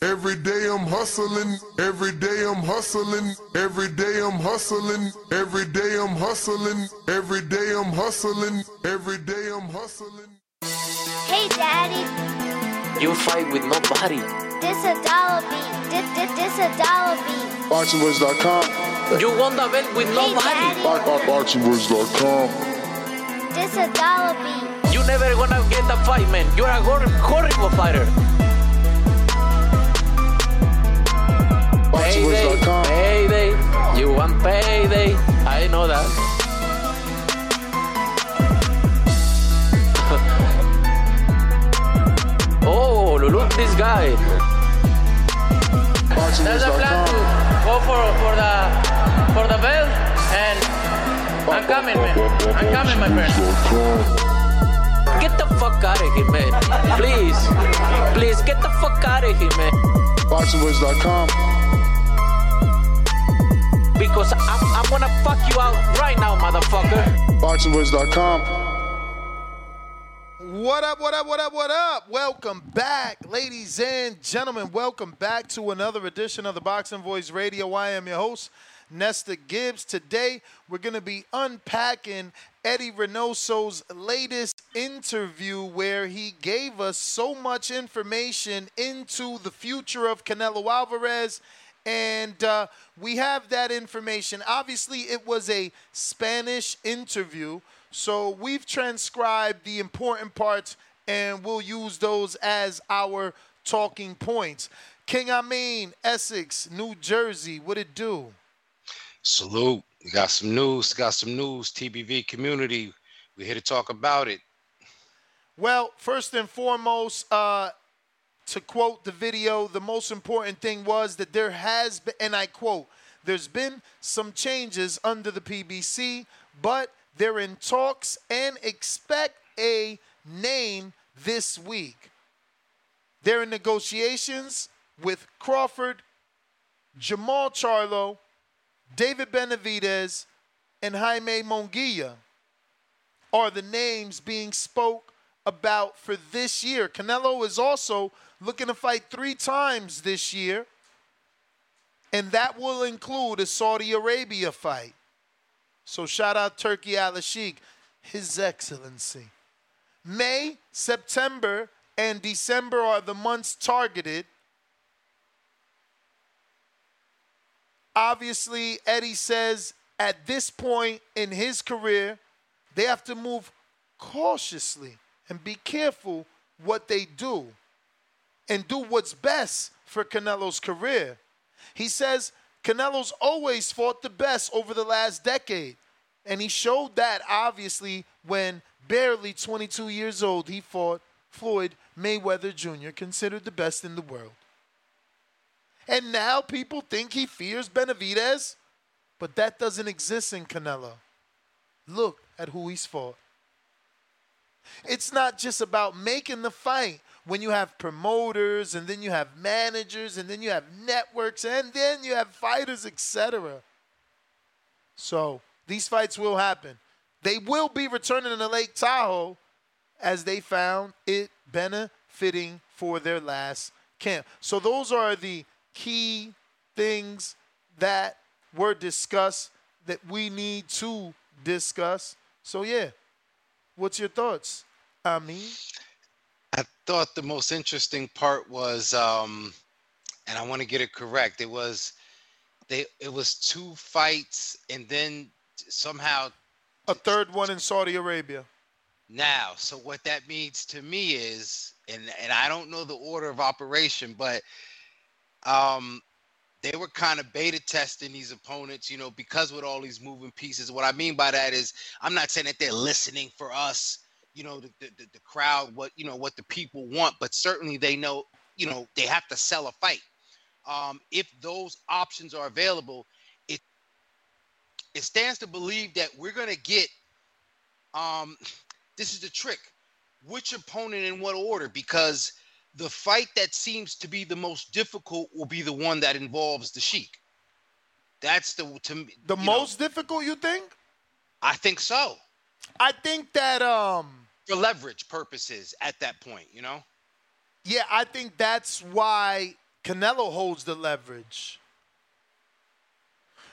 Every day I'm hustling, every day I'm hustling, every day I'm hustling, every day I'm hustling, every day I'm hustling, every day I'm hustling. Hey, Daddy. You fight with nobody. This a dollar beat. This, this, this a dollar beat. BoxingWords.com. You won the belt with Hey, nobody. Daddy. BoxingWords.com. This a dollar beat. You never gonna get the fight, man. You're a hor- horrible fighter. Payday, BoxingWords.com. payday. You want payday. I know that. oh, look this guy. There's a plan to go for, for the for the belt and I'm coming man. I'm coming my friend. Get the fuck out of here, man. Please. Please get the fuck out of here, man. BoxingWords.com. Because I'm, I'm gonna fuck you out right now, motherfucker. BoxingWords.com. What up, what up, what up, what up? Welcome back, ladies and gentlemen. Welcome back to another edition of the Boxing Voice Radio. I am your host, Nesta Gibbs. Today, we're going to be unpacking Eddy Reynoso's latest interview where he gave us so much information into the future of Canelo Alvarez. And uh, we have that information. Obviously, it was a Spanish interview. So we've transcribed the important parts and we'll use those as our talking points. King Amin, Essex, New Jersey, what it do? Salute. We got some news. Got some news. TBV community. We're here to talk about it. Well, first and foremost, uh, to quote the video, the most important thing was that there has been, and I quote, there's been some changes under the PBC, but they're in talks and expect a name this week. They're in negotiations with Crawford, Jermall Charlo, David Benavidez, and Jaime Munguia are the names being spoke about for this year. Canelo is also looking to fight three times this year, and that will include a Saudi Arabia fight. So shout out Turki Al His Excellency. May, September, and December are the months targeted. Obviously, Eddy says at this point in his career, they have to move cautiously and be careful what they do and do what's best for Canelo's career. He says Canelo's always fought the best over the last decade. And he showed that obviously when barely 22 years old he fought Floyd Mayweather Jr., considered the best in the world. And now people think he fears Benavidez, but that doesn't exist in Canelo. Look at who he's fought. It's not just about making the fight when you have promoters and then you have managers and then you have networks and then you have fighters, etc. So these fights will happen. They will be returning to Lake Tahoe as they found it benefiting for their last camp. So those are the key things that were discussed that we need to discuss. So yeah, what's your thoughts? I mean, I thought the most interesting part was, um, and I want to get it correct. It was they. It was two fights, and then somehow a third one in Saudi Arabia. now. So what that means to me is, and and I don't know the order of operation, but um, they were kind of beta testing these opponents, you know, because with all these moving pieces. What I mean by that is, I'm not saying that they're listening for us, you know, the, the, the crowd, what, you know, what the people want, but certainly they know, you know, they have to sell a fight. um, if those options are available, it it stands to believe that we're gonna get. Um, this is the trick: which opponent in what order? Because the fight that seems to be the most difficult will be the one that involves the Sheik. That's the to me The you know, most difficult, you think? I think so I think that um for leverage purposes at that point. You know. yeah, I think that's why Canelo holds the leverage.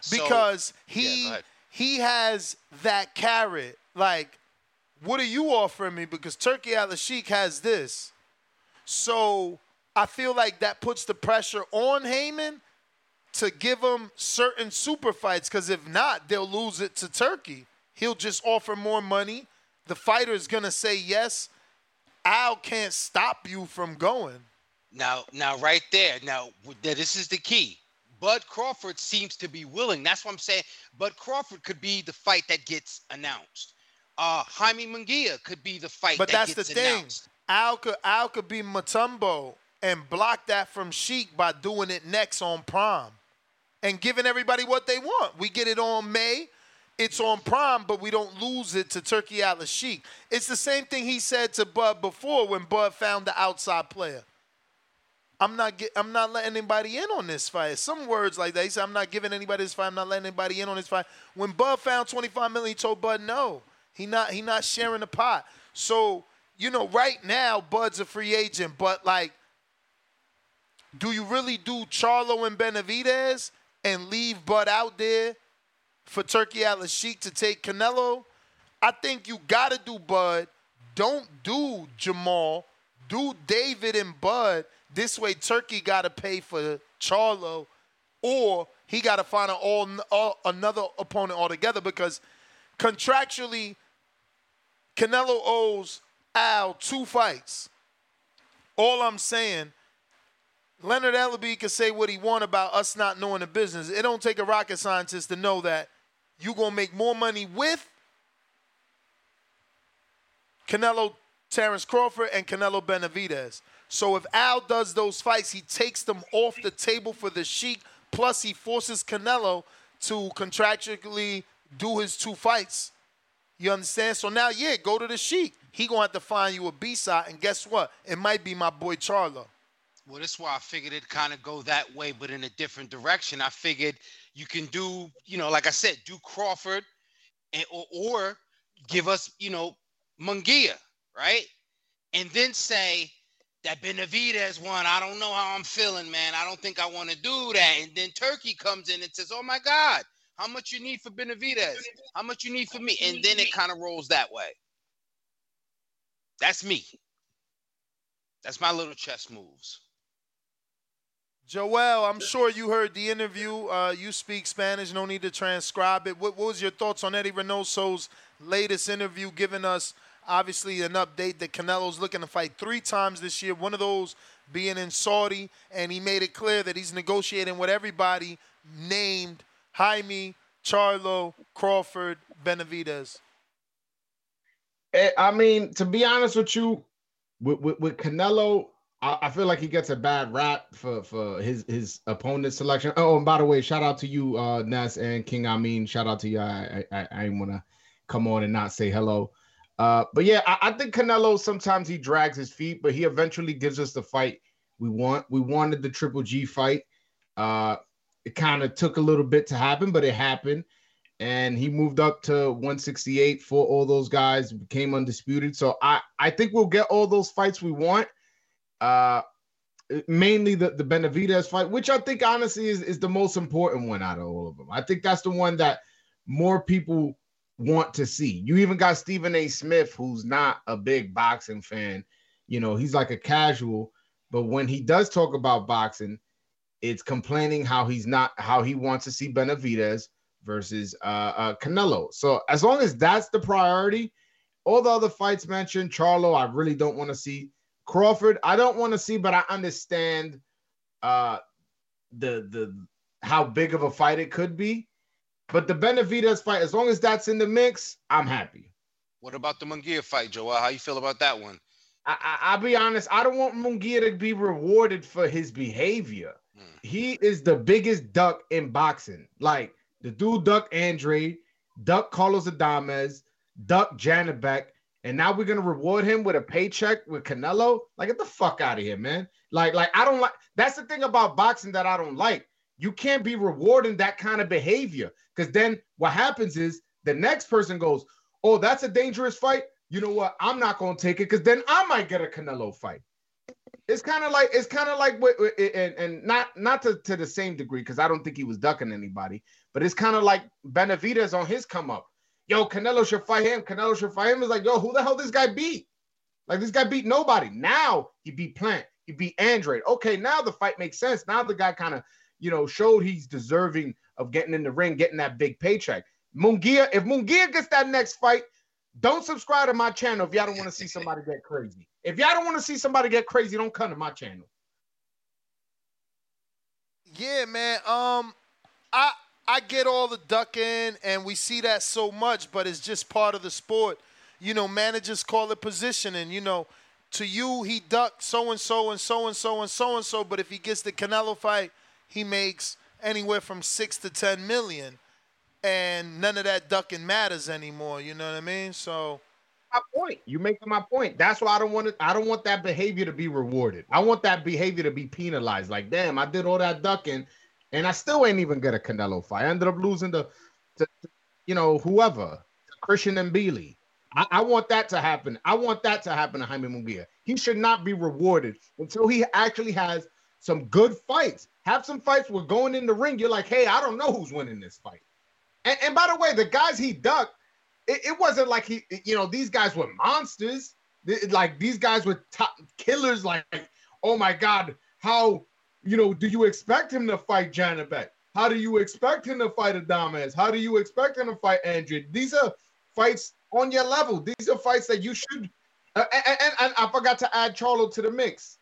So- Because Yeah, he ahead. he has that carrot. Like, what are you offering me? Because Turki Al Sheikh has this. So I feel like that puts the pressure on Haymon to give him certain super fights. Because if not, they'll lose it to Turki. He'll just offer more money. The fighter is gonna say yes. Al can't stop you from going. Now, now, right there. Now, this is the key. Bud Crawford seems to be willing. That's what I'm saying. Bud Crawford could be the fight that gets announced. Uh, Jaime Munguia could be the fight But that that's the thing. announced. Al could Al could be Mutombo and block that from Sheik by doing it next on Prime and giving everybody what they want. We get it on May, it's on Prime, but we don't lose it to Turki Al Sheik. It's the same thing he said to Bud before when Bud found the outside player. I'm not get, I'm not letting anybody in on this fight. Some words like that. He said, I'm not giving anybody this fight. I'm not letting anybody in on this fight. When Bud found 25 million, he told Bud no. He not he not sharing the pot. So, you know, right now, Bud's a free agent, but like, do you really do Charlo and Benavidez and leave Bud out there for Turki Al Sheik to take Canelo? I think you gotta do Bud. Don't do Jermall. Do David and Bud. This way, Turki gotta pay for Charlo, or he gotta find an all, all another opponent altogether because contractually, Canelo owes Al two fights. All I'm saying, Leonard Ellerbe can say what he want about us not knowing the business. It don't take a rocket scientist to know that you gonna make more money with Canelo Terrence Crawford and Canelo Benavidez. So if Al does those fights, he takes them off the table for the Sheik. Plus, he forces Canelo to contractually do his two fights. You understand? So now, yeah, go to the Sheik. He gonna have to find you a B side, and guess what? It might be my boy Charlo. Well, that's why I figured it'd kind of go that way, but in a different direction. I figured you can do, you know, like I said, do Crawford, and or, or give us, you know, Munguia, right? And then say that Benavidez one. I don't know how I'm feeling, man. I don't think I want to do that. And then Turki comes in and says, "Oh my God, how much you need for Benavidez? How much you need for me?" And then it kind of rolls that way. That's me. That's my little chess moves. Joel, I'm sure you heard the interview. Uh, you speak Spanish, no need to transcribe it. What, what was your thoughts on Eddy Reynoso's latest interview, giving us obviously an update that Canelo's looking to fight three times this year, one of those being in Saudi, and he made it clear that he's negotiating with everybody named Jaime, Charlo, Crawford, Benavidez. Eh, I mean, to be honest with you, with, with, with Canelo, I, feel like he gets a bad rap for for his his opponent selection. Oh, and by the way, shout out to you, uh, Ness and King. Mean, shout out to you. I I, I to come on and not say hello. Uh, but yeah, I, I think Canelo sometimes he drags his feet, but he eventually gives us the fight we want. We wanted the Triple G fight. Uh, it kind of took a little bit to happen, but it happened and he moved up to 168 for all those guys became undisputed so i i think we'll get all those fights we want uh mainly the the benavidez fight which i think honestly is, is the most important one out of all of them i think that's the one that more people want to see you even got stephen a smith who's not a big boxing fan you know he's like a casual but when he does talk about boxing it's complaining how he's not how he wants to see benavidez versus uh, uh, Canelo. So as long as that's the priority, all the other fights mentioned, Charlo, I really don't want to see. Crawford, I don't want to see, but I understand uh, the the how big of a fight it could be. But the Benavidez fight, as long as that's in the mix, I'm happy. What about the Munguia fight, Joel? How you feel about that one? I, I, I'll be honest, I don't want Munguia to be rewarded for his behavior. he is the biggest duck in boxing. Like the dude duck Andre, duck Carlos Adames, duck Janibek, and now we're gonna reward him with a paycheck with Canelo. Like, get the fuck out of here, man. Like, like I don't like. That's the thing about boxing that I don't like. You can't be rewarding that kind of behavior because then what happens is the next person goes, "Oh, that's a dangerous fight." You know what? I'm not gonna take it because then I might get a Canelo fight. It's kind of like it's kind of like what and, and not not to, to the same degree because I don't think he was ducking anybody, but it's kind of like Benavidez on his come up. Yo, Canelo should fight him. Canelo should fight him. Is like, yo, who the hell this guy beat? Like this guy beat nobody. Now he beat Plant. He beat Andrade. Okay, now the fight makes sense. Now the guy kind of, you know, showed he's deserving of getting in the ring, getting that big paycheck. Munguia, if Munguia gets that next fight, don't subscribe to my channel if y'all don't want to see somebody get crazy. If y'all don't want to see somebody get crazy, don't come to my channel. Yeah, man. Um, I I get all the ducking, and we see that so much, but it's just part of the sport. You know, managers call it positioning. You know, to you he ducked so and so and so and so and so and so, but if he gets the Canelo fight, he makes anywhere from six to ten million, and none of that ducking matters anymore. You know what I mean? So my point. You making my point. That's why I don't want it. I don't want that behavior to be rewarded. I want that behavior to be penalized. Like, damn, I did all that ducking, and I still ain't even get a Canelo fight. I ended up losing to, to you know, whoever, Christian Mbili. I, I, want that to happen. I want that to happen to Jaime Munguia. He should not be rewarded until he actually has some good fights. Have some fights where going in the ring, you're like, hey, I don't know who's winning this fight. And, and by the way, the guys he ducked, it, it, wasn't like he, you know, these guys were monsters. Like these guys were top killers. Like, oh my God, how, you know, do you expect him to fight Janibek? How do you expect him to fight Adames? How do you expect him to fight Andrew? These are fights on your level. These are fights that you should. Uh, and, and, and, I forgot to add Charlo to the mix.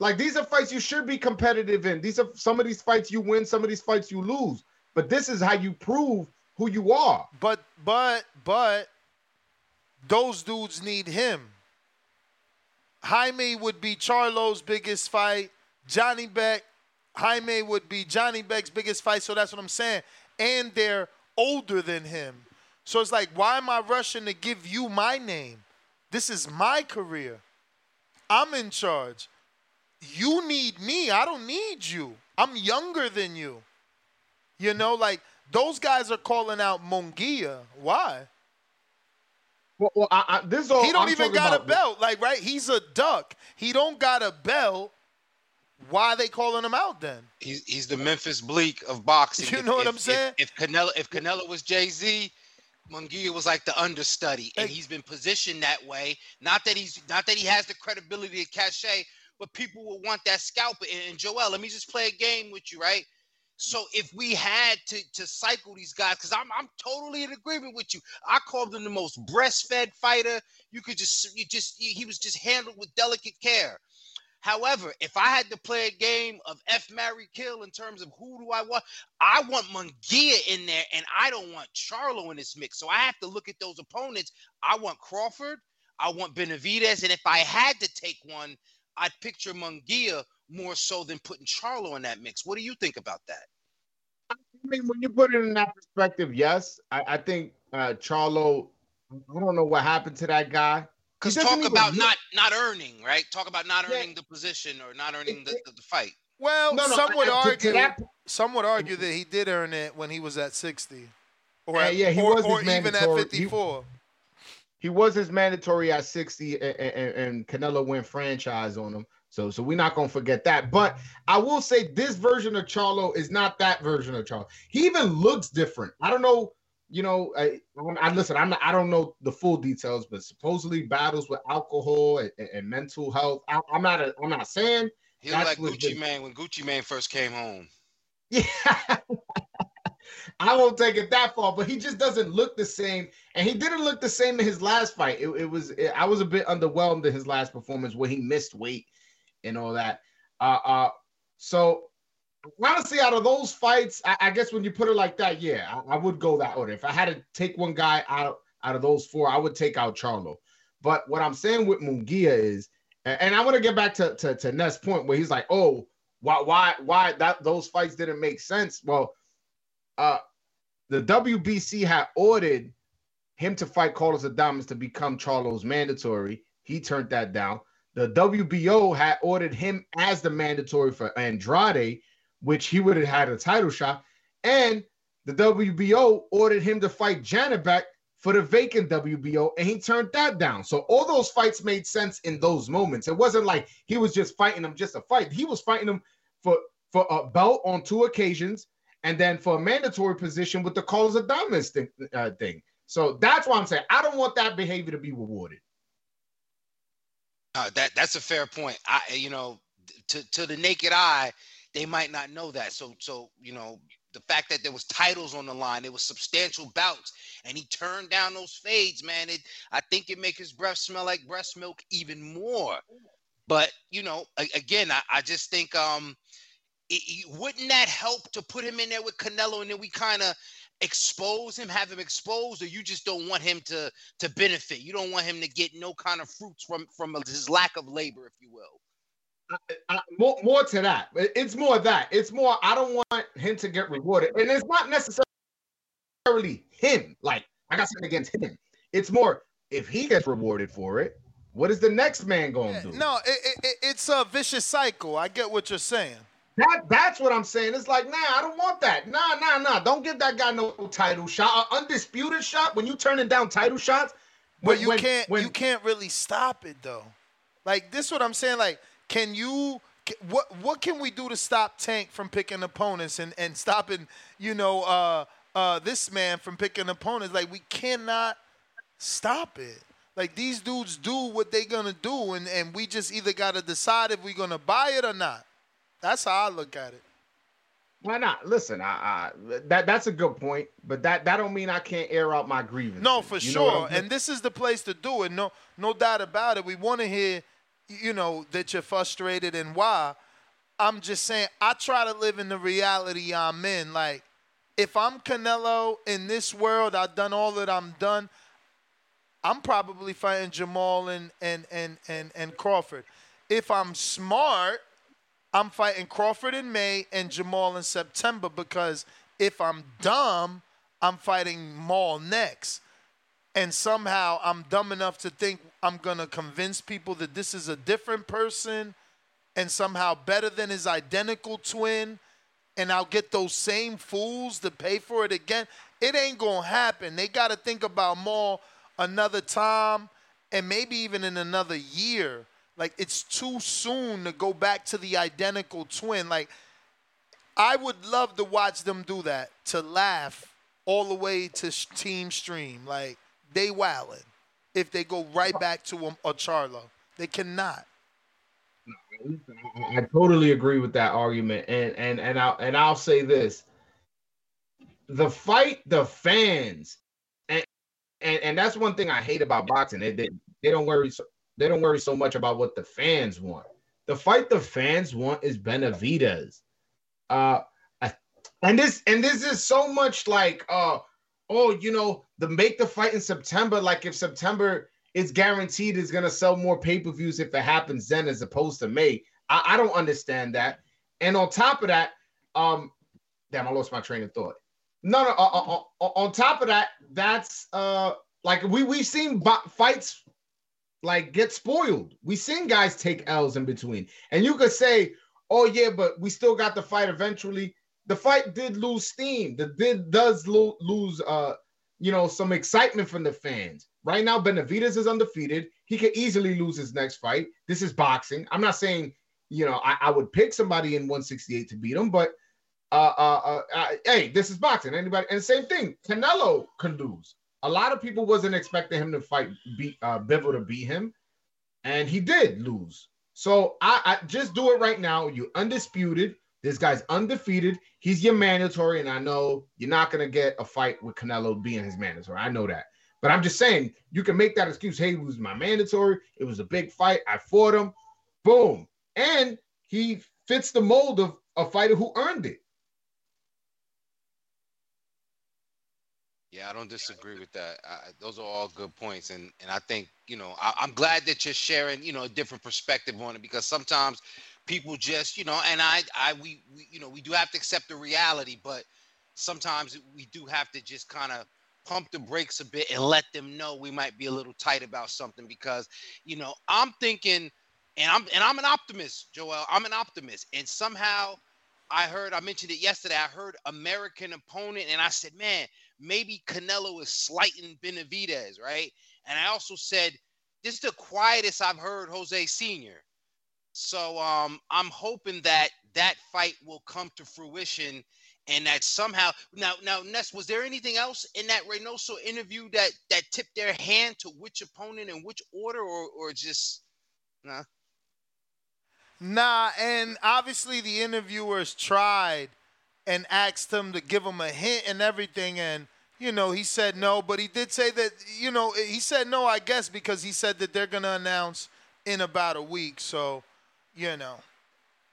Like these are fights you should be competitive in. These are some of these fights you win, some of these fights you lose. But this is how you prove who you are. But but but those dudes need him. Jaime would be Charlo's biggest fight. Janibek, Jaime would be Janibek's biggest fight. So that's what I'm saying. And they're older than him. So it's like, why am I rushing to give you my name? This is my career. I'm in charge. You need me. I don't need you. I'm younger than you. You know, like those guys are calling out Munguia. Why? Well, well I, I, this all he don't I'm even got about. a belt. Like, right? He's a duck. He don't got a belt. Why are they calling him out then? He's he's the Memphis Bleek of boxing. You If- know what I'm saying? If, if Canelo if Canelo was Jay Z, Munguia was like the understudy, and he's been positioned that way. Not that he's not that he has the credibility and cachet, but people will want that scalp. And, and Joel, let me just play a game with you, right? So if we had to to cycle these guys, because I'm I'm totally in agreement with you. I called him the most breastfed fighter. You could just you just he was just handled with delicate care. However, if I had to play a game of F Mary Kill in terms of who do I want, I want Munguia in there, and I don't want Charlo in this mix. So I have to look at those opponents. I want Crawford, I want Benavidez, and if I had to take one, I'd picture Munguia more so than putting Charlo in that mix. What do you think about that? I mean, when you put it in that perspective, yes, I, I think uh, Charlo. I don't know what happened to that guy. Because talk about look- not not earning, right? Talk about not Yeah. earning the position or not earning the, the, the fight. Well, No, no, some would I- to- to argue. that- some would argue that he did earn it when he was at 60, or Yeah, at, yeah, he or, was or even at mandatory- he- 54. He was his mandatory at 60, and, and, and Canelo went franchise on him. So, so we're not gonna forget that. But I will say this version of Charlo is not that version of Charlo. He even looks different. I don't know. You know, I, I listen. I'm not, I don't know the full details, but supposedly battles with alcohol and, and- mental health. I, I'm not. A, I'm not saying. He looked like Gucci Mane when Gucci Mane first came home. Yeah. I won't take it that far, but he just doesn't look the same, and he didn't look the same in his last fight. It, it was I was a bit underwhelmed in his last performance where he missed weight and all that. Uh, uh, so honestly, out of those fights, I, I guess when you put it like that, yeah, I, I would go that order. If I had to take one guy out out of those four, I would take out Charlo. But what I'm saying with Munguia is, and I want to get back to to, to Ness' point where he's like, oh, Why why why that those fights didn't make sense? Well, uh the WBC had ordered him to fight Carlos Adames to become Charlo's mandatory. He turned that down. The WBO had ordered him as the mandatory for Andrade, which he would have had a title shot. And the WBO ordered him to fight Janibek for the vacant WBO, and he turned that down. So all those fights made sense in those moments. It wasn't like he was just fighting them just a fight. He was fighting them for for a belt on two occasions, and then for a mandatory position with the Carlos Adames thing, uh, thing. So that's why I'm saying I don't want that behavior to be rewarded. Uh, that that's a fair point. I you know to to the naked eye, they might not know that. So so you know the fact that there was titles on the line, there was substantial bouts, and he turned down those fades, man. It I think it make his breath smell like breast milk even more. But you know, again, I, I just think um, it, it, wouldn't that help to put him in there with Canelo, and then we kind of expose him, have him exposed, or you just don't want him to to benefit. You don't want him to get no kind of fruits from from his lack of labor, if you will. I, more, more to that. It's more that. It's more. I don't want him to get rewarded, and it's not necessarily him. Like I got something against him. It's more if he gets rewarded for it. What is the next man going to do? No, it, it, it's a vicious cycle. I get what you're saying. That that's what I'm saying. It's like, nah, I don't want that. Nah, nah, nah. Don't give that guy no title shot. An undisputed shot when you turning down title shots. When, but you when, can't when, you can't really stop it though. Like this, what I'm saying. Like, can you? What what can we do to stop Tank from picking opponents and and stopping you know uh uh this man from picking opponents? Like we cannot stop it. Like these dudes do what they're gonna do, and and we just either gotta decide if we're gonna buy it or not. That's how I look at it. Why not? Listen, I, I, that that's a good point, but that that don't mean I can't air out my grievance. No, for you sure. And this is the place to do it. No, no doubt about it. We want to hear, you know, that you're frustrated and why. I'm just saying, I try to live in the reality I'm in. Like, if I'm Canelo in this world, I've done all that I'm done. I'm probably fighting Jermall and and and and, and Crawford. If I'm smart I'm fighting Crawford in May and Jermall in September because if I'm dumb, I'm fighting Maul next. And somehow I'm dumb enough to think I'm going to convince people that this is a different person and somehow better than his identical twin. And I'll get those same fools to pay for it again. It ain't going to happen. They got to think about more another time and maybe even in another year like it's too soon to go back to the identical twin. Like I would love to watch them do that to laugh all the way to Team Stream. Like they wildin' if they go right back to a, a Charlo. They cannot. I totally agree with that argument, and and and I'll and I'll say this: the fight, the fans, and and and that's one thing I hate about boxing. They they, they don't worry they don't worry so much about what the fans want. The fight the fans want is Benavidez. Uh, and this and this is so much like uh oh you know the make the fight in September like if September is guaranteed is gonna sell more pay-per-views if it happens then as opposed to May. I, I don't understand that. And on top of that, um, damn, I lost my train of thought. No, no. Uh, uh, uh, on top of that, that's uh like we we've seen bo- fights like get spoiled. We've seen guys take L's in between, and you could say, "Oh yeah, but we still got the fight eventually." The fight did lose steam. The did does lo- lose, uh, you know, some excitement from the fans. Right now, Benavidez is undefeated. He could easily lose his next fight. This is boxing. I'm not saying, you know, I, I would pick somebody in 168 to beat him, but uh, uh, uh, uh, hey, this is boxing. Anybody, and same thing. Canelo can lose a lot of people wasn't expecting him to fight beat uh Bivol to beat him, and he did lose. So I, I just do it right now. You undisputed. This guy's undefeated. He's your mandatory, and I know you're not gonna get a fight with Canelo being his mandatory. I know that. But I'm just saying you can make that excuse. Hey, it was my mandatory. It was a big fight. I fought him. Boom. And he fits the mold of a fighter who earned it. Yeah, I don't disagree with that. I, those are all good points, and and I think you know I, am glad that you're sharing you know a different perspective on it because sometimes people just, you know, and I, I, we, we, you know, we do have to accept the reality, but sometimes we do have to just kind of pump the brakes a bit and let them know we might be a little tight about something because, you know, I'm thinking, and I'm, and I'm an optimist, Joel. I'm an optimist, and somehow I heard, I mentioned it yesterday. I heard American opponent, and I said, man, maybe Canelo is slighting Benavidez, right? And I also said, this is the quietest I've heard Jose Senior. So um, I'm hoping that that fight will come to fruition and that somehow now now Ness, was there anything else in that Reynoso interview that that tipped their hand to which opponent and which order or or just nah? Nah, and obviously the interviewers tried and asked him to give him a hint and everything and you know, he said no, but he did say that, you know, he said no, I guess, because he said that they're going to announce in about a week. So, you know,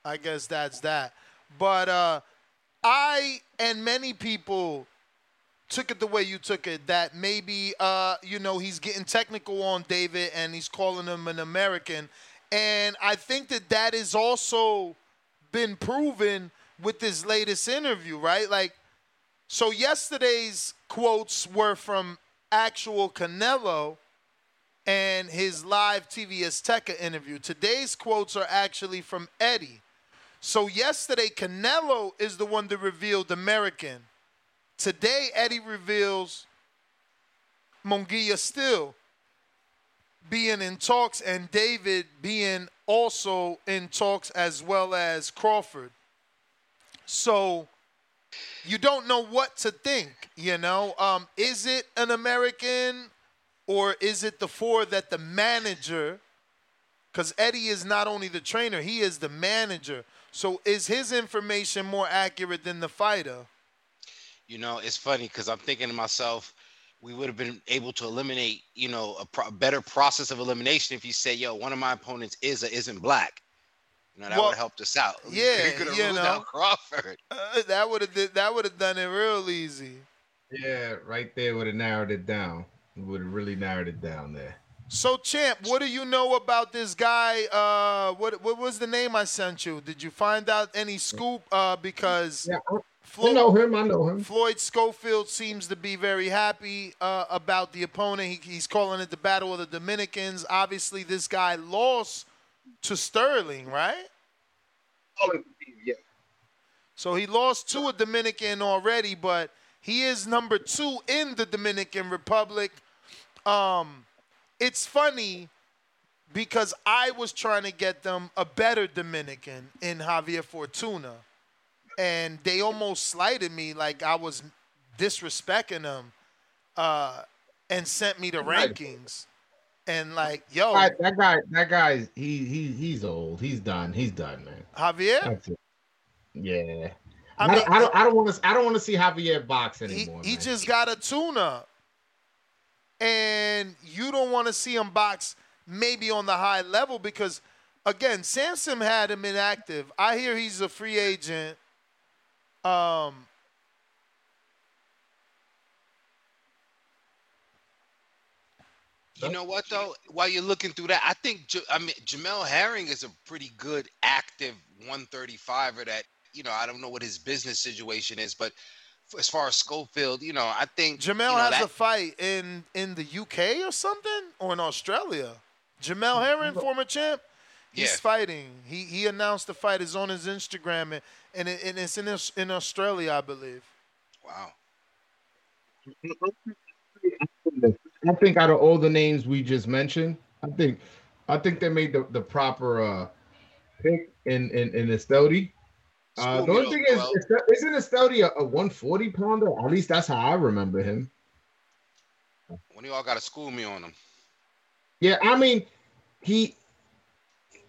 I guess that's that. But uh, I and many people took it the way you took it that maybe, uh, you know, he's getting technical on David and he's calling him an American. And I think that that has also been proven with this latest interview, right? Like, so yesterday's quotes were from actual Canelo and his live TV Azteca interview. Today's quotes are actually from Eddy. So yesterday, Canelo is the one that revealed American. Today, Eddy reveals Munguia still being in talks and David being also in talks as well as Crawford. So you don't know what to think, you know. Um, is it an American or is it the four that the manager, because Eddy is not only the trainer, he is the manager. So is his information more accurate than the fighter? You know, it's funny because I'm thinking to myself, we would have been able to eliminate, you know, a pro- better process of elimination if you say, "Yo, one of my opponents is or isn't black." You know, that Well, would have helped us out. yeah, we could have you ruled know. out Crawford. Uh, that would have that would have done it real easy. Yeah, right there would have narrowed it down. Would have really narrowed it down there. So, champ, what do you know about this guy? Uh, what what was the name I sent you? Did you find out any scoop? Uh, because Yeah, I, I Floyd, know him. I know him. Floyd Schofield seems to be very happy uh, about the opponent. He, he's calling it the Battle of the Dominicans. Obviously, this guy lost to Starling, right? Yeah. So he lost to a Dominican already, but he is number two in the Dominican Republic. Um, it's funny because I was trying to get them a better Dominican in Javier Fortuna, and they almost slighted me like I was disrespecting them, uh, and sent me the Right. rankings. And like, yo, That, that guy, that guy, he he he's old. He's done. He's done, man. Javier, Yeah. I mean, don't, I don't. I don't want to. I don't want to see Javier box he, anymore. he man. just got a tuna and you don't want to see him box maybe on the high level because again samson had him inactive i hear he's a free agent um You know what though? While you're looking through that, I think I mean Jamel Herring is a pretty good active 135er. That you know, I don't know what his business situation is, but as far as Schofield, you know, I think jamel you know, has that- a fight in in the uk or something or in australia jamel herring former champ he's Yeah. fighting he he announced the fight is on his instagram and and, it, and it's in in australia i believe wow. I think out of all the names we just mentioned, I think I think they made the, the proper uh pick in in in Esteury. Uh, the only thing is, Joel. is that- isn't Esteury a, a 140 pounder? At least that's how I remember him. when you all got to school me on him. Yeah, I mean, he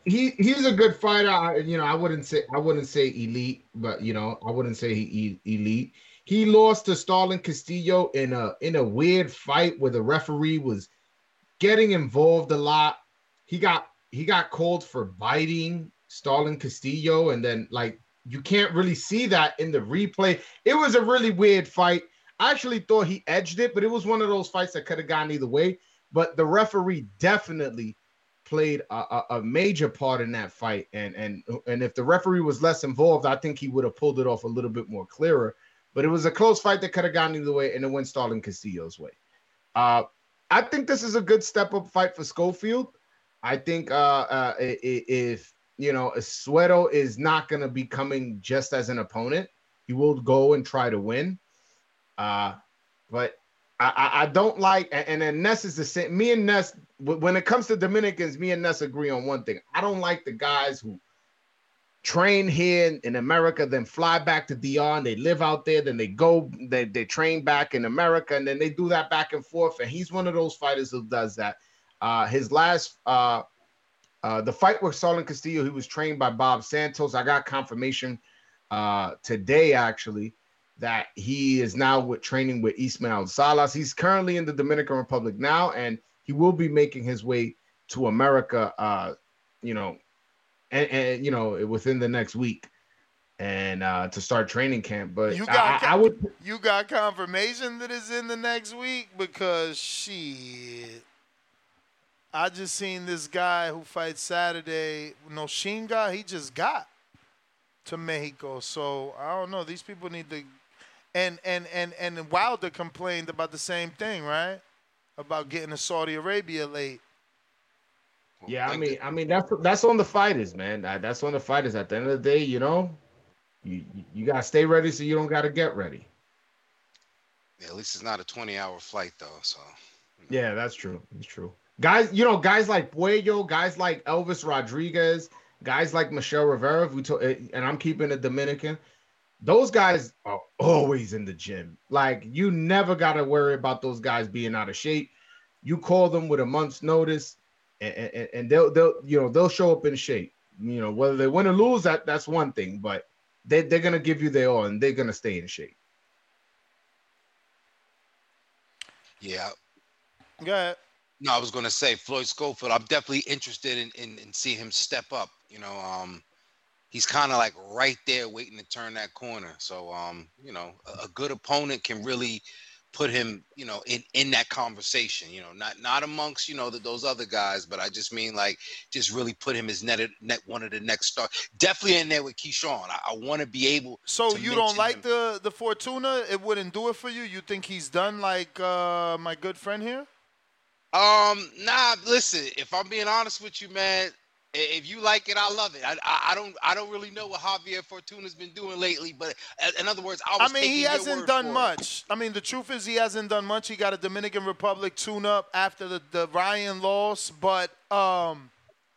he he's a good fighter. I, you know, I wouldn't say I wouldn't say elite, but you know, I wouldn't say he elite. He lost to Starling Castillo in a in a weird fight where the referee was getting involved a lot. He got he got called for biting Starling Castillo, and then like you can't really see that in the replay. It was a really weird fight. I actually thought he edged it, but it was one of those fights that could have gone either way. But the referee definitely played a, a, a major part in that fight. And and and if the referee was less involved, I think he would have pulled it off a little bit more clearer. But it was a close fight that could have gone either way, and it went Starling Castillo's way. Uh, I think this is a good step up fight for Schofield. I think uh, uh, if you know a Suero is not going to be coming just as an opponent, he will go and try to win. Uh, but I, I, don't like, and then Ness is the same. Me and Ness, when it comes to Dominicans, me and Ness agree on one thing. I don't like the guys who train here in, America, then fly back to and they live out there, then they go, they, they train back in America, and then they do that back and forth. And he's one of those fighters who does that. Uh, his last, uh, uh, the fight with Starling Castillo, he was trained by Bob Santos. I got confirmation uh, today, actually that he is now with training with Ismael Salas. He's currently in the Dominican Republic now, and he will be making his way to America. Uh, you know, and, and you know within the next week, and uh, to start training camp. But you got I, I would you got confirmation that it's in the next week because shit. I just seen this guy who fights Saturday. No Shinga, he just got to Mexico. So I don't know. These people need to and and and and Wilder complained about the same thing, right? About getting to Saudi Arabia late. Yeah, I mean, I mean that's that's on the fighters, man. That's on the fighters. At the end of the day, you know, you you gotta stay ready so you don't gotta get ready. Yeah, at least it's not a twenty-hour flight though. So. Yeah, that's true. That's true. Guys, you know, guys like Puello, guys like Elvis Rodriguez, guys like Michel Rivera, we told, eh, and I'm keeping it Dominican those guys are always in the gym. Like you never got to worry about those guys being out of shape. You call them with a month's notice, and, and, and they'll they'll you know they'll show up in shape. You know whether they win or lose, that that's one thing, but they they're gonna give you their all, and they're gonna stay in shape. Yeah. Yeah. No, I was gonna say Floyd Schofield. I'm definitely interested in in, in seeing him step up. You know, um, he's kind of like right there waiting to turn that corner. So um, you know, a, a, good opponent can really put him, you know, in in that conversation. You know, not not amongst you know the, those other guys, but I just mean like just really put him as net net one of the next star. Definitely in there with Keyshawn. I, I want to be able. So you don't like him. the the Fortuna? It wouldn't do it for you. You think he's done like uh, my good friend here? Um, nah. Listen, if I'm being honest with you, man, if you like it, I love it. I, I, I don't I don't really know what Javier Fortuna's been doing lately, but in other words, I, I mean he hasn't done much. It. I mean the truth is he hasn't done much. He got a Dominican Republic tune up after the, the Ryan loss, but um,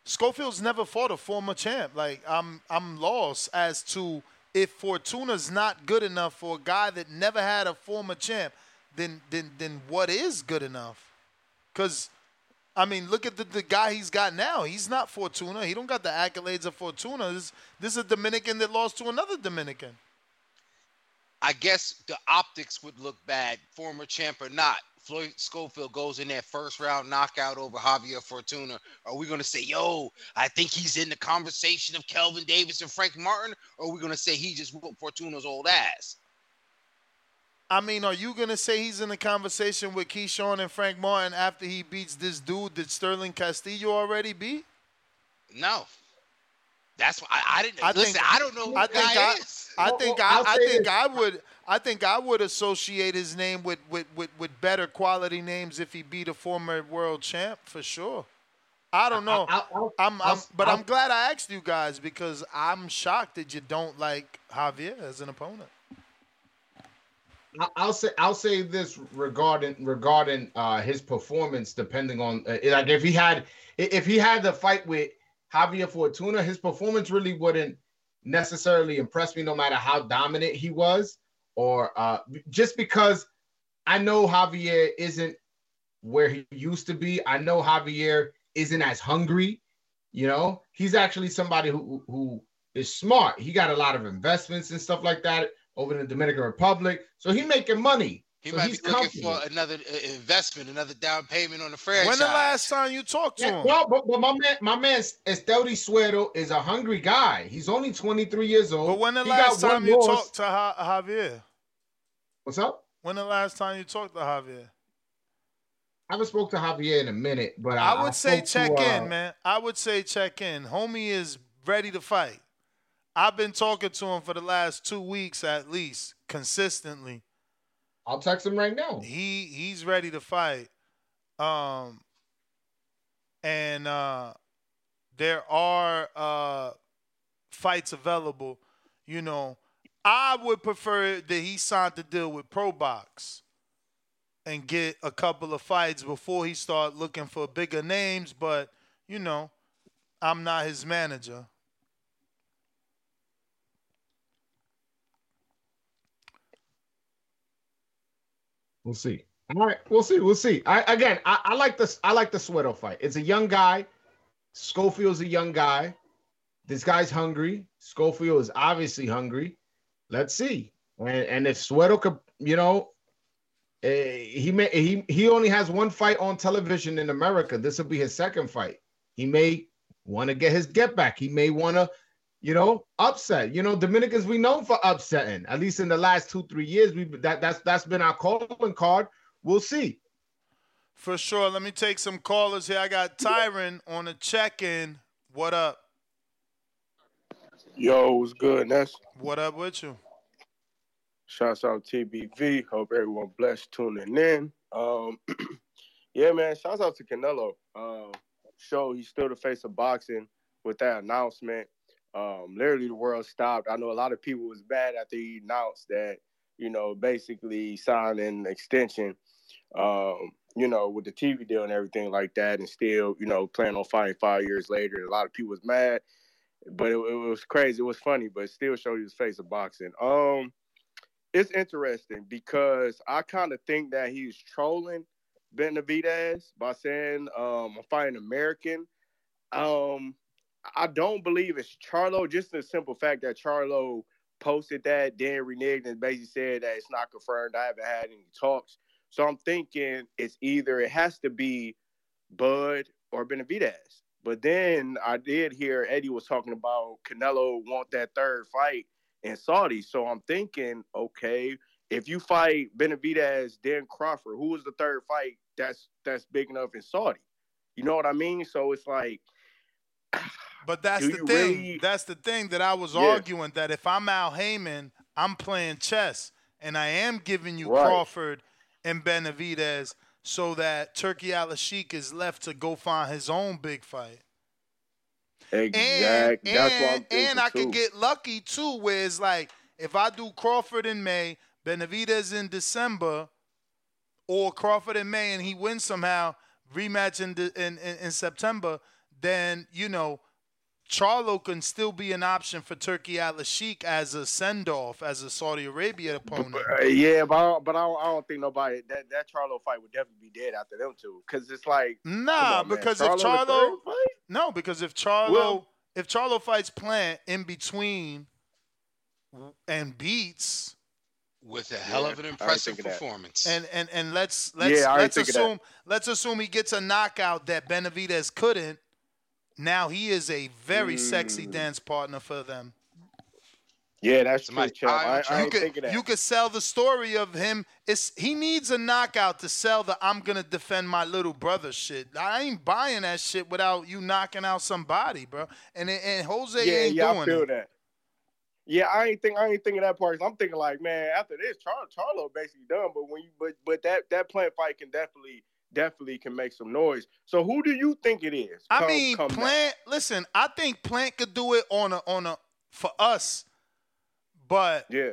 Schofield's never fought a former champ. Like I'm I'm lost as to if Fortuna's not good enough for a guy that never had a former champ, then then then what is good enough? Because I mean, look at the, the guy he's got now. He's not Fortuna. He don't got the accolades of Fortuna. This, this is a Dominican that lost to another Dominican. I guess the optics would look bad, former champ or not. Floyd Schofield goes in that first round knockout over Javier Fortuna. Are we going to say, yo, I think he's in the conversation of Kelvin Davis and Frank Martin? Or are we going to say he just whooped Fortuna's old ass? I mean, are you gonna say he's in a conversation with Keyshawn and Frank Martin after he beats this dude that Starling Castillo already beat? No. That's why I, I didn't I listen. Think, I don't know who I think I, is. I think I, I think I would I think I would associate his name with, with, with, with better quality names if he beat a former world champ for sure. I don't know. I, am I'm, but I'm glad I asked you guys because I'm shocked that you don't like Javier as an opponent. I'll say I'll say this regarding regarding uh, his performance, depending on uh, like if he had if he had the fight with Javier Fortuna, his performance really wouldn't necessarily impress me, no matter how dominant he was, or uh, just because I know Javier isn't where he used to be. I know Javier isn't as hungry. You know, he's actually somebody who who is smart. He got a lot of investments and stuff like that over in the Dominican Republic. So he making money. He so might be looking for another uh, investment, another down payment on the franchise. When the last time you talked to yeah, him? Well, but, but my man, my man Esteury Suero is a hungry guy. He's only 23 years old. But when the he last time you talked to ha- Javier? What's up? When the last time you talked to Javier? I haven't spoke to Javier in a minute, but I I, would say check to, uh, in, man. I would say check in. Homie is ready to fight. I've been talking to him for the last two weeks at least, consistently. I'll text him right now. He he's ready to fight. Um and uh there are uh fights available. You know, I would prefer that he signed the deal with Pro Box and get a couple of fights before he start looking for bigger names, but you know, I'm not his manager. We'll see. All right, we'll see. We'll see. I again, I, I like this. I like the Sweato fight. It's a young guy. Schofield's a young guy. This guy's hungry. Schofield is obviously hungry. Let's see. And and if Sweato could, you know, eh, he may he he only has one fight on television in America. This will be his second fight. He may want to get his get back. He may want to, you know, upset. You know, Dominicans we known for upsetting. At least in the last two three years, we that that's that's been our calling card. We'll see. For sure. Let me take some callers here. I got Tyron on a check-in. What up? Yo, what's good, Ness? What up with you? Shouts out TBV. Hope everyone blessed tuning in. Um, yeah, man. Shouts out to Canelo. Um, show he's still the face of boxing with that announcement. Um, literally, the world stopped. I know a lot of people was bad after he announced that, you know, basically signed an extension, um, you know, with the TV deal and everything like that, and still, you know, plan on fighting five years later. A lot of people was mad, but it, it was crazy. It was funny, but still showed you the face of boxing. Um, it's interesting because I kind of think that he's trolling Benavidez by saying um, I'm fighting American. Um, I don't believe it's Charlo. Just the simple fact that Charlo posted that, then reneged and basically said that it's not confirmed. I haven't had any talks, so I'm thinking it's either it has to be Bud or Benavidez. But then I did hear Eddy was talking about Canelo want that third fight in Saudi. So I'm thinking, okay, if you fight Benavidez, then Crawford, who is the third fight that's that's big enough in Saudi? You know what I mean? So it's like, But that's Do the thing. really- That's the thing that I was Yeah. arguing that if I'm Al Haymon, I'm playing chess and I am giving you Right. Crawford and Benavidez so that Turki Al Sheik is left to go find his own big fight. And, exactly. that's what I'm and, thinking and I too. could get lucky too, where it's like if I do Crawford in May, Benavidez in December, or Crawford in May and he wins somehow, rematch in, in, in, in September, then, you know, Charlo can still be an option for Turki Al Sheik as a send off, as a Saudi Arabia opponent. Uh, yeah, but I don't, but I don't, I don't think nobody that that Charlo fight would definitely be dead after them two because it's like Nah, on, because Charlo if Charlo, no, because if Charlo, Well- if Charlo fights Plant in between and beats, with a hell of an impressive think of that. performance. and and and let's let's Yeah, let's think of that. assume let's assume he gets a knockout that Benavidez couldn't. Now he is a very sexy Mm. dance partner for them. yeah, that's true. Somebody- I- I, I You ain't could that. you could sell the story of him. It's he needs a knockout to sell the I'm gonna defend my little brother shit. I ain't buying that shit without you knocking out somebody, bro. And and Jose yeah, ain't yeah, doing I feel it. that. Yeah, I ain't think I ain't thinking that part. I'm thinking like, man, after this, Char- Charlo basically done. But when you but but that that plant fight can definitely definitely can make some noise. So who do you think it is? I come- mean, come back? Plant. Listen, I think Plant could do it on a on a for us, but Yeah,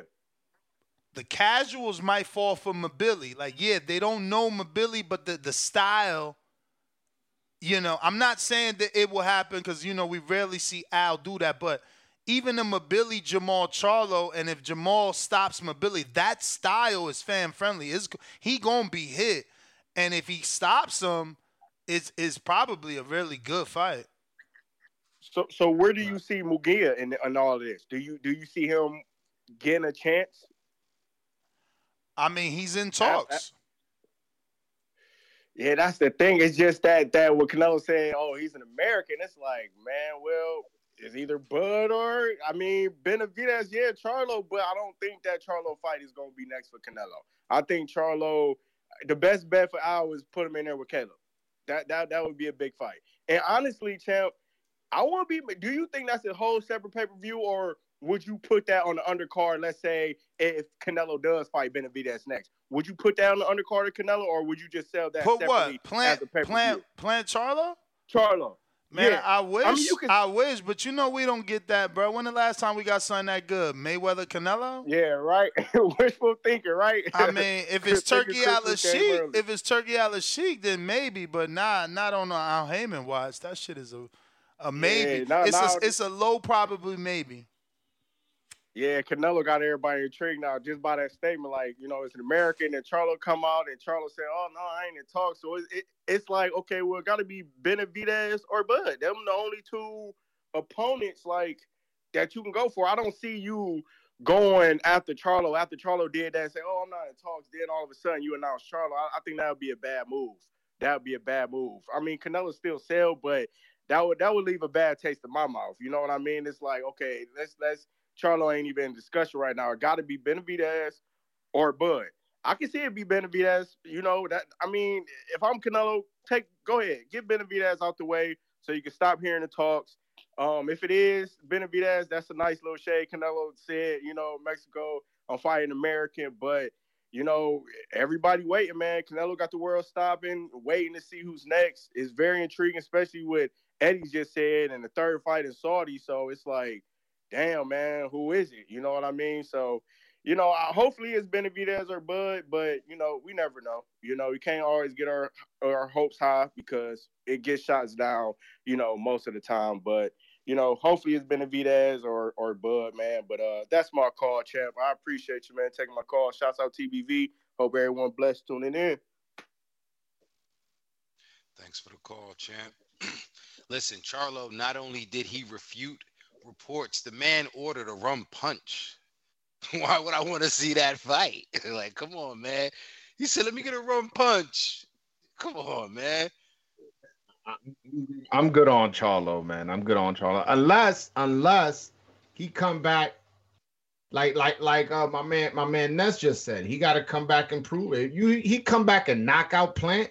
the casuals might fall for Mbilli. Like, yeah, they don't know Mbilli, but the the style. You know, I'm not saying that it will happen because you know we rarely see Al do that, but even the Mbilli Jermall Charlo, and if Jermall stops Mabili, that style is fan friendly. Is he gonna be hit? And if he stops him, it's is probably a really good fight. So so where do you see Munguia in, in all this? Do you do you see him getting a chance? I mean, he's in talks. Yeah, that's the thing. It's just that that what Canelo saying, oh, he's an American. It's like, man, well, it's either Bud or I mean Benavidez, yeah, Charlo, but I don't think that Charlo fight is gonna be next for Canelo. I think Charlo the best bet for Al is put him in there with Caleb. That that that would be a big fight. And honestly, champ, I want to be. Do you think that's a whole separate pay per view, or would you put that on the undercard? Let's say if Canelo does fight Benavidez next, would you put that on the undercard of Canelo, or would you just sell that Put what? Plant plant plant Charlo? Charlo. Man, Yeah. I wish. I, I mean, can- wish, but you know we don't get that, bro. When the last time we got something that good? Mayweather Canelo? Yeah, right. Wishful thinking, right? I mean, if it's Turki Al Sheik, if it's Turki Al Sheik, then maybe, but nah, not on the Al Haymon watch. That shit is a a maybe. nah, it's nah. a it's a low probably maybe. Yeah, Canelo got everybody intrigued now just by that statement. Like, you know, it's an American, and Charlo come out, and Charlo said, "Oh no, I ain't in talk." So it, it, it's like, okay, well, got to be Benavidez or Bud. Them the only two opponents like that you can go for. I don't see you going after Charlo after Charlo did that. Say, "Oh, I'm not in talks." Then all of a sudden you announce Charlo. I, I think that would be a bad move. That would be a bad move. I mean, Canelo still sell, but that would that would leave a bad taste in my mouth. You know what I mean? It's like, okay, let's let's Charlo ain't even in discussion right now. It got to be Benavidez or Bud. I can see it be Benavidez. You know that. I mean, if I'm Canelo, take go ahead, get Benavidez out the way so you can stop hearing the talks. Um, if it is Benavidez, that's a nice little shade. Canelo said, you know, Mexico, I'm fighting American, but you know, everybody waiting, man. Canelo got the world stopping, waiting to see who's next. It's very intriguing, especially with Eddy just said and the third fight in Saudi. So it's like, damn, man, who is it? You know what I mean? So, you know, I- hopefully it's Benavidez or Bud, but you know, we never know. You know, we can't always get our our hopes high because it gets shots down. You know, most of the time, but you know, hopefully it's Benavidez or or Bud, man. But uh, that's my call, champ. I appreciate you, man, taking my call. Shouts out TBV. Hope everyone blessed tuning in. Thanks for the call, champ. Listen, Charlo, not only did he refute reports, the man ordered a rum punch. Why would I want to see that fight? like, come on, man. He said, let me get a rum punch. Come on, man. I'm good on Charlo, man. I'm good on Charlo. Unless, unless he come back, like, like, like, uh, my man, my man Ness just said, he got to come back and prove it. You, he come back and knock out Plant.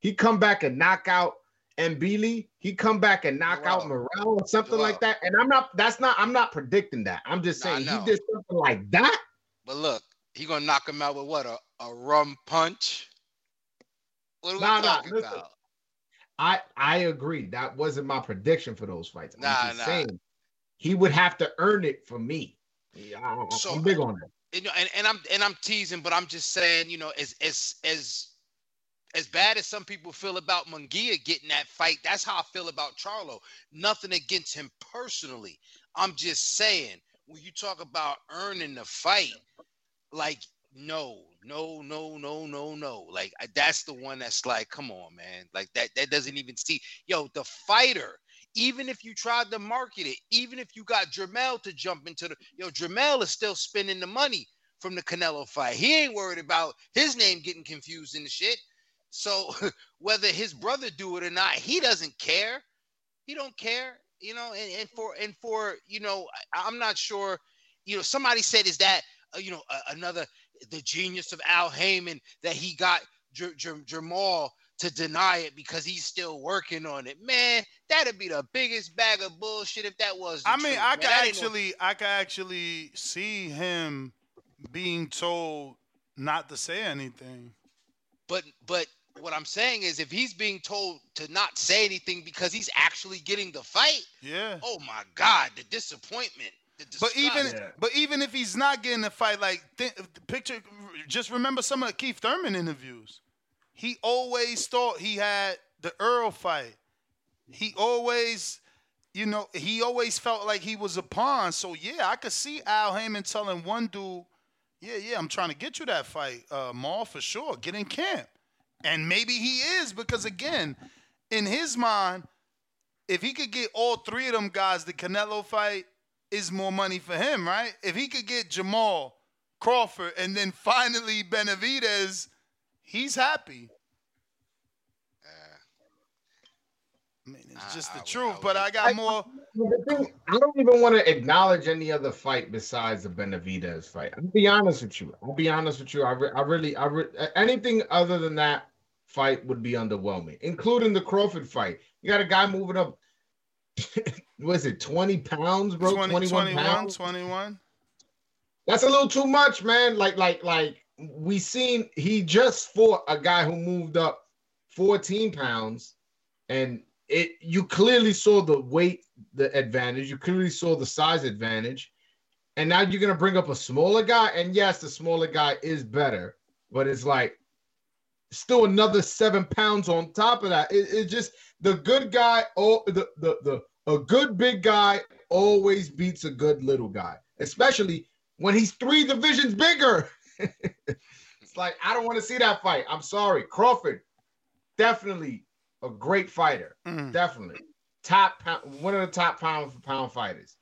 He come back and knock out Mbilli. He come back and knock out Morrell or something like that. And I'm not. That's not. I'm not predicting that. I'm just Nah, saying know. he did something like that. But look, he gonna knock him out with what? A, a rum punch? What are we Nah, nah, talking listen. about? I I agree. That wasn't my prediction for those fights. I'm Nah, just nah. saying he would have to earn it for me. Yeah, I, I'm So- big on that. you know, and, and I'm and I'm teasing, but I'm just saying, you know, as as as as bad as some people feel about Munguia getting that fight, that's how I feel about Charlo. Nothing against him personally. I'm just saying, when you talk about earning the fight, like no, no, no, no, no, no. Like that's the one that's like, come on, man. Like that that doesn't even see. Yo, the fighter. Even if you tried to market it, even if you got Jermall to jump into the, yo, Jermall is still spending the money from the Canelo fight. He ain't worried about his name getting confused in the shit. So whether his brother do it or not, he doesn't care. He don't care, you know. And, and for and for you know, I'm not sure. You know, somebody said is that uh, you know a, another the genius of Al Haymon that he got J- J- Jermall to deny it because he's still working on it. Man, that'd be the biggest bag of bullshit if that was. I mean, truth, I man. That ain't no- actually, I can actually see him being told not to say anything. But but what I'm saying is if he's being told to not say anything because he's actually getting the fight, Yeah. oh my god, the disappointment. The But even disgust. but even if he's not getting the fight, like th- picture, just remember some of the Keith Thurman interviews. He always thought he had the Earl fight. He always, you know, he always felt like he was a pawn. So yeah, I could see Al Haymon telling one dude, "Yeah, yeah, I'm trying to get you that fight, uh, Maul for sure. Get in camp." And maybe he is because again, in his mind, if he could get all three of them guys, the Canelo fight is more money for him, right? If he could get Jermall, Crawford, and then finally Benavidez, he's happy. I mean, it's just the truth. But I got I- more. Thing, I don't even want to acknowledge any other fight besides the Benavidez fight. I'll be honest with you. I'll be honest with you. I, re- I really, I re- anything other than that fight would be underwhelming, including the Crawford fight. You got a guy moving up. was it 20 pounds, bro? 20, 21 21, pounds. 21. That's a little too much, man. Like, like, like we seen he just fought a guy who moved up 14 pounds, and it you clearly saw the weight, the advantage. You clearly saw the size advantage. And now you're gonna bring up a smaller guy. And yes, the smaller guy is better, but it's like still another seven pounds on top of that. It, it's just the good guy, oh the, the the a good big guy always beats a good little guy, especially when he's three divisions bigger. it's like I don't want to see that fight. I'm sorry. Crawford, definitely a great fighter. Mm. Definitely. Top one of the top pound for pound fighters.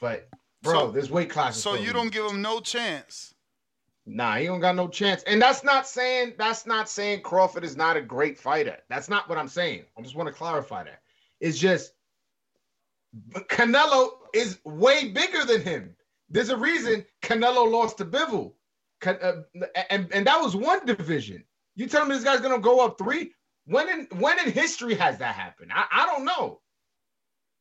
But bro, So- this weight class is So you don't give him no chance. Nah, he don't got no chance. And that's not saying that's not saying Crawford is not a great fighter. That's not what I'm saying. I just want to clarify that. It's just but Canelo is way bigger than him. There's a reason Canelo lost to Bivol. Can- uh, and, and that was one division. You tell me this guy's gonna go up three? When in when in history has that happened? I, I don't know.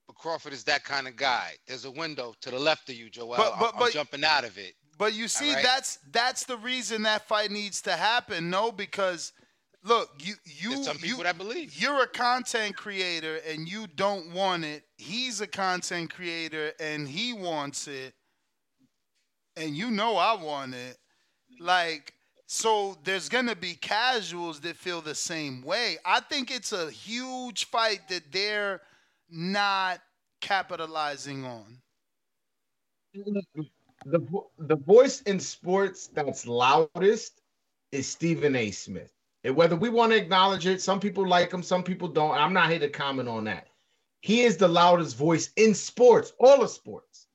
But Crawford is that kind of guy. There's a window to the left of you, Joel. But- I'm- but- I'm, jumping out of it. But you see, right. that's that's the reason that fight needs to happen. No, because look, you you There's some people you, that believe. you're a content creator and you don't want it. He's a content creator and he wants it, and you know I want it. Like, so there's gonna be casuals that feel the same way. I think it's a huge fight that they're not capitalizing on. The the voice in sports that's loudest is Stephen A. Smith. And whether we want to acknowledge it, some people like him, some people don't. I'm not here to comment on that. He is the loudest voice in sports, all of sports.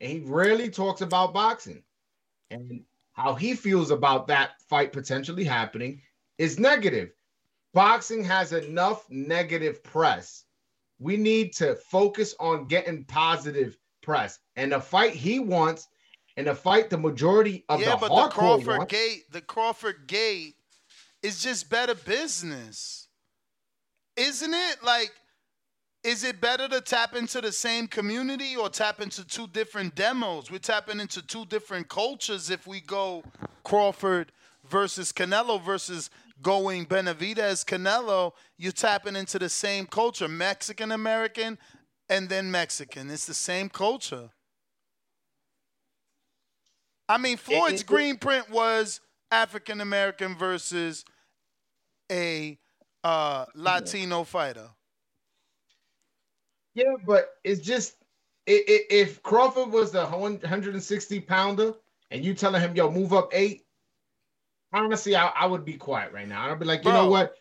And he rarely talks about boxing. And how he feels about that fight potentially happening is negative. Boxing has enough negative press. We need to focus on getting positive press. And the fight he wants, and the fight the majority of yeah, the but the Crawford wants, gate, the Crawford gate is just better business. Isn't it? Like, is it better to tap into the same community or tap into two different demos? We're tapping into two different cultures if we go Crawford versus Canelo versus going Benavidez Canelo. You're tapping into the same culture, Mexican American and then Mexican. It's the same culture. I mean, Floyd's it- green print was African American versus a uh, Latino fighter. Yeah, but it's just i- i- if Crawford was the 160 pounder and you telling him, yo, move up eight, honestly, I, I would be quiet right now. I'd be like, you know what?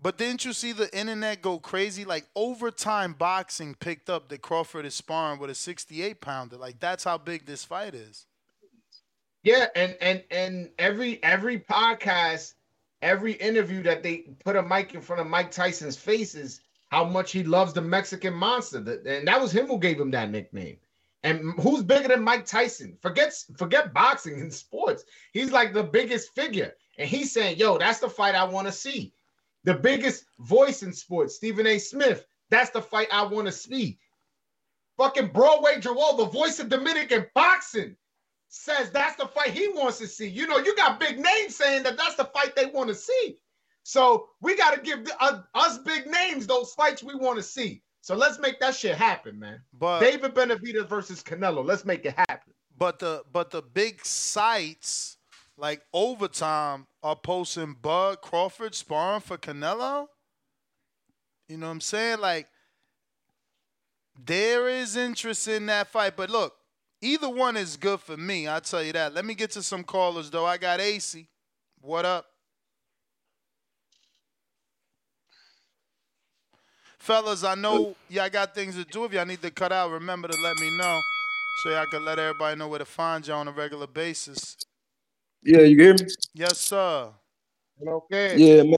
But didn't you see the internet go crazy? Like overtime boxing picked up that Crawford is sparring with a 68 pounder. Like that's how big this fight is. Yeah, and and and every every podcast, every interview that they put a mic in front of Mike Tyson's face is how much he loves the Mexican monster. And that was him who gave him that nickname. And who's bigger than Mike Tyson? Forget forget boxing and sports. He's like the biggest figure. And he's saying, yo, that's the fight I want to see. The biggest voice in sports, Stephen A. Smith. That's the fight I want to see. Fucking Broadway Joel, the voice of Dominican boxing, says that's the fight he wants to see. You know, you got big names saying that that's the fight they want to see. So we got to give the, uh, us big names those fights we want to see. So let's make that shit happen, man. But David Benavidez versus Canelo. Let's make it happen. but the but the big sites like overtime are posting Bud Crawford sparring for Canelo. You know what I'm saying? Like there is interest in that fight, but look, either one is good for me. I'll tell you that. Let me get to some callers though. I got AC. What up? Fellas, I know y'all got things to do. If y'all need to cut out, remember to let me know so y'all can let everybody know where to find you on a regular basis. Yeah, you hear me? Yes, sir. Okay. Yeah, man.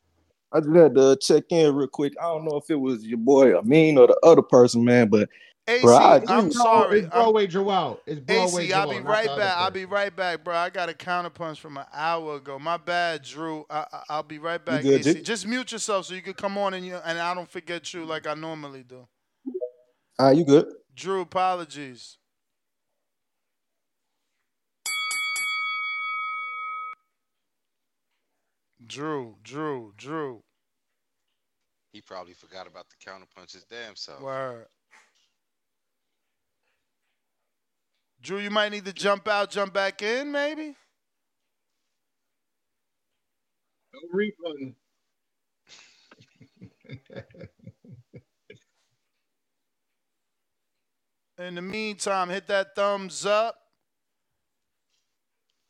I just had to check in real quick. I don't know if it was your boy Amin or the other person, man, but AC, bro, I agree I'm sorry. It's Broadway Joel. It's Broadway AC, I'll be right back. I'll be right back, bro. I got a counterpunch from an hour ago. My bad, Drew. I, I, I'll be right back, good, AC. G? Just mute yourself so you can come on and you and I don't forget you like I normally do. All right, you good? Drew, apologies. Drew, Drew, Drew. He probably forgot about the counterpunch his damn self. Word. Drew, you might need to jump out, jump back in, maybe. No refund. In the meantime, hit that thumbs up.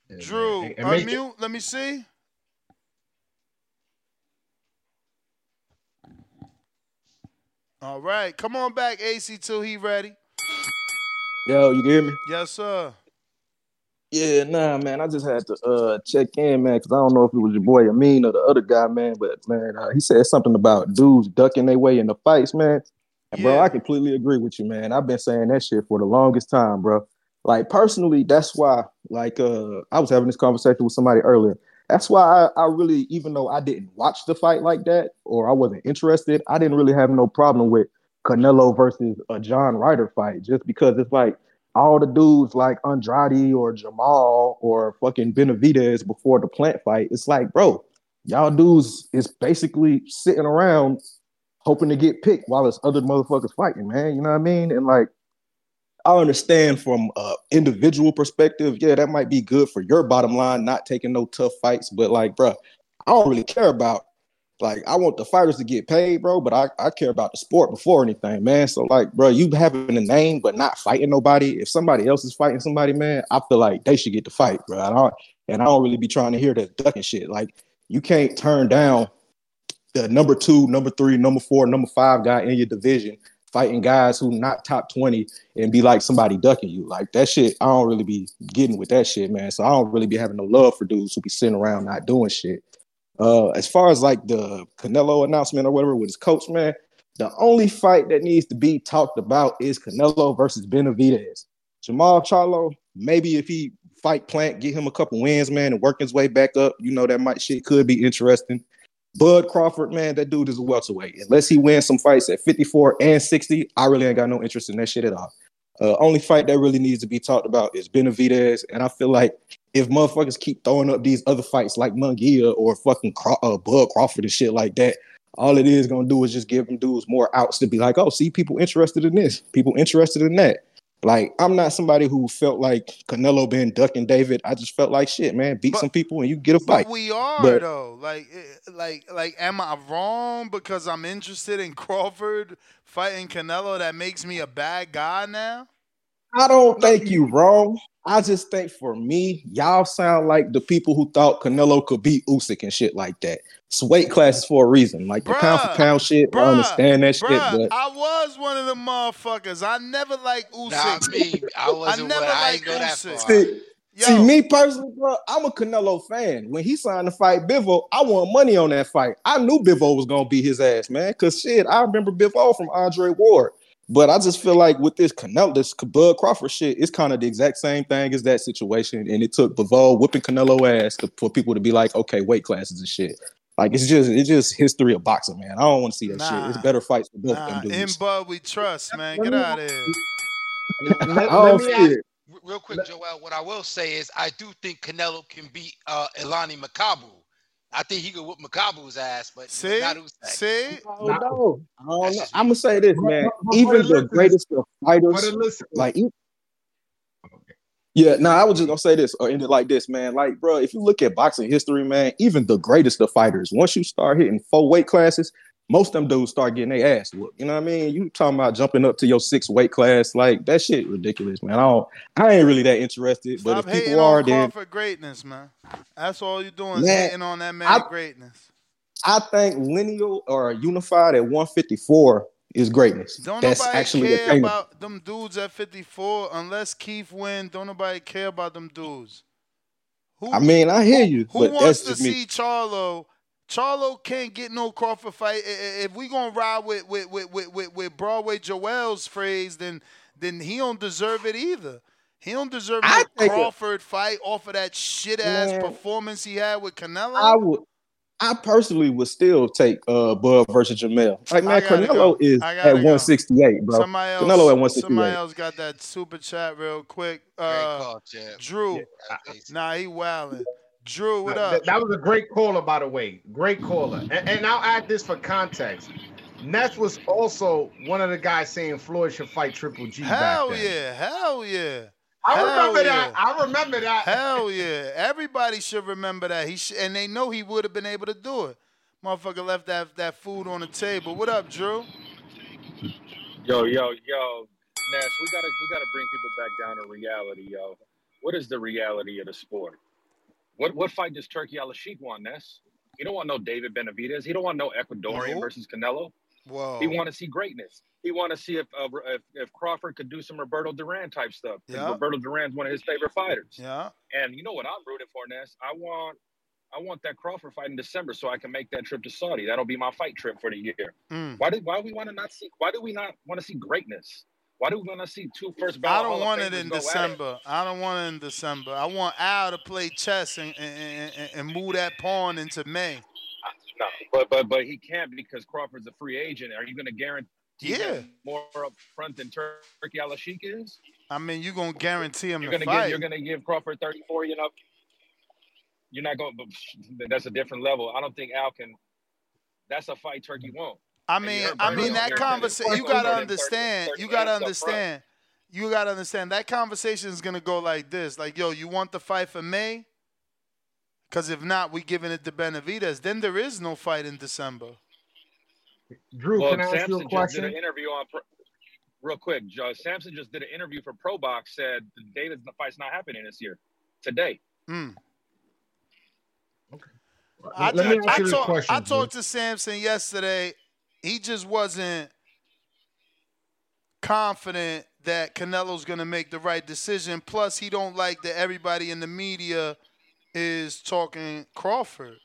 Yeah, Drew, man. Make it- Let me see. All right, come on back, AC2. He ready? Yo, you can hear me? Yes, sir. Yeah, nah, man. I just had to uh check in, man, because I don't know if it was your boy Amin or the other guy, man. But man, uh, he said something about dudes ducking their way in the fights, man. And bro, I completely agree with you, man. I've been saying that shit for the longest time, bro. Like personally, that's why, like, uh, I was having this conversation with somebody earlier. That's why I, I really, even though I didn't watch the fight like that or I wasn't interested, I didn't really have no problem with Canelo versus a John Ryder fight, just because it's like all the dudes like Andrade or Jermall or fucking Benavidez before the plant fight. It's like, bro, y'all dudes is basically sitting around hoping to get picked while it's other motherfuckers fighting, man. You know what I mean? And like, I understand from a individual perspective, yeah, that might be good for your bottom line, not taking no tough fights. But like, bro, I don't really care about like I want the fighters to get paid, bro. But I, I care about the sport before anything, man. So like, bro, you having a name but not fighting nobody. If somebody else is fighting somebody, man, I feel like they should get the fight, bro. I don't, and I don't really be trying to hear the ducking shit. Like, you can't turn down the number two, number three, number four, number five guy in your division fighting guys who not top 20 and be like somebody ducking you. Like that shit, I don't really be getting with that shit, man. So I don't really be having no love for dudes who be sitting around not doing shit. Uh, as far as like the Canelo announcement or whatever with his coach, man, the only fight that needs to be talked about is Canelo versus Benavidez. Jermall Charlo, maybe if he fight Plant, get him a couple wins, man, and work his way back up, you know that might shit could be interesting. Bud Crawford, man, that dude is a welterweight. Unless he wins some fights at 54 and 60, I really ain't got no interest in that shit at all. Uh, only fight that really needs to be talked about is Benavidez, and I feel like if motherfuckers keep throwing up these other fights like Munguia or fucking Craw- uh, Bud Crawford and shit like that, all it is gonna do is just give them dudes more outs to be like, oh, see, people interested in this, people interested in that. Like, I'm not somebody who felt like Canelo been ducking David. I just felt like shit, man. Beat some people and you get a fight. But we are But- though. Like, eh, like, like, am I wrong because I'm interested in Crawford fighting Canelo? That makes me a bad guy now. I don't think you wrong. I just think for me, y'all sound like the people who thought Canelo could beat Usyk and shit like that. It's weight classes for a reason. Like the pound for pound shit, I understand that shit, Bruh, but I was one of the motherfuckers. I never liked Usyk. Not me. I wasn't. never one- I liked ain't go that Usyk. see, Yo. see, me personally, bro, I'm a Canelo fan. When he signed to fight Bivol, I want money on that fight. I knew Bivol was gonna beat his ass, man. Cause shit, I remember Bivol from Andre Ward. But I just feel like with this Canelo, this Bud Crawford shit, it's kind of the exact same thing as that situation. And it took Bivol whipping Canelo ass to, for people to be like, okay, weight classes and shit. Like it's just it's just history of boxing, man. I don't want to see that shit. It's better fights for both Nah, them in. Bud we trust, man. Get out of here. Let- let me ask- Real quick, Joel. What I will say is, I do think Canelo can beat uh, Ilunga Makabu. I think he could whoop Makabu's ass, but See, not Usyk. see. Oh, no. I don't know. I'm gonna say this, man. But- but for Even the the greatest of fighters, the listen, like e- yeah, no, I was just gonna say this or end it like this, man. Like, bro, if you look at boxing history, man, even the greatest of fighters, once you start hitting four weight classes, most of them dudes start getting their ass whooped. You know what I mean? You talking about jumping up to your six weight class, like that shit ridiculous, man. I don't, I ain't really that interested. Stop but if people are, then Crawford greatness, man. That's all you're doing is Man, hating on that man I- greatness. I think lineal or unified at 154 is greatness. Don't That's nobody actually care attainable. about them dudes at 54 unless Keith win. Don't nobody care about them dudes. Who, I mean, I hear you, who but wants that's to see Charlo Charlo can't get no Crawford fight. I- I- If we gonna ride with with, with, with, with with Broadway Joel's phrase, then then he don't deserve it either. He don't deserve I no think it- Crawford fight off of that shit ass Man. performance he had with Canelo. I would. I personally would still take uh Bud versus Jermall. Like I man, gotta Canelo go. is at 168, bro. Somebody else, Canelo at somebody else got that super chat real quick. Great Uh, call, Jeff. Drew, nah, he wildin'. Drew, what up? That, that was a great caller, by the way. Great caller. And, and I'll add this for context. Ness was also one of the guys saying Floyd should fight Triple G. Hell back then. yeah, hell yeah. I Hell remember that. yeah. I remember that. Hell yeah. Everybody should remember that. He sh- and they know he would have been able to do it. Motherfucker left that that food on the table. What up, Drew? Yo, yo, yo, Nash, we gotta we gotta bring people back down to reality, yo. What is the reality of the sport? What what fight does Turki Al Sheikh want, Ness? He don't want no David Benavidez. He don't want no Ecuadorian No. versus Canelo. Whoa. He want to see greatness. He want to see if, uh, if if Crawford could do some Roberto Duran type stuff. Yeah. Roberto Duran's one of his favorite fighters. Yeah. And you know what I'm rooting for, Ness? I want I want that Crawford fight in December so I can make that trip to Saudi. That'll be my fight trip for the year. Mm. Why did why do we want to not see why do we not want to see greatness? Why do we to see two first I don't want it in December. I don't want it in December. I want Al to play chess and and, and, and move that pawn into May. No, but but but he can't because Crawford's a free agent. Are you going to guarantee Yeah. him more up front than Turki Al Sheikh is? I mean, you're gonna guarantee him You're going to give fight. you're going to give Crawford 34. You know, you're not going. That's a different level. I don't think Al can. That's a fight Turki won't. I mean, I mean that conversation. You gotta more than 30 understand. You gotta wins up front. understand. You gotta understand that conversation is gonna go like this: like, yo, you want the fight for May? Because if not, we giving it to Benavidez. Then there is no fight in December. Drew, well, can I ask Samson you a just did an interview on. Pro- Real quick, uh, Samson just did an interview for Pro Box. Said the David the fight's not happening this year. Today. Mm. I, Let me ask I, you this talk- question, I talked to Samson yesterday. He just wasn't confident that Canelo's going to make the right decision. Plus, he don't like that everybody in the media is talking Crawford.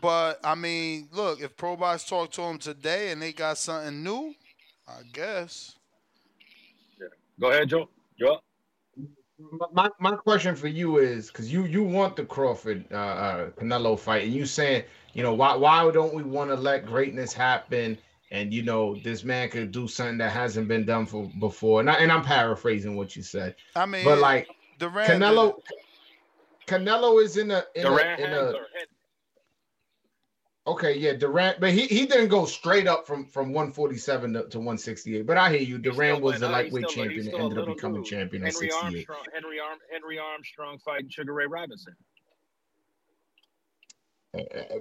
But I mean, look, if Pro Box talked to him today and they got something new, I guess. Yeah. Go ahead, Joe. Joe. My, my question for you is because you you want the Crawford uh, uh, Canelo fight, and you saying you know why why don't we want to let greatness happen? And you know this man could do something that hasn't been done for before. And, I, and I'm paraphrasing what you said, I mean, but like Duran did Canelo. Canelo is in a in Duran a, in a okay yeah Duran, but he, he didn't go straight up from from 147 to, to 168. But I hear you. Duran was went the lightweight still champion and ended up becoming dude. champion at Henry 68. Armstrong, Henry Arm, Henry Armstrong fighting Sugar Ray Robinson.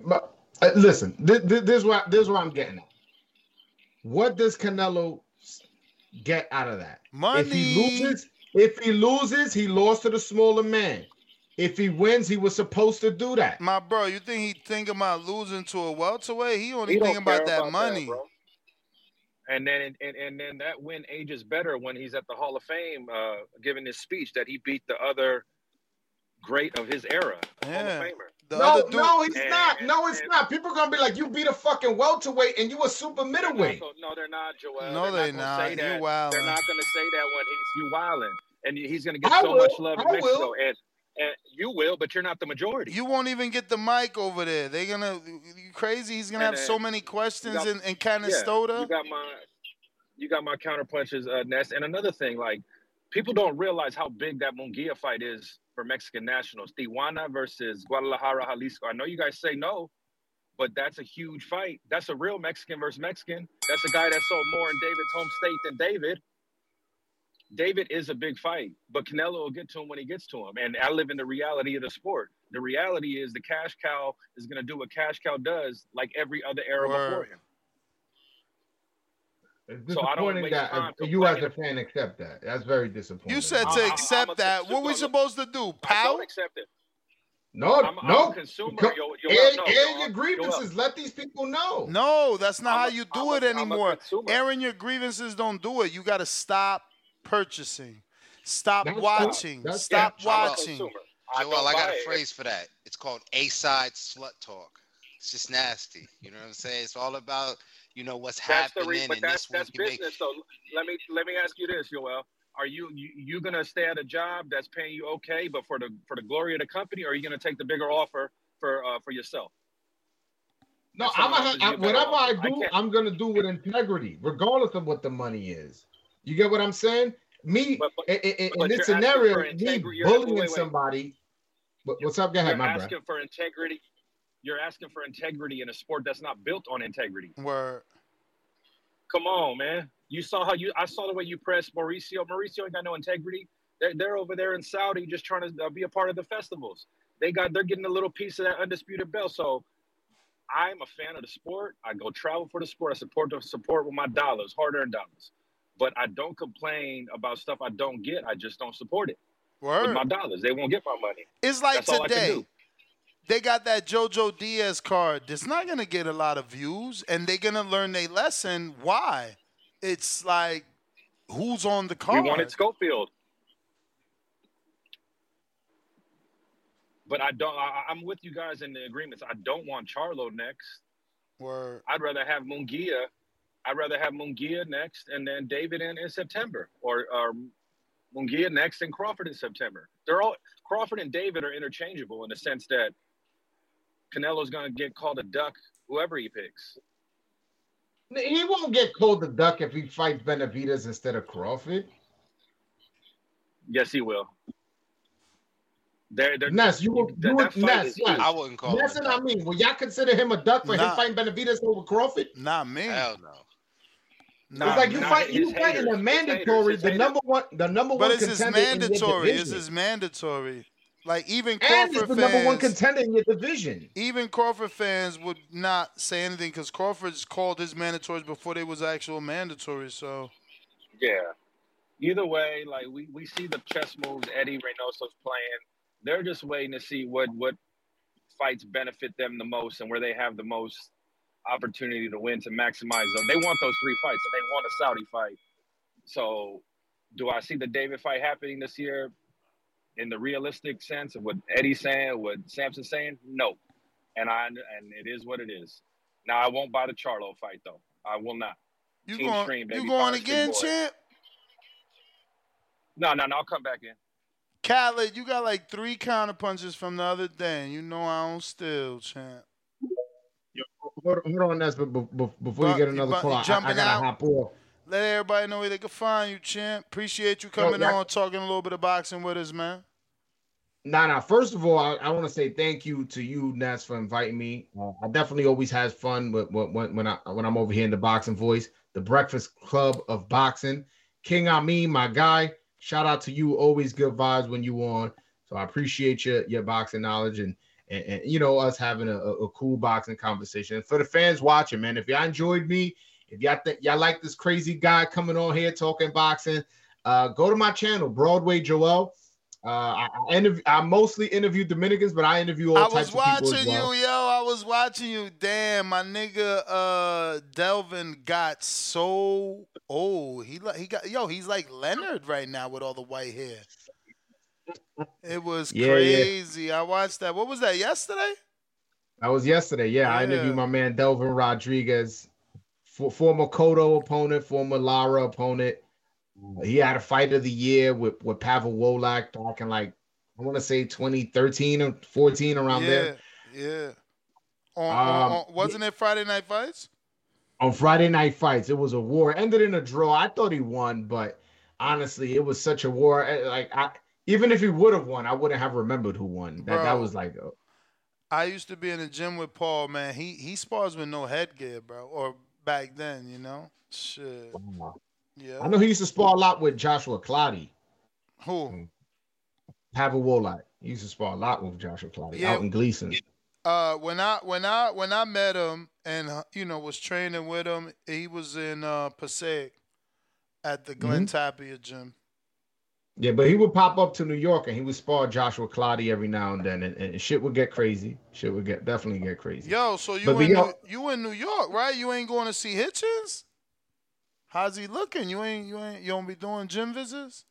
But uh, listen, this, this, this is what this is what I'm getting at. What does Canelo get out of that? Money. If he loses, if he loses, he lost to the smaller man. If he wins, he was supposed to do that. My bro, you think he think about losing to a welterweight? He only He think about care that about money. bro. And then and, and then that win ages better when he's at the Hall of Fame uh, giving his speech that he beat the other great of his era, Hall of Famer. The no, other dude, no, he's And- not. No, it's and- not. People are gonna be like, you beat a fucking welterweight and you a super They're middleweight. no, they're not, Joel. No, they're they not. not. You that. wildin'. They're not going to say that when he's you wilding, and he's going to get I so will. much love in I Mexico. will. And and you will, but you're not the majority. you won't even get the mic over there. They're gonna you crazy. He's gonna And have then so many questions got- in, in Yeah, Canastota. you got my you got my counter punches, uh, Ness. And another thing, like people don't realize how big that Munguia fight is for Mexican nationals. Tijuana versus Guadalajara, Jalisco. I know you guys say no, but that's a huge fight. That's a real Mexican versus Mexican. That's a guy that sold more in David's home state than David. David is a big fight, but Canelo will get to him when he gets to him. And I live in the reality of the sport. The reality is the cash cow is going to do what cash cow does, like every other era Word. before him. It's So I don't disappointing waste that you as a fan accept that. That's very disappointing. You said I- to I'm- I'm accept a that. What we consumer. supposed to do? I don't accept it. no, I'm, I'm no. a consumer. Co- Yo, yo, air, no, air yo, your yo, grievances. Let these people know. No, that's not I'm how you do a- it I'm anymore. consumer. Airing your grievances don't do it. You got to stop purchasing. Stop That's- watching. that's- Stop I'm watching. consumer. I I got buy a it. phrase for that. It's called A side slut talk. It's just nasty. You know what I'm saying? It's all about you know what's That's the happening, reason, but that's this that's can make. business. So let me let me ask you this, Joel. Are you, you you gonna stay at a job that's paying you okay, but for the for the glory of the company, or are you gonna take the bigger offer for uh, for yourself? No, I'm someone a, offers you I, a better whatever I offer, I do, can't- I'm gonna do with integrity, regardless of what the money is. You get what I'm saying? Me But- but- i- i- i- but in this you're asking scenario, for me integrity- you're- wait, bullying wait, wait. somebody. What, what's up? Go ahead, You're my asking brother. for integrity. You're asking for integrity in a sport that's not built on integrity. Word. Come on, man. You saw how you. I saw the way you pressed Mauricio. Mauricio ain't got no integrity. They're, they're over there in Saudi just trying to uh, be a part of the festivals. They got. They're getting a little piece of that undisputed belt. So, I'm a fan of the sport. I go travel for the sport. I support the support with my dollars, hard-earned dollars. But I don't complain about stuff I don't get. I just don't support it with my dollars. They won't get my money. It's like That's all I can today. They got that JoJo Diaz card. That's not gonna get a lot of views, and they're gonna learn their lesson. Why? It's like who's on the card? We wanted Schofield. But I don't. I, I'm with you guys in the agreements. I don't want Charlo next. Word. I'd rather have Munguia. I'd rather have Munguia next, and then David in, in September, or or Munguia next and Crawford in September. They're all Crawford and David are interchangeable in the sense that Canelo's going to get called a duck, whoever he picks. He won't get called a duck if he fights Benavidez instead of Crawford. Yes, he will. They're, they're, Ness, you would, that- you that would fight Ness, is yes. I wouldn't call Ness him and a I duck. mean, will y'all consider him a duck for him fighting Benavidez over Crawford? Not me. Hell no. Not it's like you me. nah, fight, you fighting haters, a mandatory, haters, the haters. number one, the number But one it's his contender in your mandatory. It's division. mandatory. Like even and Crawford it's the fans, number one contender in your division. even Crawford fans would not say anything because Crawford's called his mandatories before they was actual mandatory. So Yeah. Either way, like we, we see the chess moves Eddy Reynoso's playing. They're just waiting to see what what fights benefit them the most and where they have the most opportunity to win to maximize them. They want those three fights and they want a Saudi fight. So do I see the David fight happening this year in the realistic sense of what Eddy's saying, what Samson's saying? No. And I and it is what it is. Now I won't buy the Charlo fight though. I will not. you Team going Stream, you going again, champ? No, no, no, I'll come back in. Khaled, you got like three counter punches from the other day. and You know I don't steal, champ. Hold, hold on, Ness, but be- be- before you get another bu- call, you I, I jumping gotta out? hop off. Let everybody know where they can find you, champ. Appreciate you coming yeah. on, talking a little bit of boxing with us, man. Nah, nah. First of all, I, I want to say thank you to you, Ness, for inviting me. Uh, I definitely always has fun with, when when I when I'm over here in the Boxing Voice, the Breakfast Club of Boxing. King Amin, my guy. Shout out to you. Always good vibes when you on. So I appreciate your your boxing knowledge and and, and you know us having a, a, a cool boxing conversation. For the fans watching, man, if y'all enjoyed me, if y'all think y'all like this crazy guy coming on here talking boxing, uh, go to my channel, Broadway Joel. Uh, I, I, interview, I mostly interview Dominicans, but I interview all I types was of people watching as well. you, yo. I was watching you. Damn, my nigga uh Delvin got so old. He like he got yo, he's like Leonard right now with all the white hair. It was Yeah, yeah. crazy. I watched that. What was that yesterday? That was yesterday. Yeah, I interviewed my man Delvin Rodriguez, for, former Cotto opponent, former Lara opponent. He had a fight of the year with, with Pawel Wolak back in like, I want to say 2013 or 14, around yeah, there. yeah. On, on- Um, on- wasn't it Friday Night Fights? On Friday Night Fights, it was a war. It ended in a draw. I thought he won, but honestly, it was such a war. Eh, Like, I, even if he would have won, I wouldn't have remembered who won. That, that was like, a, I used to be in the gym with Paul, man. He he spars with no headgear, bro. Or back then, you know? Shit. Yeah. I know he used to spar a lot with Joshua Clottey. Who? Pawel Wolak. He used to spar a lot with Joshua Clottey Yeah. out in Gleason. Uh, when I when I when I met him and uh, you know was training with him, he was in uh Passaic at the Glen Tapia gym. Yeah, but he would pop up to New York and he would spar Joshua Clottey every now and then, and, and shit would get crazy. Shit would get definitely get crazy. Yo, so you But- but in New, you in New York, right? You ain't going to see Hitchins? How's he looking? You ain't you ain't you don't be doing gym visits?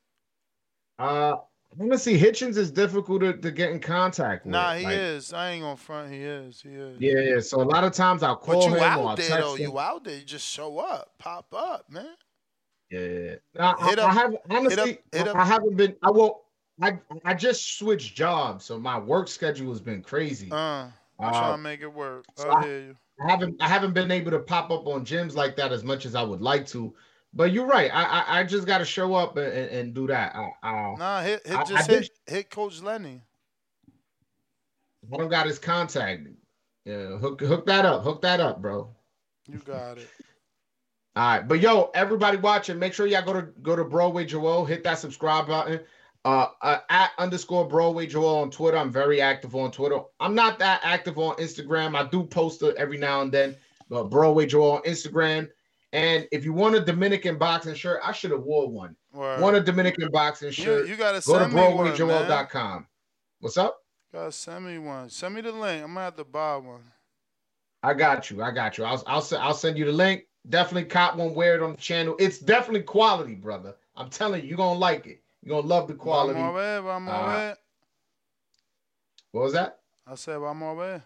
Uh, gonna see Hitchins is difficult to, to get in contact with. Nah, he Like, is. I ain't gonna front. He is. He is. Yeah, yeah. So a lot of times I'll But call you him or out I'll there text though. him. You out there. You just show up, pop up, man. Yeah. I, I, up- I haven't hit up- honestly. hit up- I haven't been. I will. I I just switched jobs, so my work schedule has been crazy. Uh, I'm Uh, trying to make it work. so I I- I haven't I haven't been able to pop up on gyms like that as much as I would like to. But you're right. I I, I just got to show up and, and, and do that. I, I, Nah, hit, hit I- I just did- hit, hit Coach Lenny. I don't got his contact. Yeah, hook hook that up. Hook that up, bro. You got it. All right, but yo, everybody watching, make sure y'all go to go to Broadway Joel, hit that subscribe button. Uh, uh, at underscore Broadway Joel on Twitter. I'm very active on Twitter. I'm not that active on Instagram. I do post it every now and then, but Broadway Joel on Instagram. And if you want a Dominican boxing shirt, I should have wore one. Word. Want a Dominican boxing shirt? you gotta go to send me one, BroadwayJoel.com. What's up? Gotta send me one. Send me the link. I'm gonna have to buy one. I got you. I got you. I'll I'll, I'll send you the link. Definitely cop one. Wear it on the channel. It's definitely quality, brother. I'm telling you, you're gonna like it. You're gonna love the quality. Vamos a ver, vamos a Uh, ver. What was that? I said vamos a ver.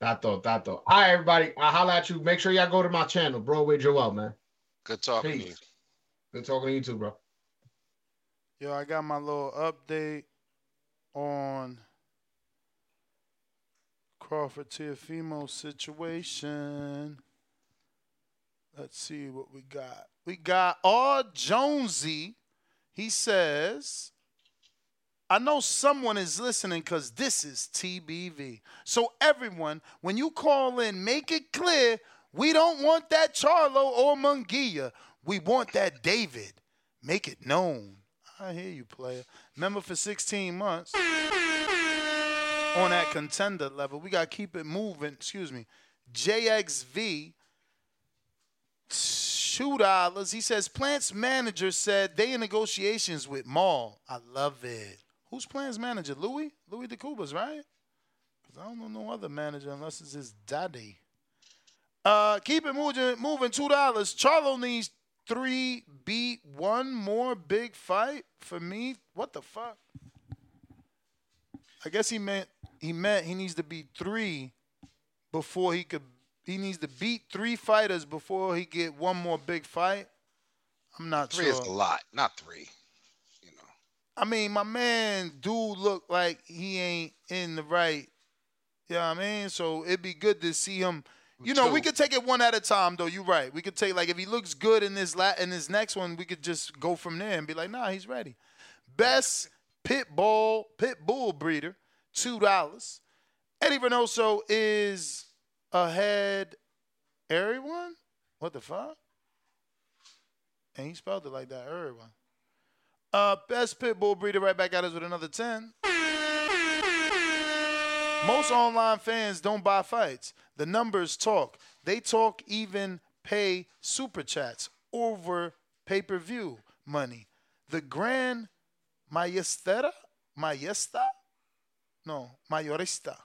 Tato, Tato. All right, everybody. I'll holla at you. Make sure y'all go to my channel, Broadway Joel, man. Good talking to you. Good talking to you too, bro. Yo, I got my little update on Crawford Tiafimo situation. Let's see what we got. We got R. Jonesy. He says, I know someone is listening because this is TBV. So, everyone, when you call in, make it clear we don't want that Charlo or Munguia. We want that David. Make it known. I hear you, player. Member for 16 months on that contender level. We got to keep it moving. Excuse me. JXV, two dollars. He says Plant's manager said they in negotiations with Mall. I love it. Who's Plant's manager? Louis? Louis DeCubas, right? Because I don't know no other manager unless it's his daddy. Uh, keep it moving. Moving two dollars. Charlo needs three beat one more big fight for me. What the fuck? I guess he meant he meant he needs to beat three before he could. He needs to beat three fighters before he get one more big fight. I'm not Three sure. is a lot, not three. You know. I mean, my man do look like he ain't in the right. You know I mean? So it'd be good to see him. You know, we could take it one at a time, though. You're right. We could take like if he looks good in this la- in this next one, we could just go from there and be like, nah, he's ready. Best pit bull pit bull breeder, two dollars. Eddy Reynoso is ahead. Everyone, what the fuck? And he spelled it like that. Everyone. Uh, best pit bull breeder right back at us with another 10. Most online fans don't buy fights. The numbers talk. They talk even pay super chats over pay-per-view money. The Grand Maestera? Maesta? No, Mayorista.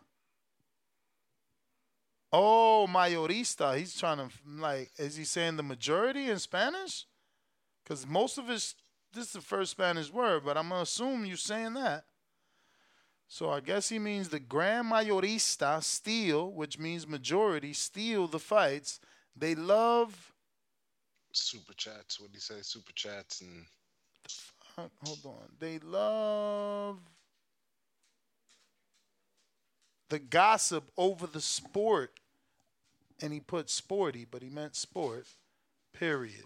Oh, Mayorista. He's trying to, like, is he saying the majority in Spanish? Because most of his, this is the first Spanish word, but I'm to assume you're saying that. So I guess he means the Grand Mayorista steal, which means majority, steal the fights. They love, Super chats. What do you say? Super chats and hold on, they love the gossip over the sport. And he put sporty, but he meant sport, period.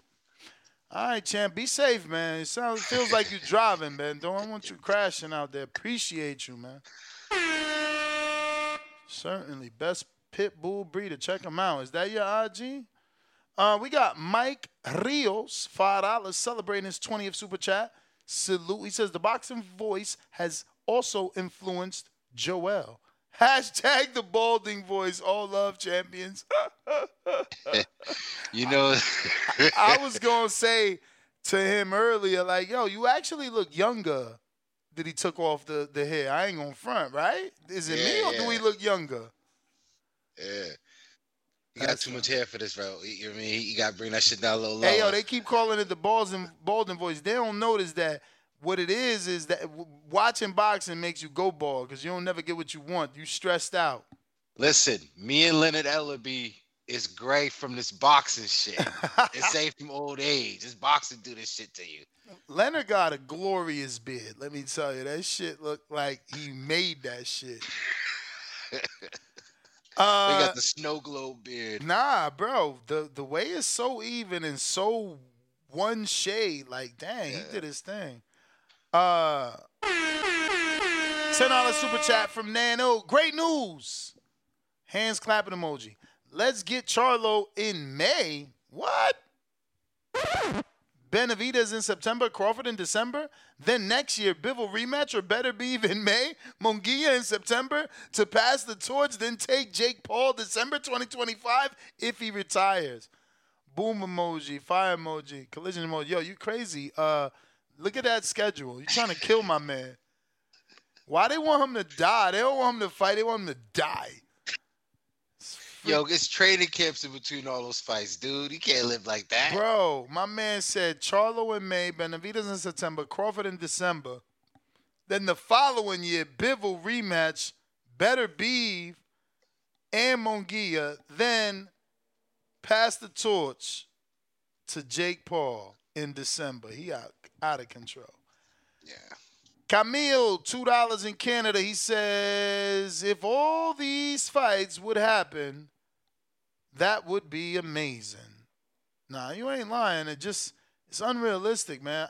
All right, champ. Be safe, man. It sounds feels like you're driving, man. Don't want you crashing out there. Appreciate you, man. Certainly, best pit bull breeder. Check him out. Is that your IG? Uh, we got Mike Rios, five dollars, celebrating his 20th super chat. Salute. He says the boxing voice has also influenced Joel. Hashtag the balding voice. All love champions. you know. I was gonna say to him earlier, like, yo, you actually look younger that he took off the, the hair. I ain't gonna front, right? Is it me Yeah, or do we look younger? Yeah. You got too much hair for this, bro. You know what I mean? You got to bring that shit down a little lower. Hey yo, they keep calling it the Baldwin Baldwin voice. They don't notice that what it is is that watching boxing makes you go bald because you don't never get what you want. You stressed out. Listen, me and Leonard Ellerbe is gray from this boxing shit. it's safe from old age. This boxing do this shit to you. Leonard got a glorious beard. Let me tell you, that shit looked like he made that shit. They Uh, got the snow globe beard. Nah, bro. The the way is so even and so one shade. Like, dang, he did his thing. Uh ten dollar super chat from Nano. Great news. Hands clapping emoji. Let's get Charlo in May. What? Benavidez in September, Crawford in December. Then next year, Bivol rematch or Beterbiev in May. Munguia in September to pass the torch, then take Jake Paul December 2025 if he retires. Boom emoji, fire emoji, collision emoji. Yo, you crazy. Uh look at that schedule. You trying to kill my man. Why they want him to die? They don't want him to fight, they want him to die. Yo, it's training camps in between all those fights, dude. You can't live like that. Bro, my man said Charlo in May, Benavidez in September, Crawford in December. Then the following year, Bivol rematch, Beterbiev, and Munguia. Then pass the torch to Jake Paul in December. He out, out of control. Yeah. Camille, two dollars in Canada. He says, if all these fights would happen, that would be amazing. Nah, you ain't lying. It just it's unrealistic, man.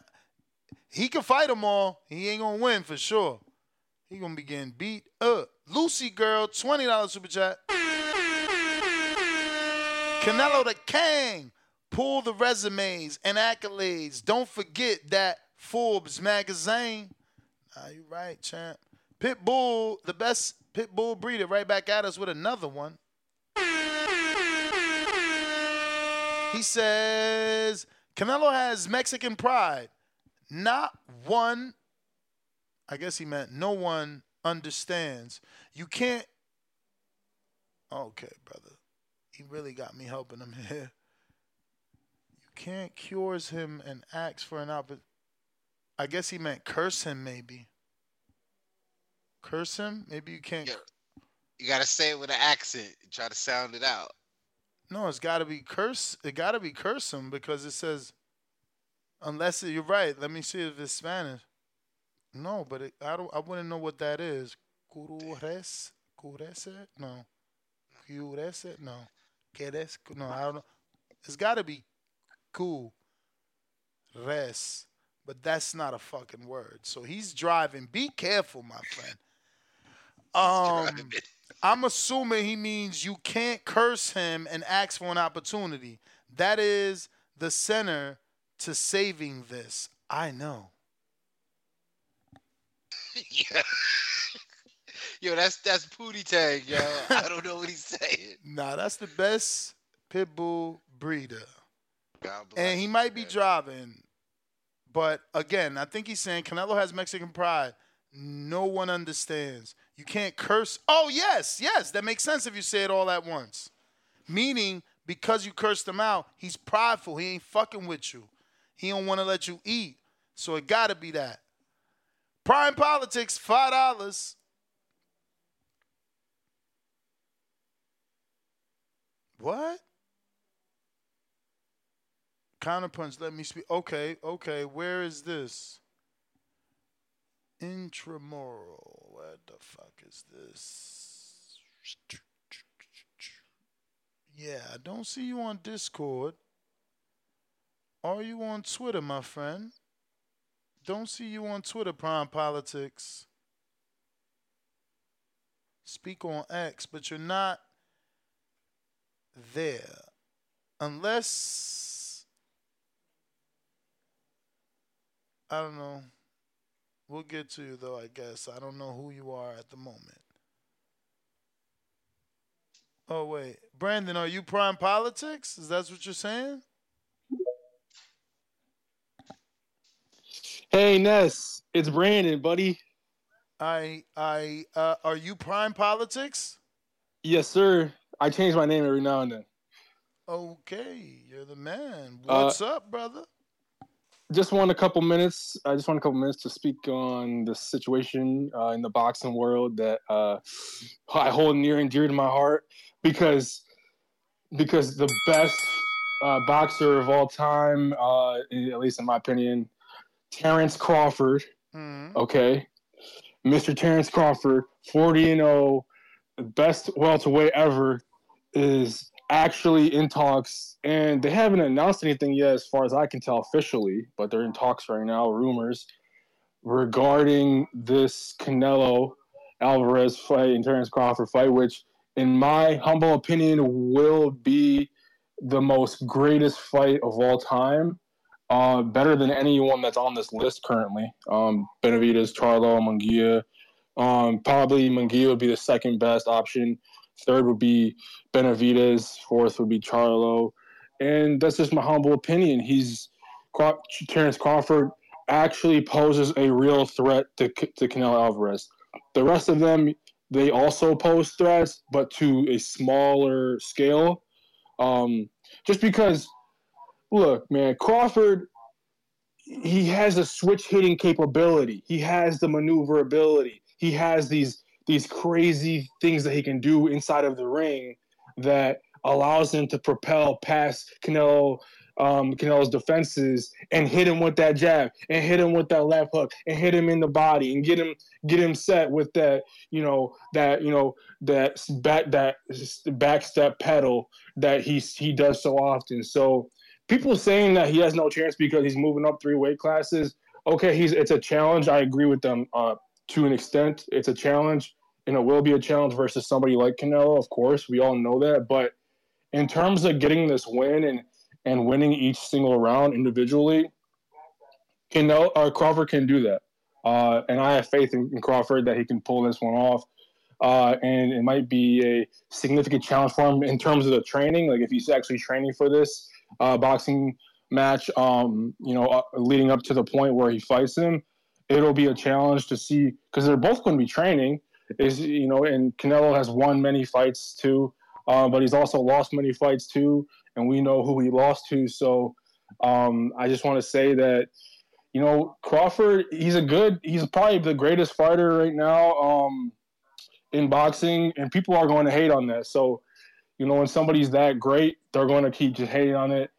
He can fight them all. He ain't gonna win for sure. He gonna be getting beat up. Lucy girl, twenty dollars super chat. Canelo the Kang. Pull the resumes and accolades. Don't forget that Forbes magazine. Nah, you right, champ. Pitbull, the best Pitbull breeder, right back at us with another one. He says Canelo has Mexican pride. Not one, I guess he meant no one understands. You can't. Okay, brother. He really got me helping him here. Can't cures him and ask for an opportunity. I guess he meant curse him, maybe. Curse him? Maybe you can't. You gotta say it with an accent. Try to sound it out. No, it's got to be curse. It got to be curse him because it says, unless it, you're right. Let me see if it's Spanish. No, but it, I don't. I wouldn't know what that is. Cures, cures, no. Cures, no. Queres, no. I don't know. It's got to be cool. Res, but that's not a fucking word. So he's driving. Be careful, my friend. Um, I'm assuming he means you can't curse him and ask for an opportunity. That is the center to saving this. I know. yeah. Yo, that's that's Pootie Tang, yo. I don't know what he's saying. Nah, that's the best pit bull breeder. God bless And he might be driving, but again, I think he's saying Canelo has Mexican pride. No one understands. You can't curse. Oh, yes, yes, that makes sense if you say it all at once. Meaning, because you cursed him out, he's prideful. He ain't fucking with you. He don't want to let you eat. So it gotta be that. Prime politics, five dollars. What? Counterpunch, let me speak. Okay, okay, where is this? Intramural. Where the fuck is this? Yeah, I don't see you on Discord. Are you on Twitter, my friend? Don't see you on Twitter, Prime Politics. Speak on X, but you're not there. Unless I don't know. We'll get to you though, I guess. I don't know who you are at the moment. Oh wait. Brandon, are you prime politics? Is that what you're saying? Hey Ness, it's Brandon, buddy. I I uh are you prime politics? Yes, sir. I change my name every now and then. Okay, you're the man. Uh, What's up, brother? Just want a couple minutes. I just want a couple minutes to speak on the situation uh, in the boxing world that uh, I hold near and dear to my heart because because the best uh, boxer of all time, uh, at least in my opinion, Terrence Crawford. Okay, Mr. Terrence Crawford, forty and zero, best welterweight ever, is actually in talks, and they haven't announced anything yet, as far as I can tell officially, but they're in talks right now, rumors regarding this Canelo Alvarez fight and Terrence Crawford fight, which, in my humble opinion, will be the most greatest fight of all time. Uh, better than anyone that's on this list currently. Um, Benavidez, Charlo, Munguia. Um, probably Munguia would be the second best option. Third would be Benavidez. Fourth would be Charlo. And that's just my humble opinion. He's Terrence Crawford actually poses a real threat to, to Canelo Alvarez. The rest of them, they also pose threats, but to a smaller scale. Um, just because, look, man, Crawford, he has a switch hitting capability. He has the maneuverability. He has these these crazy things that he can do inside of the ring that allows him to propel past Canelo um, Canelo's defenses and hit him with that jab and hit him with that left hook and hit him in the body and get him get him set with that you know that you know that back that back step pedal that he he does so often. So people saying that he has no chance because he's moving up three weight classes. Okay, he's it's a challenge. I agree with them uh, to an extent. It's a challenge and it will be a challenge versus somebody like Canelo. Of course, we all know that. But in terms of getting this win and and winning each single round individually, Canelo or Crawford can do that. Uh, and I have faith in, in, Crawford that he can pull this one off. Uh, and it might be a significant challenge for him in terms of the training. Like if he's actually training for this uh, boxing match, um, you know, uh, leading up to the point where he fights him, it'll be a challenge to see because they're both going to be training. Is you know, and Canelo has won many fights too, uh, but he's also lost many fights too, and we know who he lost to. So um, I just want to say that you know Crawford, he's a good, he's probably the greatest fighter right now um, in boxing, and people are going to hate on that. So you know, when somebody's that great, they're going to keep just hating on it,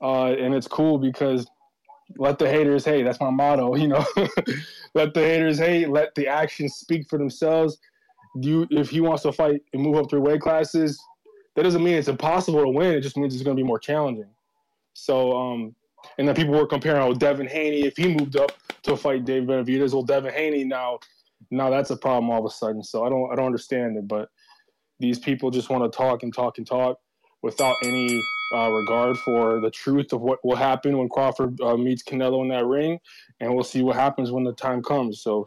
uh, and it's cool because let the haters hate. That's my motto. You know, let the haters hate. Let the actions speak for themselves. You, if he wants to fight and move up three weight classes, that doesn't mean it's impossible to win. It just means it's going to be more challenging. So, um, and then people were comparing, oh, Devin Haney, if he moved up to fight Dave Benavidez, well, Devin Haney now, now that's a problem all of a sudden. So I don't, I don't understand it. But these people just want to talk and talk and talk without any uh, regard for the truth of what will happen when Crawford uh, meets Canelo in that ring, and we'll see what happens when the time comes. So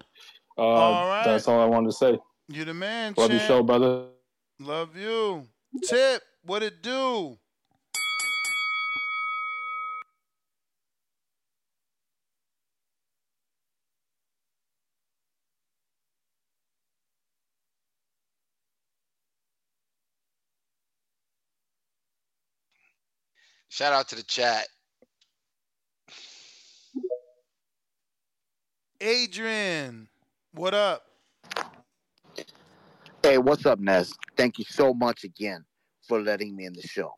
uh, All right. that's all I wanted to say. You the man, Love champ. show, brother. Love you. Tip, what it do? Shout out to the chat. Adrian, what up? Hey, what's up, Ness? Thank you so much again for letting me in the show.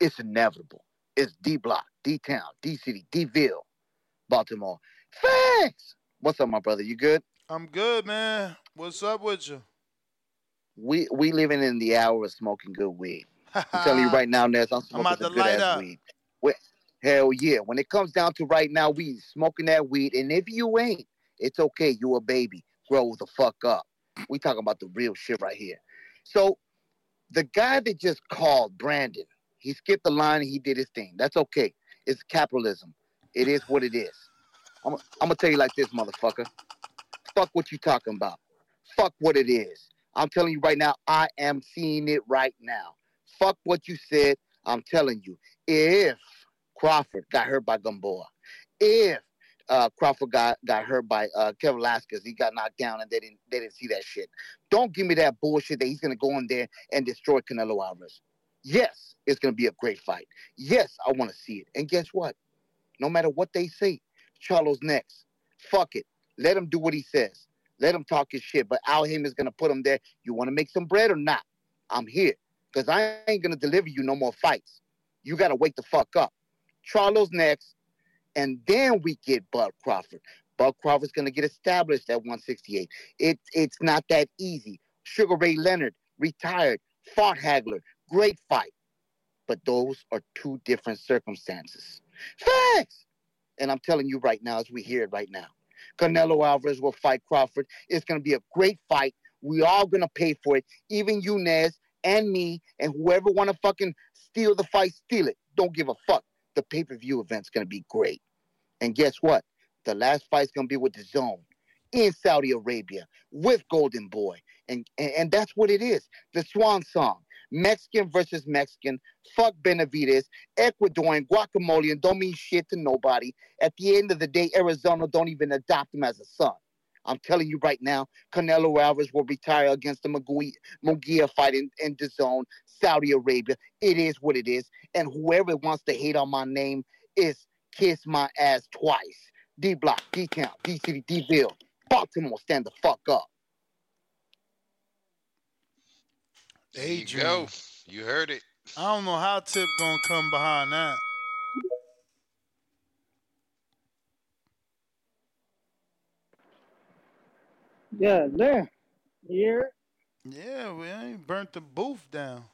It's inevitable. It's D Block, D Town, D City, D Ville, Baltimore. Thanks. What's up, my brother? You good? I'm good, man. What's up with you? We we living in the hour of smoking good weed. I'm telling you right now, Ness, I'm smoking about some good ass weed. Well, hell yeah. When it comes down to right now, we smoking that weed, and if you ain't, it's okay. You a baby. Grow the fuck up. We talking about the real shit right here. So the guy that just called Brandon, he skipped the line and he did his thing. That's okay. It's capitalism. It is what it is. I'm, I'm gonna tell you like this, motherfucker. Fuck what you talking about. Fuck what it is. I'm telling you right now, I am seeing it right now. Fuck what you said. I'm telling you. If Crawford got hurt by Gamboa, if uh, Crawford got, got hurt by uh, Kevin Velasquez, he got knocked down and they didn't they didn't see that shit. Don't give me that bullshit that he's gonna go in there and destroy Canelo Alvarez. Yes, it's gonna be a great fight. Yes, I want to see it. And guess what? No matter what they say, Charlo's next. Fuck it. Let him do what he says. Let him talk his shit. But Al Haymon's gonna put him there. You want to make some bread or not? I'm here because I ain't gonna deliver you no more fights. You gotta wake the fuck up. Charlo's next, and then we get Bud Crawford. Bud Crawford's gonna get established at 168. It, it's not that easy. Sugar Ray Leonard retired, fought Hagler, great fight. But those are two different circumstances. Facts! And I'm telling you right now, as we hear it right now, Canelo Alvarez will fight Crawford. It's to be a great fight. We all to pay for it. Even you, Nez, and me, and whoever want to fucking steal the fight, steal it. Don't give a fuck. The pay-per-view event's going to be great. And guess what? The last fight's to be with the zone in Saudi Arabia with Golden Boy. And, and, and that's what it is. The swan song. Mexican versus Mexican. Fuck Benavidez. Ecuadorian guacamole don't mean shit to nobody. At the end of the day, Arizona don't even adopt him as a son. I'm telling you right now, Canelo Alvarez will retire against the Munguia, Munguia fight in, in the zone, Saudi Arabia. It is what it is. And whoever wants to hate on my name is kiss my ass twice. D Block, D Town, D City, D Ville. Baltimore, stand the fuck up. There you Adrian. go. You heard it. I don't know how Tip gonna come behind that. Yeah, there. Here. Yeah, we ain't burnt the booth down.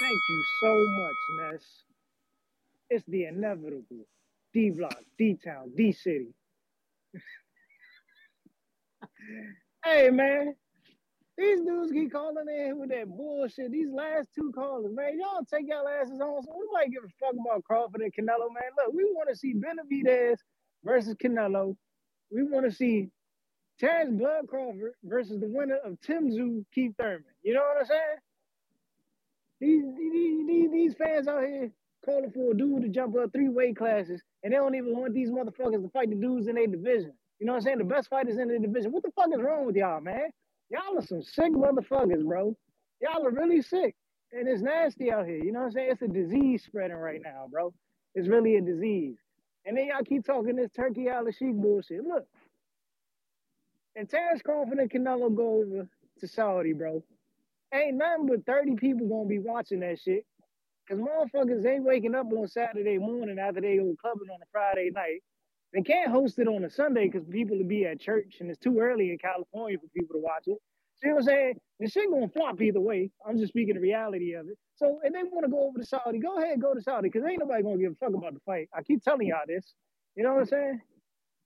Thank you so much, Ness. It's the inevitable. D Block, D Town, D City. hey man, these dudes keep calling in with that bullshit. These last two callers, man, y'all take y'all asses on. So nobody give a fuck about Crawford and Canelo, man. Look, we want to see Benavidez versus Canelo. We want to see Terrence Blood Crawford versus the winner of Tim Tszyu, Keith Thurman. You know what I'm saying? These, these, these, these fans out here calling for a dude to jump up three weight classes, and they don't even want these motherfuckers to fight the dudes in their division. You know what I'm saying? The best fighters in the division. What the fuck is wrong with y'all, man? Y'all are some sick motherfuckers, bro. Y'all are really sick. And it's nasty out here. You know what I'm saying? It's a disease spreading right now, bro. It's really a disease. And then y'all keep talking this Turki Alalshikh bullshit. Look, and Terrence Crawford and Canelo go over to Saudi, bro. Ain't nothing but 30 people gonna be watching that shit. Cause motherfuckers ain't waking up on Saturday morning after they go clubbing on a Friday night. They can't host it on a Sunday because people will be at church and it's too early in California for people to watch it. See what I'm saying? The shit gonna flop either way. I'm just speaking the reality of it. So if they want to go over to Saudi, go ahead, go to Saudi, because ain't nobody gonna give a fuck about the fight. I keep telling y'all this. You know what I'm saying?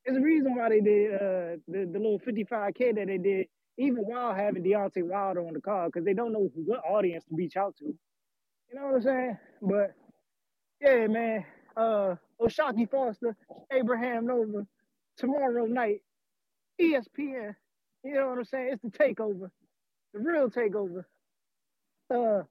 There's a reason why they did uh, the, the little 55K that they did, even while having Deontay Wilder on the card, because they don't know what audience to reach out to. You know what I'm saying? But yeah, man. Uh O'Shaquie Foster, Abraham Nova, tomorrow night, ESPN. You know what I'm saying? It's the takeover. The real takeover. Uh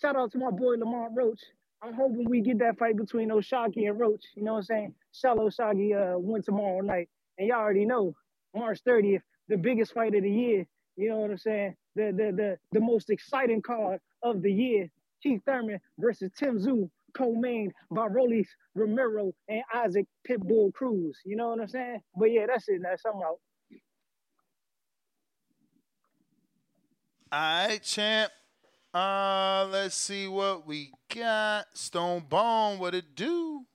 shout out to my boy Lamont Roach. I'm hoping we get that fight between Oshaki and Roach. You know what I'm saying? Shall Shaggy uh win tomorrow night. And y'all already know, March 30th, the biggest fight of the year. You know what I'm saying? The the the, the most exciting card of the year. Keith Thurman versus Tim Tszyu, co-main by Rolis Romero and Isaac Pitbull Cruz. You know what I'm saying? But yeah, that's it. That's something out. All right, champ. Uh, let's see what we got. Stone Bone, what it do?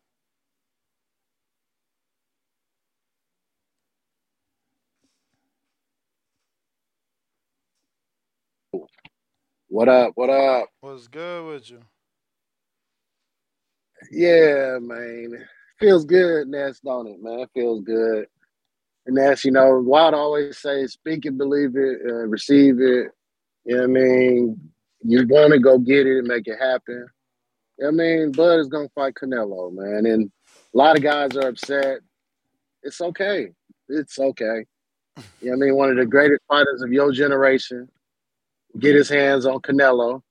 What up? What up? What's good with you? Yeah, man. Feels good, Ness, don't it, man? Feels good. And that's, you know, Wild always say, speak it, believe it, uh, receive it. You know what I mean? You want to go get it and make it happen. You know what I mean? Bud is going to fight Canelo, man. And a lot of guys are upset. It's okay. It's okay. You know what I mean? One of the greatest fighters of your generation get his hands on Canelo,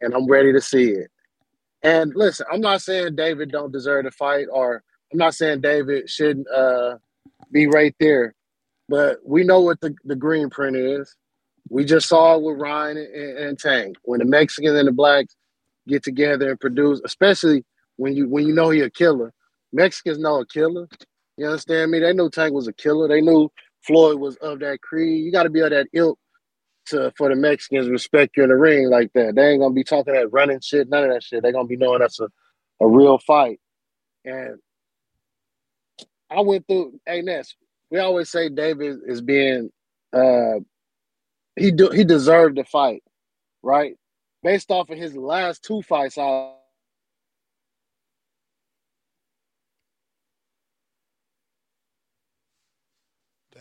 and I'm ready to see it. And listen, I'm not saying David don't deserve to fight, or I'm not saying David shouldn't uh, be right there, but we know what the, the green print is. We just saw it with Ryan and, and Tank when the Mexicans and the blacks get together and produce, especially when you when you know he a killer. Mexicans know a killer. You understand me? They knew Tank was a killer. They knew Floyd was of that creed. You got to be of that ilk to for the Mexicans respect you in the ring like that. They ain't gonna be talking that running shit, none of that shit. They're gonna be knowing that's a, a real fight. And I went through hey Ness, we always say David is being uh he do he deserved the fight, right? Based off of his last two fights, I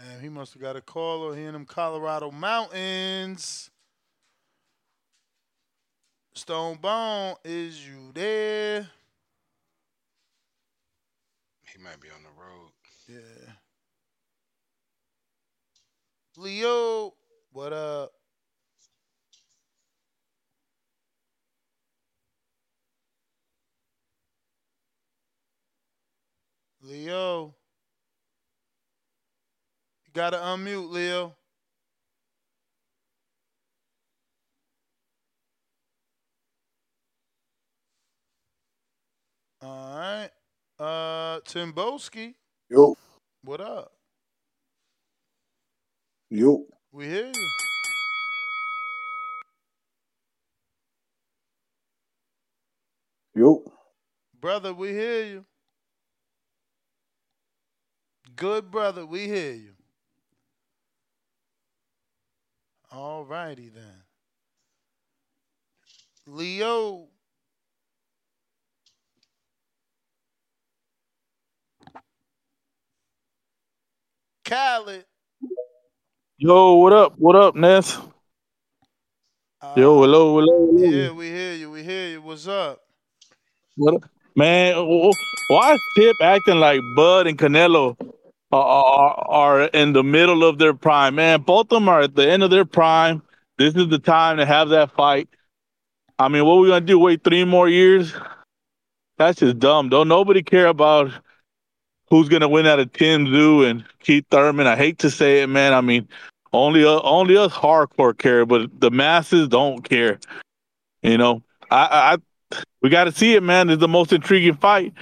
Damn, he must have got a call or he in them Colorado mountains. Stone Bone, is you there? He might be on the road. Yeah. Leo, what up? Leo. Gotta unmute, Leo. All right. Uh Timboski. Yo. What up? Yo. We hear you. Yo. Brother, we hear you. Good brother, we hear you. All righty then. Leo. Khaled. Yo, what up? What up, Ness? Uh, Yo, hello, hello, hello. Yeah, we hear you. We hear you. What's up? What up? Man, wh- why is Tip acting like Bud and Canelo are, are, are in the middle of their prime? Man, both of them are at the end of their prime. This is the time to have that fight. I mean, what we gonna do? Wait three more years? That's just dumb. Don't nobody care about who's gonna win out of Tim Tszyu and Keith Thurman. I hate to say it, man. I mean, only uh, only us hardcore care, but the masses don't care. You know, I, I we got to see it, man. It's the most intriguing fight.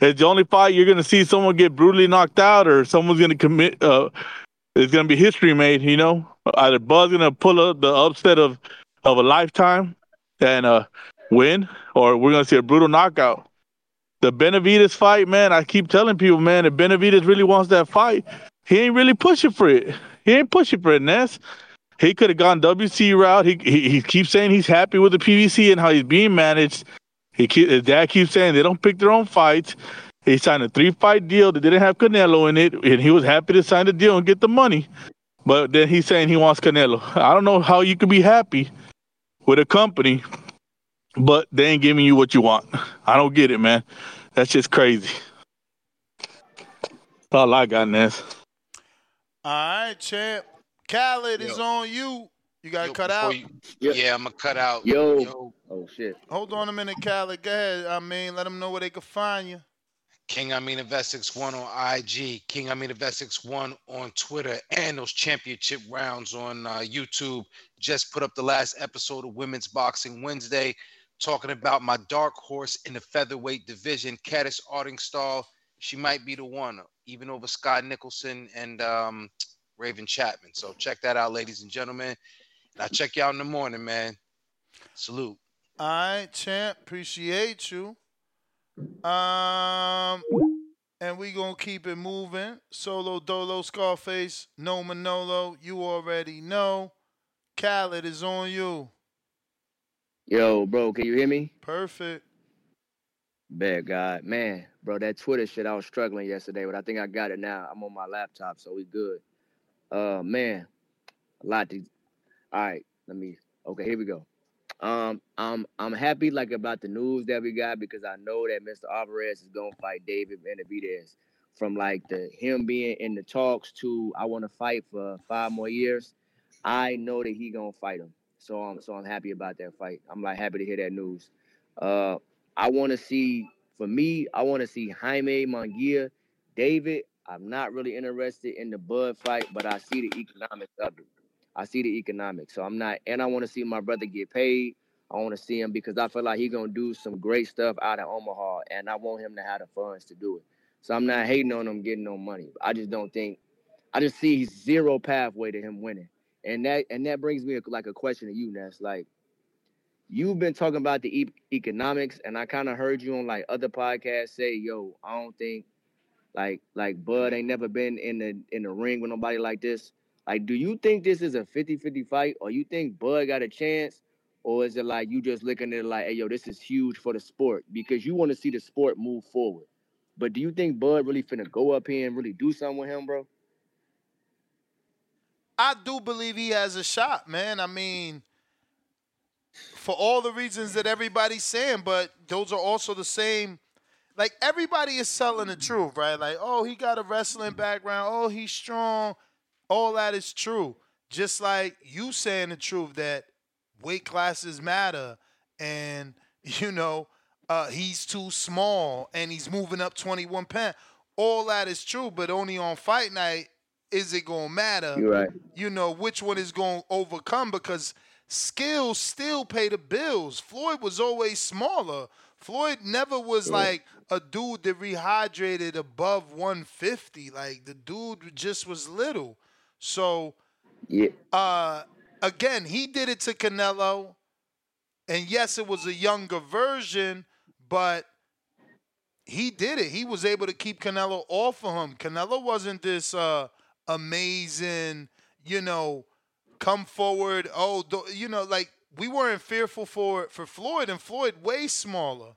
It's the only fight you're gonna see someone get brutally knocked out, or someone's gonna commit. Uh, it's gonna be history made. You know, either Bud's gonna pull up the upset of of a lifetime and uh win, or we're gonna see a brutal knockout. The Benavidez fight, man. I keep telling people, man, if Benavidez really wants that fight, he ain't really pushing for it. He ain't pushing for it, Ness. He could have gone WC route. He, he he keeps saying he's happy with the PBC and how he's being managed. He keep, his dad keeps saying they don't pick their own fights. He signed a three fight deal that didn't have Canelo in it, and he was happy to sign the deal and get the money. But then he's saying he wants Canelo. I don't know how you could be happy with a company, but they ain't giving you what you want. I don't get it, man. That's just crazy. That's all I got, Ness. All right, champ. Khaled is on you. You got to cut out. Yeah, I'm gonna cut out. Yo. Oh shit. Hold on a minute, Khaled. Go ahead. I mean, let them know where they can find you. King Amin Investix one on IG, King Amin Investix one on Twitter, and those championship rounds on uh, YouTube. Just put up the last episode of Women's Boxing Wednesday, talking about my dark horse in the featherweight division, Karriss Artingstall. She might be the one, even over Skye Nicolson and um, Raven Chapman. So check that out, ladies and gentlemen. And I'll check you out in the morning, man. Salute. All right, champ. Appreciate you. Um, and we gonna keep it moving. Solo Dolo Scarface, No Manolo. You already know. Khaled is on you. Yo, bro, can you hear me? Perfect. Bad God, man, bro, that Twitter shit. I was struggling yesterday, but I think I got it now. I'm on my laptop, so we good. Uh, man, a lot to. All right, let me. Okay, here we go. Um, I'm I'm happy like about the news that we got because I know that Mr. Alvarez is gonna fight David Benavidez. From like the him being in the talks to I want to fight for five more years, I know that he gonna fight him. So I'm so I'm happy about that fight. I'm like happy to hear that news. Uh, I want to see for me, I want to see Jaime Munguia, David. I'm not really interested in the Bud fight, but I see the economics of it. I see the economics. So I'm not, and I want to see my brother get paid. I want to see him because I feel like he's gonna do some great stuff out of Omaha, and I want him to have the funds to do it. So I'm not hating on him getting no money. I just don't think. I just see zero pathway to him winning, and that and that brings me like a question to you, Ness. Like, you've been talking about the e- economics, and I kind of heard you on like other podcasts say, "Yo, I don't think like like Bud ain't never been in the in the ring with nobody like this." Like, do you think this is a 50-50 fight, or you think Bud got a chance, or is it like you just looking at it like, "Hey, yo, this is huge for the sport," because you want to see the sport move forward? But do you think Bud really finna go up here and really do something with him, bro? I do believe he has a shot, man. I mean, for all the reasons that everybody's saying, but those are also the same. Like everybody is selling the truth, right? Like, oh, he got a wrestling background. Oh, he's strong. All that is true. Just like you saying the truth that weight classes matter, and you know, uh, he's too small and he's moving up 21 pounds. All that is true, but only on fight night is it gonna matter. You're right. You know which one is gonna overcome because skills still pay the bills. Floyd was always smaller. Floyd never was Yeah. like a dude that rehydrated above 150. Like the dude just was little. So Yeah. uh again, he did it to Canelo. And yes, it was a younger version, but he did it. He was able to keep Canelo off of him. Canelo wasn't this uh amazing, you know, come forward. Oh, you know, like we weren't fearful for for Floyd, and Floyd way smaller.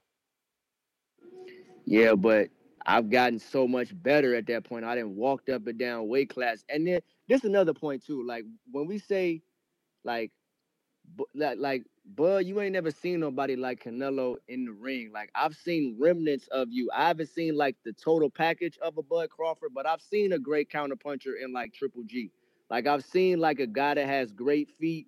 Yeah, but I've gotten so much better at that point. I didn't walked up and down weight class. And then this another point too. Like when we say like like like Bud, you ain't never seen nobody like Canelo in the ring. Like I've seen remnants of you. I haven't seen like the total package of a Bud Crawford, but I've seen a great counterpuncher in like Triple G. Like I've seen like a guy that has great feet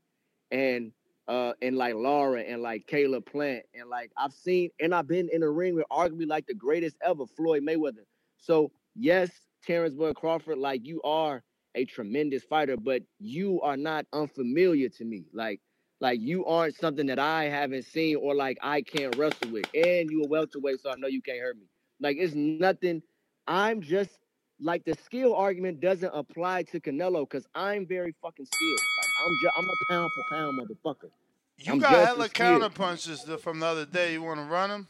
and uh and like Lara and like Caleb Plant and like I've seen and I've been in the ring with arguably like the greatest ever, Floyd Mayweather. So yes, Terrence Bud Crawford, like you are a tremendous fighter, but you are not unfamiliar to me. Like like you aren't something that I haven't seen or like I can't wrestle with. And you a welterweight, so I know you can't hurt me. Like it's nothing. I'm just like the skill argument doesn't apply to Canelo because I'm very fucking skilled. Like I'm just I'm a pound for pound motherfucker. You I'm got hella counter punches from the other day. You want to run them?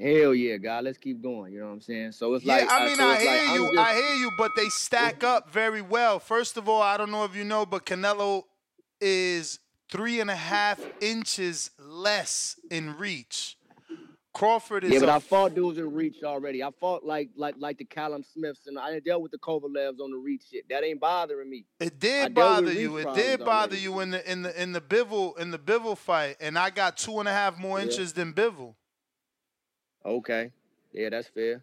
Hell yeah, God, let's keep going. You know what I'm saying? So it's Yeah, like I mean, so I hear like, you. just- I hear you, but they stack up very well. First of all, I don't know if you know, but Canelo is three and a half inches less in reach. Crawford is Yeah, but a I fought dudes in reach already. I fought like like like the Callum Smiths and I dealt with the Kovalevs on the reach shit. That ain't bothering me. It did bother you. It did bother already. you in the in the in the Bivol in the Bivol fight, and I got two and a half more Yeah. inches than Bivol. Okay. Yeah, that's fair.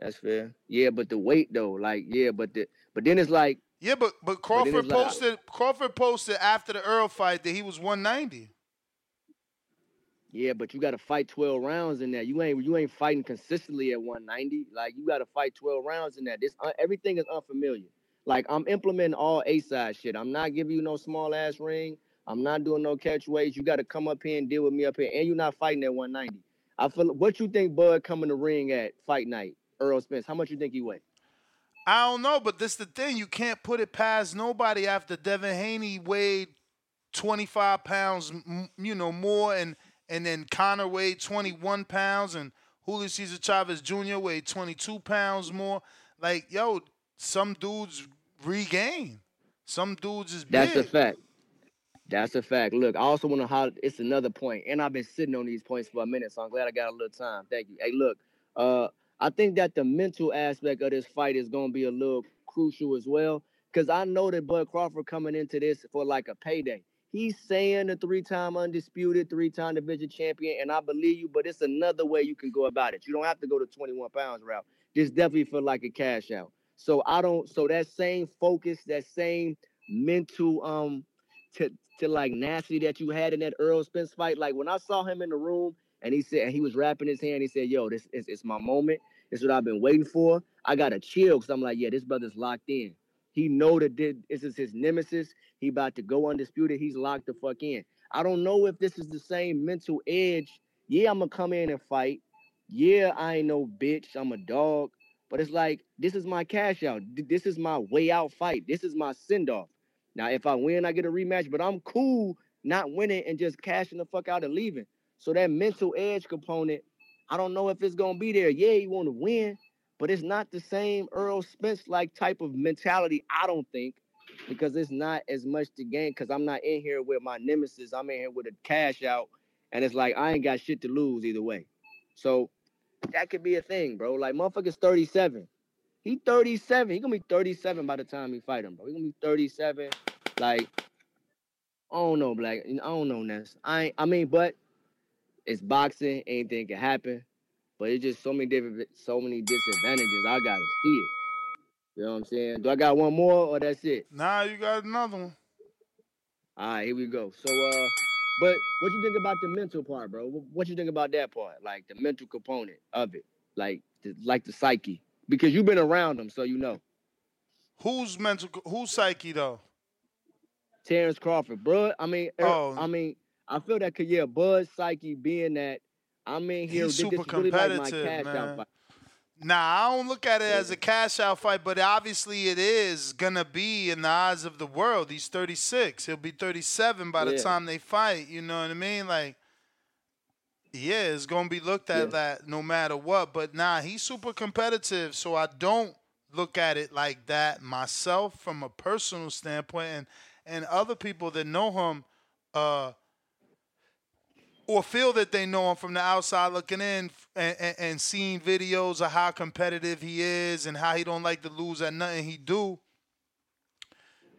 That's fair. Yeah, but the weight though, like yeah, but the but then it's like Yeah, but but Crawford like- posted Crawford posted after the Errol fight that he was 190. Yeah, but you got to fight 12 rounds in there. You ain't you ain't fighting consistently at 190. Like you got to fight 12 rounds in that. This uh, everything is unfamiliar. Like I'm implementing all A side shit. I'm not giving you no small ass ring. I'm not doing no catch weights. You got to come up here and deal with me up here, and you're not fighting at 190. I feel. What you think Bud coming to ring at fight night? Errol Spence. How much you think he weigh? I don't know, but this the thing. You can't put it past nobody after Devin Haney weighed 25 pounds, you know, more, and and then Connor weighed 21 pounds, and Julio Cesar Chavez Jr. weighed 22 pounds more. Like, yo, some dudes regain. Some dudes is big. That's a fact. That's a fact. Look, I also want to highlight. It's another point, and I've been sitting on these points for a minute, so I'm glad I got a little time. Thank you. Hey, look, uh, I think that the mental aspect of this fight is going to be a little crucial as well, because I know that Bud Crawford coming into this for like a payday. He's saying the three-time undisputed, three-time division champion, and I believe you. But it's another way you can go about it. You don't have to go to 21 pounds route. This definitely feel like a cash out. So I don't. So that same focus, that same mental um to to like nasty that you had in that Errol Spence fight. Like when I saw him in the room and he said and he was wrapping his hand, he said, "Yo, this is it's my moment. It's what I've been waiting for." I got a chill because I'm like, "Yeah, this brother's locked in. He know that this is his nemesis. He about to go undisputed. He's locked the fuck in." I don't know if this is the same mental edge. Yeah, I'm gonna come in and fight. Yeah, I ain't no bitch. I'm a dog. But it's like this is my cash out. This is my way out fight. This is my send off. Now, if I win, I get a rematch. But I'm cool not winning and just cashing the fuck out and leaving. So that mental edge component, I don't know if it's gonna be there. Yeah, you want to win, but it's not the same Errol Spence like type of mentality. I don't think because it's not as much to gain. Because I'm not in here with my nemesis. I'm in here with a cash out, and it's like I ain't got shit to lose either way. So that could be a thing, bro. Like motherfucker's 37. He 37. He gonna be 37 by the time he fight him, bro. He gonna be 37. Like, I don't know, Black. I don't know, Ness. I I mean, but it's boxing. Anything can happen. But it's just so many different, so many disadvantages. I gotta see it. You know what I'm saying? Do I got one more or that's it? Nah, you got another one. All right, here we go. So, uh, but what you think about the mental part, bro? What you think about that part, like the mental component of it, like the, like the psyche, because you've been around them, so you know. Who's mental? Who's psyche though? Terrence Crawford, bro. I mean, er, Oh. I mean, I feel that could yeah, Bud Psyche being that I'm in here. He's super is really like competitive, man. Nah, I don't look at it as a cash out fight, but obviously it is gonna be in the eyes of the world. He's 36. He'll be 37 by the Yeah. time they fight. You know what I mean? Like, yeah, it's gonna be looked at Yeah. that no matter what. But nah, he's super competitive, so I don't look at it like that myself from a personal standpoint. And and other people that know him, uh, or feel that they know him from the outside looking in and, and, and seeing videos of how competitive he is and how he don't like to lose at nothing he do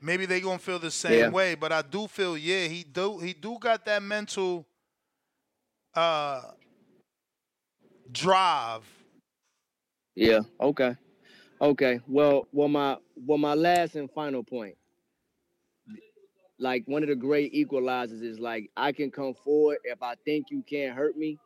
maybe they gonna feel the same Yeah. way but i do feel yeah he do he do got that mental uh drive Yeah. Okay. Okay. Well, well, my well, my last and final point. Like one of the great equalizers is like I can come forward if I think you can't hurt me,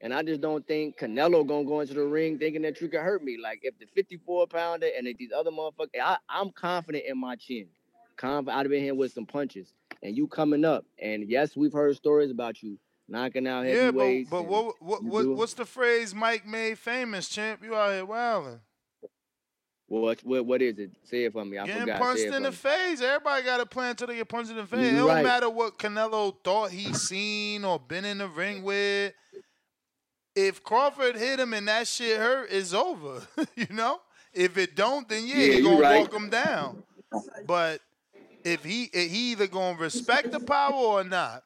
and I just don't think Canelo gonna go into the ring thinking that you can hurt me. Like if the 54 pounder and if these other motherfuckers, I, I'm confident in my chin. Confident I'd have been here with some punches, and you coming up. And yes, we've heard stories about you knocking out heavyweights. yeah but, but what, what, what what's the phrase mike made famous champ you out here wilding what, what what is it? Say it for me. I Getting forgot. punched in the me. face. Everybody got a plan until they get punched in the face. It don't matter what Canelo thought he seen or been in the ring with. If Crawford hit him and that shit hurt, it's over. you know? If it don't, then yeah, Yeah, you gonna right. walk him down. But if he if he either gonna respect the power or not.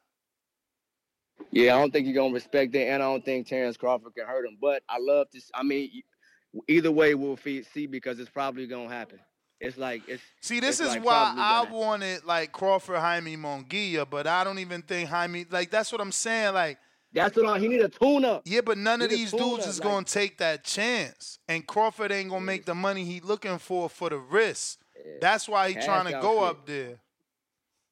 Yeah, I don't think you're gonna respect it, and I don't think Terrence Crawford can hurt him. But I love to. I mean, either way, we'll fe- see because it's probably gonna happen. It's like it's. See, this it's is like why I wanted like Crawford Jaime Munguia, but I don't even think Jaime like that's what I'm saying. Like That's what I, he need a tune up. Yeah, but none of these dudes is like- gonna take that chance, and Crawford ain't gonna make the money he looking for for the risk. That's why he Cash trying to go up there.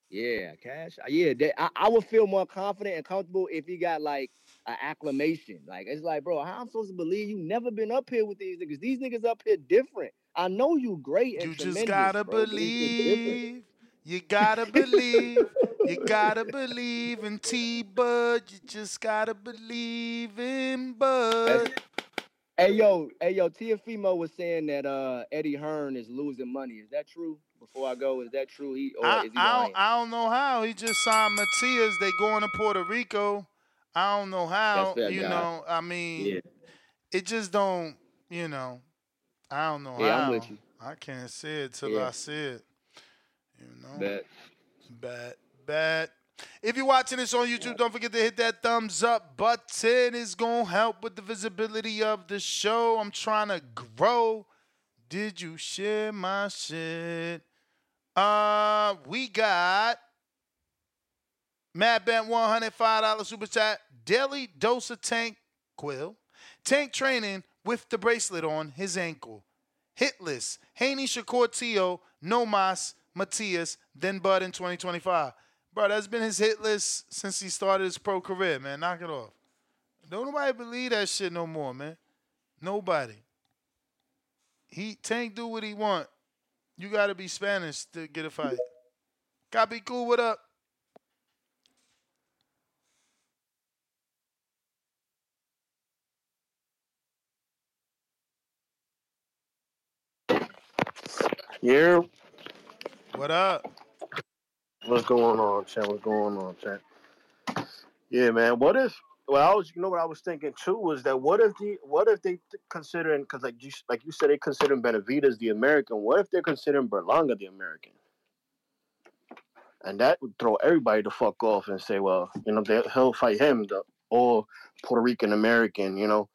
Yeah, cash. Yeah, that, I, I would feel more confident and comfortable if he got like an acclamation. Like it's like, bro, how I'm supposed to believe you never been up here with these niggas? These niggas up here different. I know you great You just gotta bro, but it's just different. believe. You gotta believe. You gotta believe in T Bud. You just gotta believe in Bud. Hey yo, hey yo, Teofimo was saying that uh Eddie Hearn is losing money. Is that true? Before I go, is that true? He or I, is he I, don't, I don't know how. He just signed Matias. They going to Puerto Rico. I don't know how. fair, You God. know, I mean, Yeah. it just don't. You know, I don't know Yeah, how. I'm with you. I can't see it till Yeah. I see it. You know, Bet. bet, bet. If you're watching this on YouTube, don't forget to hit that thumbs up button. It's gonna help with the visibility of the show. I'm trying to grow. Did you share my shit? Uh, we got Matt Bent $105 super chat. Daily dose of Tank Quill. Tank training with the bracelet on his ankle. Hitless. Haney Shakur Tio, Nomas, Matias, then Bud in 2025. Bro, that's been his hit list since he started his pro career, man. Knock it off. Don't nobody believe that shit no more, man. Nobody. He Tank do what he want. You gotta be Spanish to get a fight. Be cool. What up? Yeah. What up? What's going on, chat? What's going on, chat? Yeah, man. What if? Well, I was, you know, what I was thinking too was that what if the, what if they considering, because like you, like you said, they considering Benavidez the American. What if they're considering Berlanga the American? And that would throw everybody the fuck off and say, well, you know, they, he'll fight him, the all Puerto Rican American, you know,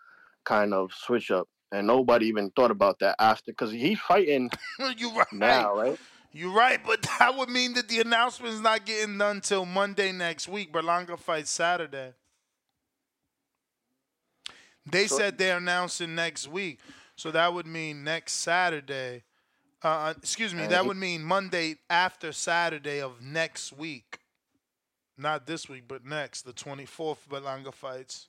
kind of switch up. And nobody even thought about that after, because he's fighting you right. now, right? You're right, but that would mean that the announcement is not getting done till Monday next week. Berlanga fights Saturday. They So- said they're announcing next week, so that would mean next Saturday. Uh, excuse me, that would mean Monday after Saturday of next week. Not this week, but next, the 24th. Berlanga fights.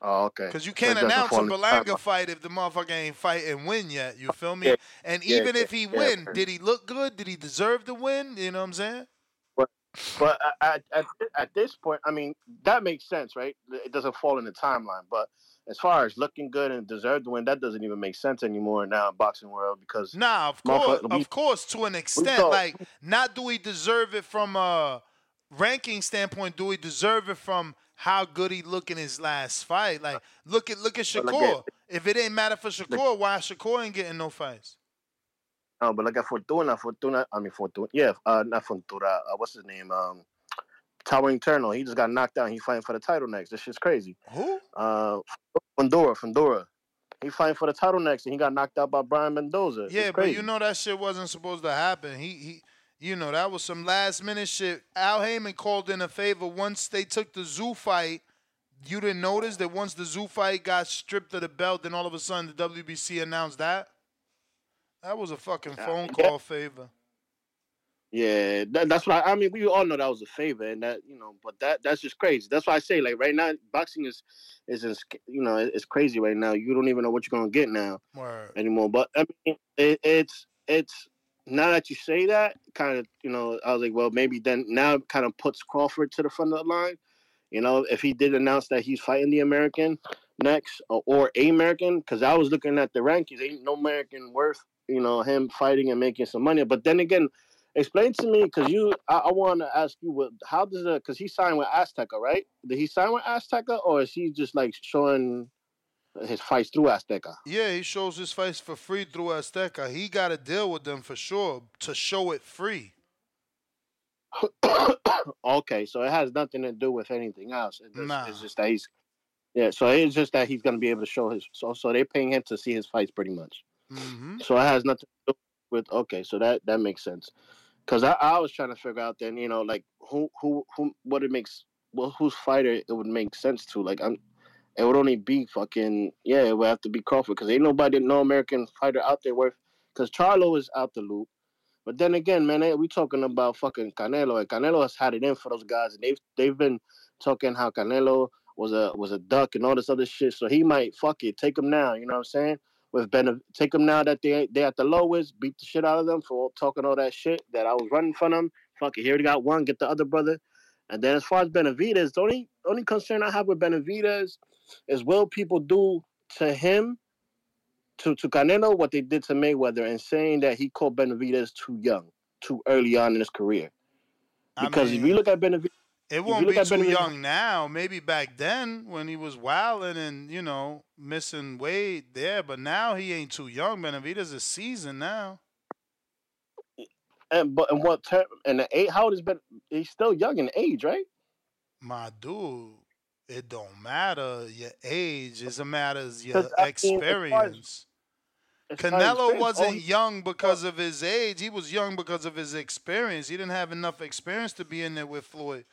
Oh, okay. Because you can't announce a fall in the Berlanga timeline. fight if the motherfucker ain't fight and win yet. You feel me? Yeah. And Yeah, even yeah, if he win, did he look good? Did he deserve to win? You know what I'm saying? But but at, at at this point, I mean, that makes sense, right? It doesn't fall in the timeline. But as far as looking good and deserve to win, that doesn't even make sense anymore now in uh, boxing world because Nah, of course, we- of course, to an extent. Like, not do we deserve it from a ranking standpoint? Do we deserve it from how good he look in his last fight? Like, look at look at Shakur. If it ain't matter for Shakur, why Shakur ain't getting no fights? Oh, but like at Fortuna, Fortuna, I mean Fortuna, yeah, uh, not Fortuna. Uh, what's his name? Um, Towering Inferno. He just got knocked out. He fighting for the title next. This shit's crazy. Who? Uh, Fundora, Fundora. He fighting for the title next, and he got knocked out by Brian Mendoza. Yeah, but you know that shit wasn't supposed to happen. He he you know, that was some last minute shit. Al Haymon called in a favor once they took the Tszyu fight. You didn't notice that once the Tszyu fight got stripped of the belt, then all of a sudden the WBC announced that? That was a fucking phone yeah. call favor. Yeah, that, that's what I, I mean. We all know that was a favor, and that you know, but that that's just crazy. That's why I say, like right now, boxing is is is you know it's crazy right now. You don't even know what you're gonna get now Word. anymore. But I mean, it, it's it's now that you say that, kind of you know, I was like, well, maybe then now it kind of puts Crawford to the front of the line. You know, if he did announce that he's fighting the American next or, or a American, because I was looking at the rankings, ain't no American worth you know him fighting and making some money. But then again, explain to me because you, I, I want to ask you, what how does it? Because he signed with Azteca, right? Did he sign with Azteca, or is he just like showing his fights through Azteca? Yeah, he shows his fights for free through Azteca. He got to deal with them for sure to show it free. okay, so it has nothing to do with anything else. It just, Nah. It's just that he's, yeah. So it's just that he's gonna be able to show his. So so they're paying him to see his fights pretty much. Mm-hmm. So it has nothing to do with. Okay, so that that makes sense. Because I, I was trying to figure out then, you know, like who who who what it makes well whose fighter it would make sense to. Like I'm, it would only be fucking yeah. It would have to be Crawford because ain't nobody no American fighter out there worth. Because Charlo is out the loop. But then again, man, eh, we talking about fucking Canelo, and Canelo has had it in for those guys, and they've they've been talking how Canelo was a was a duck and all this other shit. So he might fuck it, take him now. You know what I'm saying? With Ben, take them now that they they at the lowest, beat the shit out of them for talking all that shit that I was running from them. Fuck it, here we got one, get the other brother. And then as far as Benavidez, the only only concern I have with Benavidez is will people do to him, to to Canelo what they did to Mayweather, and saying that he called Benavidez too young, too early on in his career. Because if you look at Benavidez, It won't be too Benavidez- young now. Maybe back then when he was wilding and you know missing weight there, but now he ain't too young. Benavidez is seasoned now. and but and what term and the eight? How old is Ben? He's still young in age, right? My dude, it don't matter your age. It's a matter of your 'Cause, I mean, as far as- experience. as as Canelo wasn't young because of his age. He was young because of his experience. He didn't have enough experience to be in there with Floyd.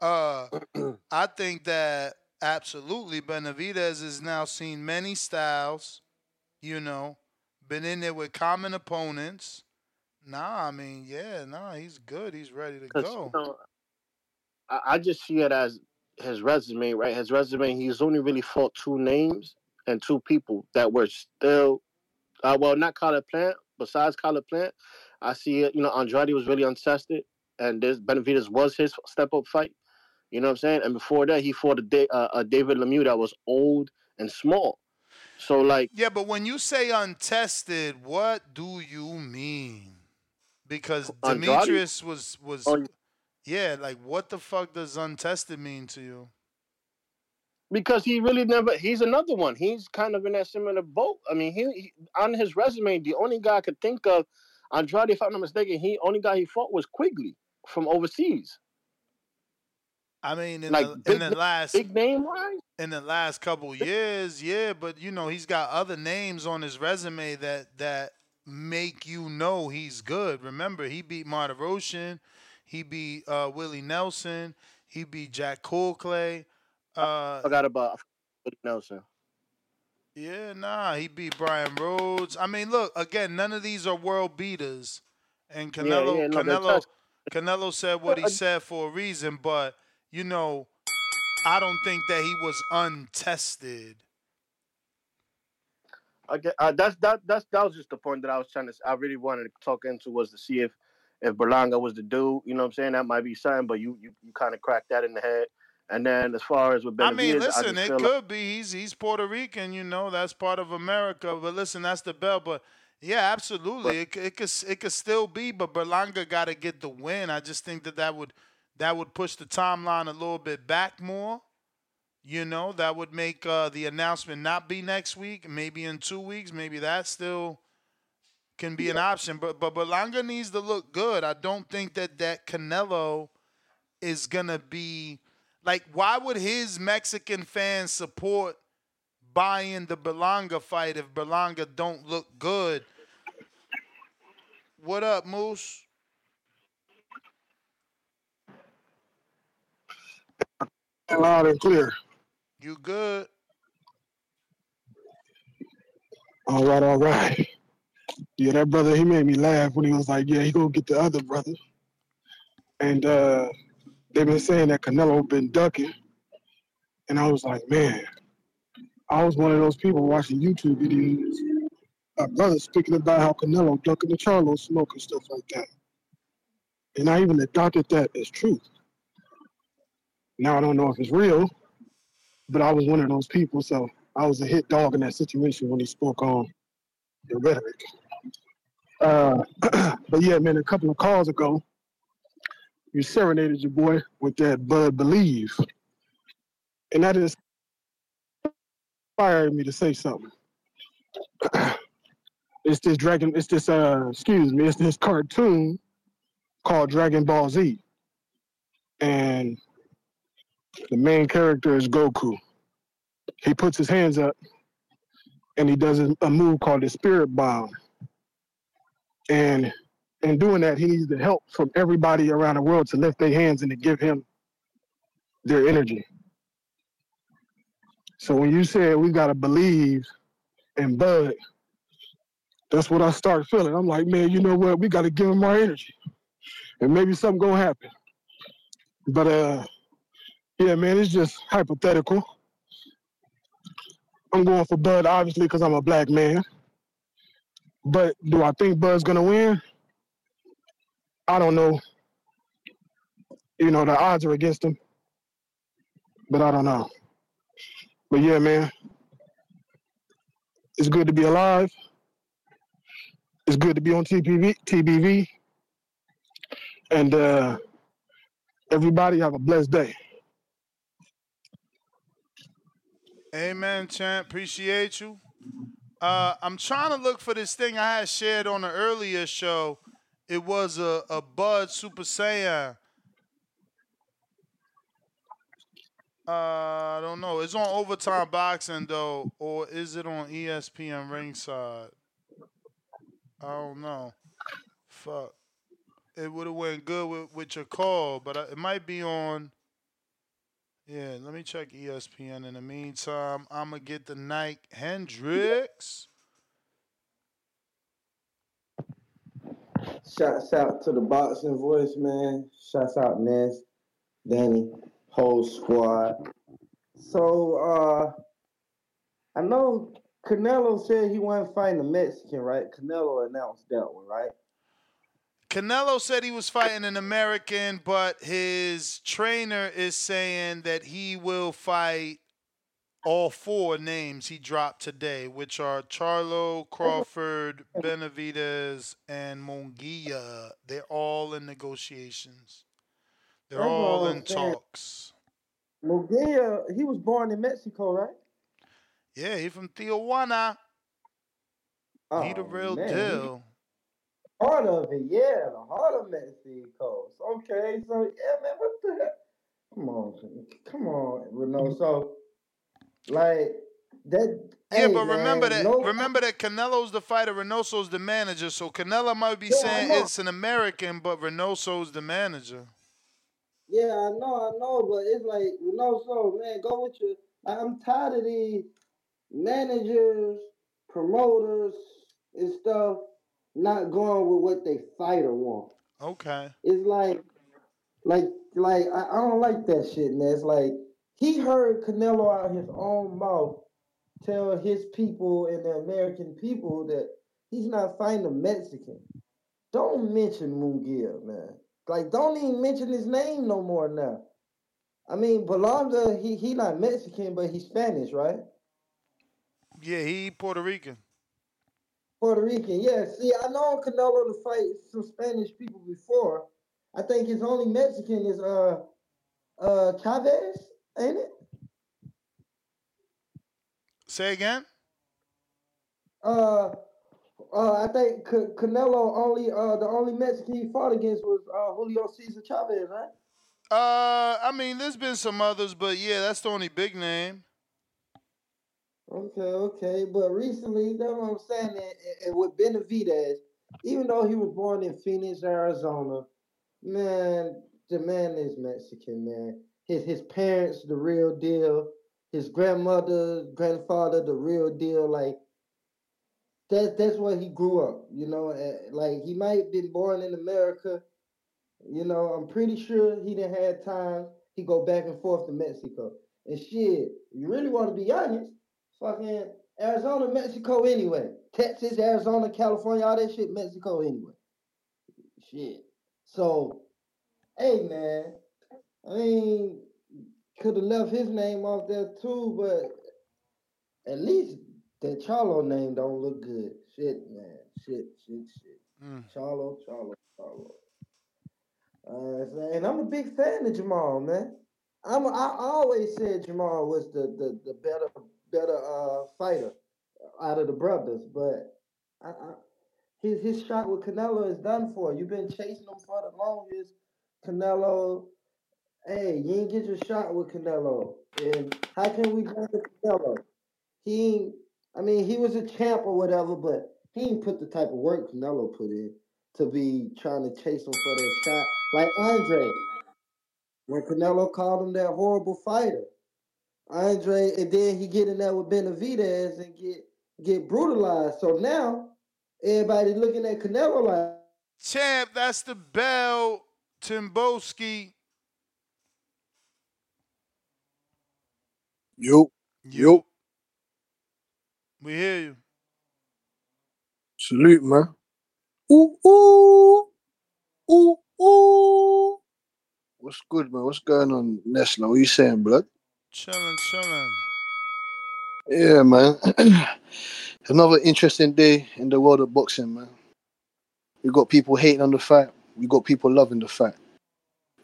Uh, I think that absolutely Benavidez has now seen many styles, you know, been in there with common opponents. Nah, I mean, yeah, nah, he's good. He's ready to go. you know, I, I just see it as his resume, right? His resume, he's only really fought two names and two people that were still, uh, well, not Caleb Plant, besides Caleb Plant. I see you know, Andrade was really untested, and this Benavidez was his step up fight. You know what I'm saying? And before that, he fought a, uh, a David Lemieux that was old and small. So like, Yeah, but when you say untested, what do you mean? Because? Demetrius was was Oh, yeah, like what the fuck does untested mean to you? because he really never. He's another one. He's kind of in that similar boat. I mean, he, he on his resume, the only guy I could think of, Andrade, if I'm not mistaken, he only guy he fought was Quigley from overseas. I mean, in Like the big, in the last big name wise. in the last couple years, yeah, but you know he's got other names on his resume that that make you know he's good. Remember, he beat Martirosyan, he beat uh, Willie Nelson, he beat Jack Culcay. Uh, Forgot about Willie Nelson. yeah, nah, he beat Brian Rose. I mean, look again, none of these are world beaters, and Canelo yeah, no, Canelo Canelo said what he said for a reason, but you know, I don't think that he was untested. Okay, uh, that's that that's that was just the point that I was trying to. I really wanted to talk into was to see if if Berlanga was the dude. You know what I'm saying? That might be something, but you you, you kind of cracked that in the head. And then as far as with I mean, listen, just it could like, be he's he's Puerto Rican, you know, that's part of America. But listen, that's the bell. But yeah, absolutely, it, it could it could still be. But Berlanga got to get the win. I just think that that would that would push the timeline a little bit back more. You know, that would make uh, the announcement not be next week, maybe in two weeks. Maybe that still can be an option. But but Berlanga needs to look good. I don't think that that Canelo is gonna be like. Why would his Mexican fans support buying the Berlanga fight if Berlanga don't look good? What up, Moose? Loud and clear. You good? All right, all right. Yeah, that brother, he made me laugh when he was like, "Yeah, he gonna get the other brother." And uh they've been saying that Canelo been ducking, and I was like, man, I was one of those people watching YouTube videos. My brother speaking about how Canelo ducking the Charlo smoke and stuff like that, and I even adopted that as truth. Now I don't know if it's real, but I was one of those people, so I was a hit dog in that situation when he spoke on the rhetoric. Uh, but yeah, man, a couple of calls ago, you serenaded your boy with that Bud Believe, and that inspired me to say something. it's this Dragon, it's this, uh, excuse me, it's this cartoon called Dragon Ball Z, and the main character is Goku. He puts his hands up and he does a move called the Spirit Bomb. And in doing that, he needs the help from everybody around the world to lift their hands and to give him their energy. So when you said we gotta believe in Bud, that's what I start feeling. I'm like, man, you know what? We gotta give him our energy, and maybe something gonna happen. But uh, yeah, man, it's just hypothetical. I'm going for Bud, obviously, because I'm a black man. But do I think Bud's gonna win? I don't know. You know, the odds are against him, but I don't know. But yeah, man, it's good to be alive. It's good to be on TPV, TBV, and uh, everybody have a blessed day. Amen, champ. Appreciate you. Uh, I'm trying to look for this thing I had shared on the earlier show. It was a, a Bud Super Saiyan. Uh, I don't know. It's on Overtime Boxing though, or is it on ESPN Ringside? I don't know. Fuck. It would have went good with, with your call, but uh, it might be on. Yeah, let me check ESPN. In the meantime, I'm gonna get the Nike Hendrix. Shouts out to the boxing voice, man. Shouts out Ness, Danny, whole squad. So uh I know Canelo said he wasn't fighting a Mexican, right? Canelo announced that one, right? Canelo said he was fighting an American, but his trainer is saying that he will fight all four names he dropped today, which are Charlo, Crawford, Benavidez, and Munguia. They're all in negotiations. They're That's all in talks. Munguia, he was born in Mexico, right? Yeah, he's from Tijuana. he the Oh, real man, deal. Heart of it, yeah, the heart of Mexico. Okay, so yeah, man, what the heck? Come on, come on, Renault. So, like that. Yeah, hey, but remember man, that no- remember that Canelo's the fighter, Reynoso's the manager. So Canelo might be Yeah, I saying know. it's an American, but Reynoso's the manager. Yeah, I know, I know, but it's like Renault. So, man, go with your. I'm tired of these managers, promoters, and stuff not going with what they fighter want. Okay. It's like, like, like I, I don't like that shit, man. It's like he heard Canelo out his own mouth tell his people and the American people that he's not fighting a Mexican. Don't mention Munguia, man. Like, don't even mention his name no more now. I mean, Belonga, he he not Mexican, but he's Spanish, right? Yeah, he Puerto Rican. Puerto Rican, yeah. See, I know Canelo to fight some Spanish people before. I think his only Mexican is uh uh Chavez, ain't it? Say again? Uh, uh, I think C- Canelo only uh the only Mexican he fought against was uh Julio Cesar Chavez, right? Uh, I mean, there's been some others, but yeah, that's the only big name. Okay, okay, but recently, that's what I'm saying. And, and- with Benavidez, even though he was born in Phoenix, Arizona, man, the man is Mexican, man. His his parents, the real deal. His grandmother, grandfather, the real deal. Like that, that's where he grew up. You know, like he might have been born in America. You know, I'm pretty sure he didn't have time. He go back and forth to Mexico. And shit, you really want to be honest, fucking Arizona, Mexico anyway. Texas, Arizona, California, all that shit, Mexico anyway. Shit. So, hey man, I mean, could have left his name off there too, but at least that Charlo name don't look good. Shit, man. Shit, shit, shit. Mm. Charlo, Charlo, Charlo. Uh, and I'm a big fan of Jermall, man. I'm I always said Jermall was the the, the better better uh fighter out of the brothers, but I, I, his his shot with Canelo is done for. You've been chasing him for the longest. Canelo, hey, you ain't get your shot with Canelo. And how can we blame Canelo? He I mean, he was a champ or whatever, but he ain't put the type of work Canelo put in to be trying to chase him for that shot. Like Andre, when Canelo called him that horrible fighter. Andre, and then he get in there with Benavidez and get get brutalized. So now everybody looking at Canelo like, Champ, that's the bell. Timboski. Yo, yo, We hear you. salute, man. Ooh, ooh, ooh, ooh. What's good, man? What's going on, Nesla? What you saying, blood? Chilling, chilling. Yeah, man. Another interesting day in the world of boxing, man. We got people hating on the fight. We got people loving the fight.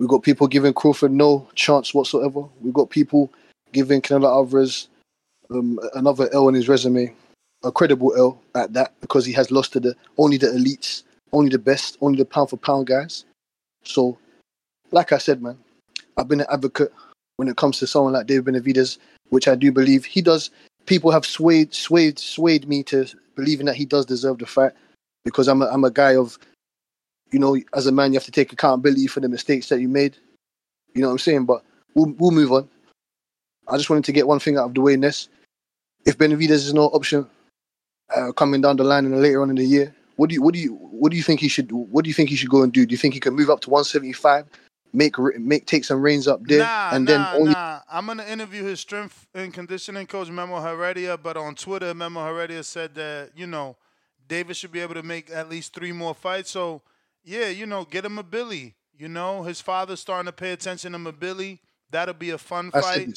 We got people giving Crawford no chance whatsoever. We got people giving Canelo Alvarez um, another L on his resume, a credible L at that, because he has lost to the only the elites, only the best, only the pound for pound guys. So, like I said, man, I've been an advocate when it comes to someone like David Benavidez, which I do believe he does. People have swayed, swayed, swayed me to believing that he does deserve the fight because I'm a, I'm a guy of, you know, as a man, you have to take accountability for the mistakes that you made. You know what I'm saying? But we'll, we'll move on. I just wanted to get one thing out of the way, Ness. If Benavidez is no option uh, coming down the line and later on in the year, what do you what do you what do you think he should what do you think he should go and do? Do you think he can move up to 175, make make take some reins up there, Nah, and nah, then only nah. I'm gonna interview his strength and conditioning coach Memo Heredia, but on Twitter, Memo Heredia said that you know David should be able to make at least three more fights. So yeah, you know, get him a Billy. You know, his father's starting to pay attention to a Billy. That'll be a fun fight.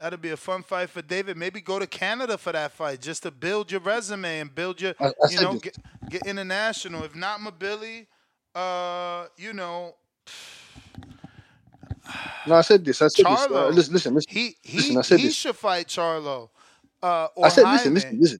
That'd be a fun fight for David. Maybe go to Canada for that fight just to build your resume and build your, I- I you know, get, get international. If not Mbilli, uh, you know, No, I said this. I said this. Uh, listen, listen, listen. he he listen, I said he this. should fight Charlo. Uh, or I said, Jaime. listen, listen, listen.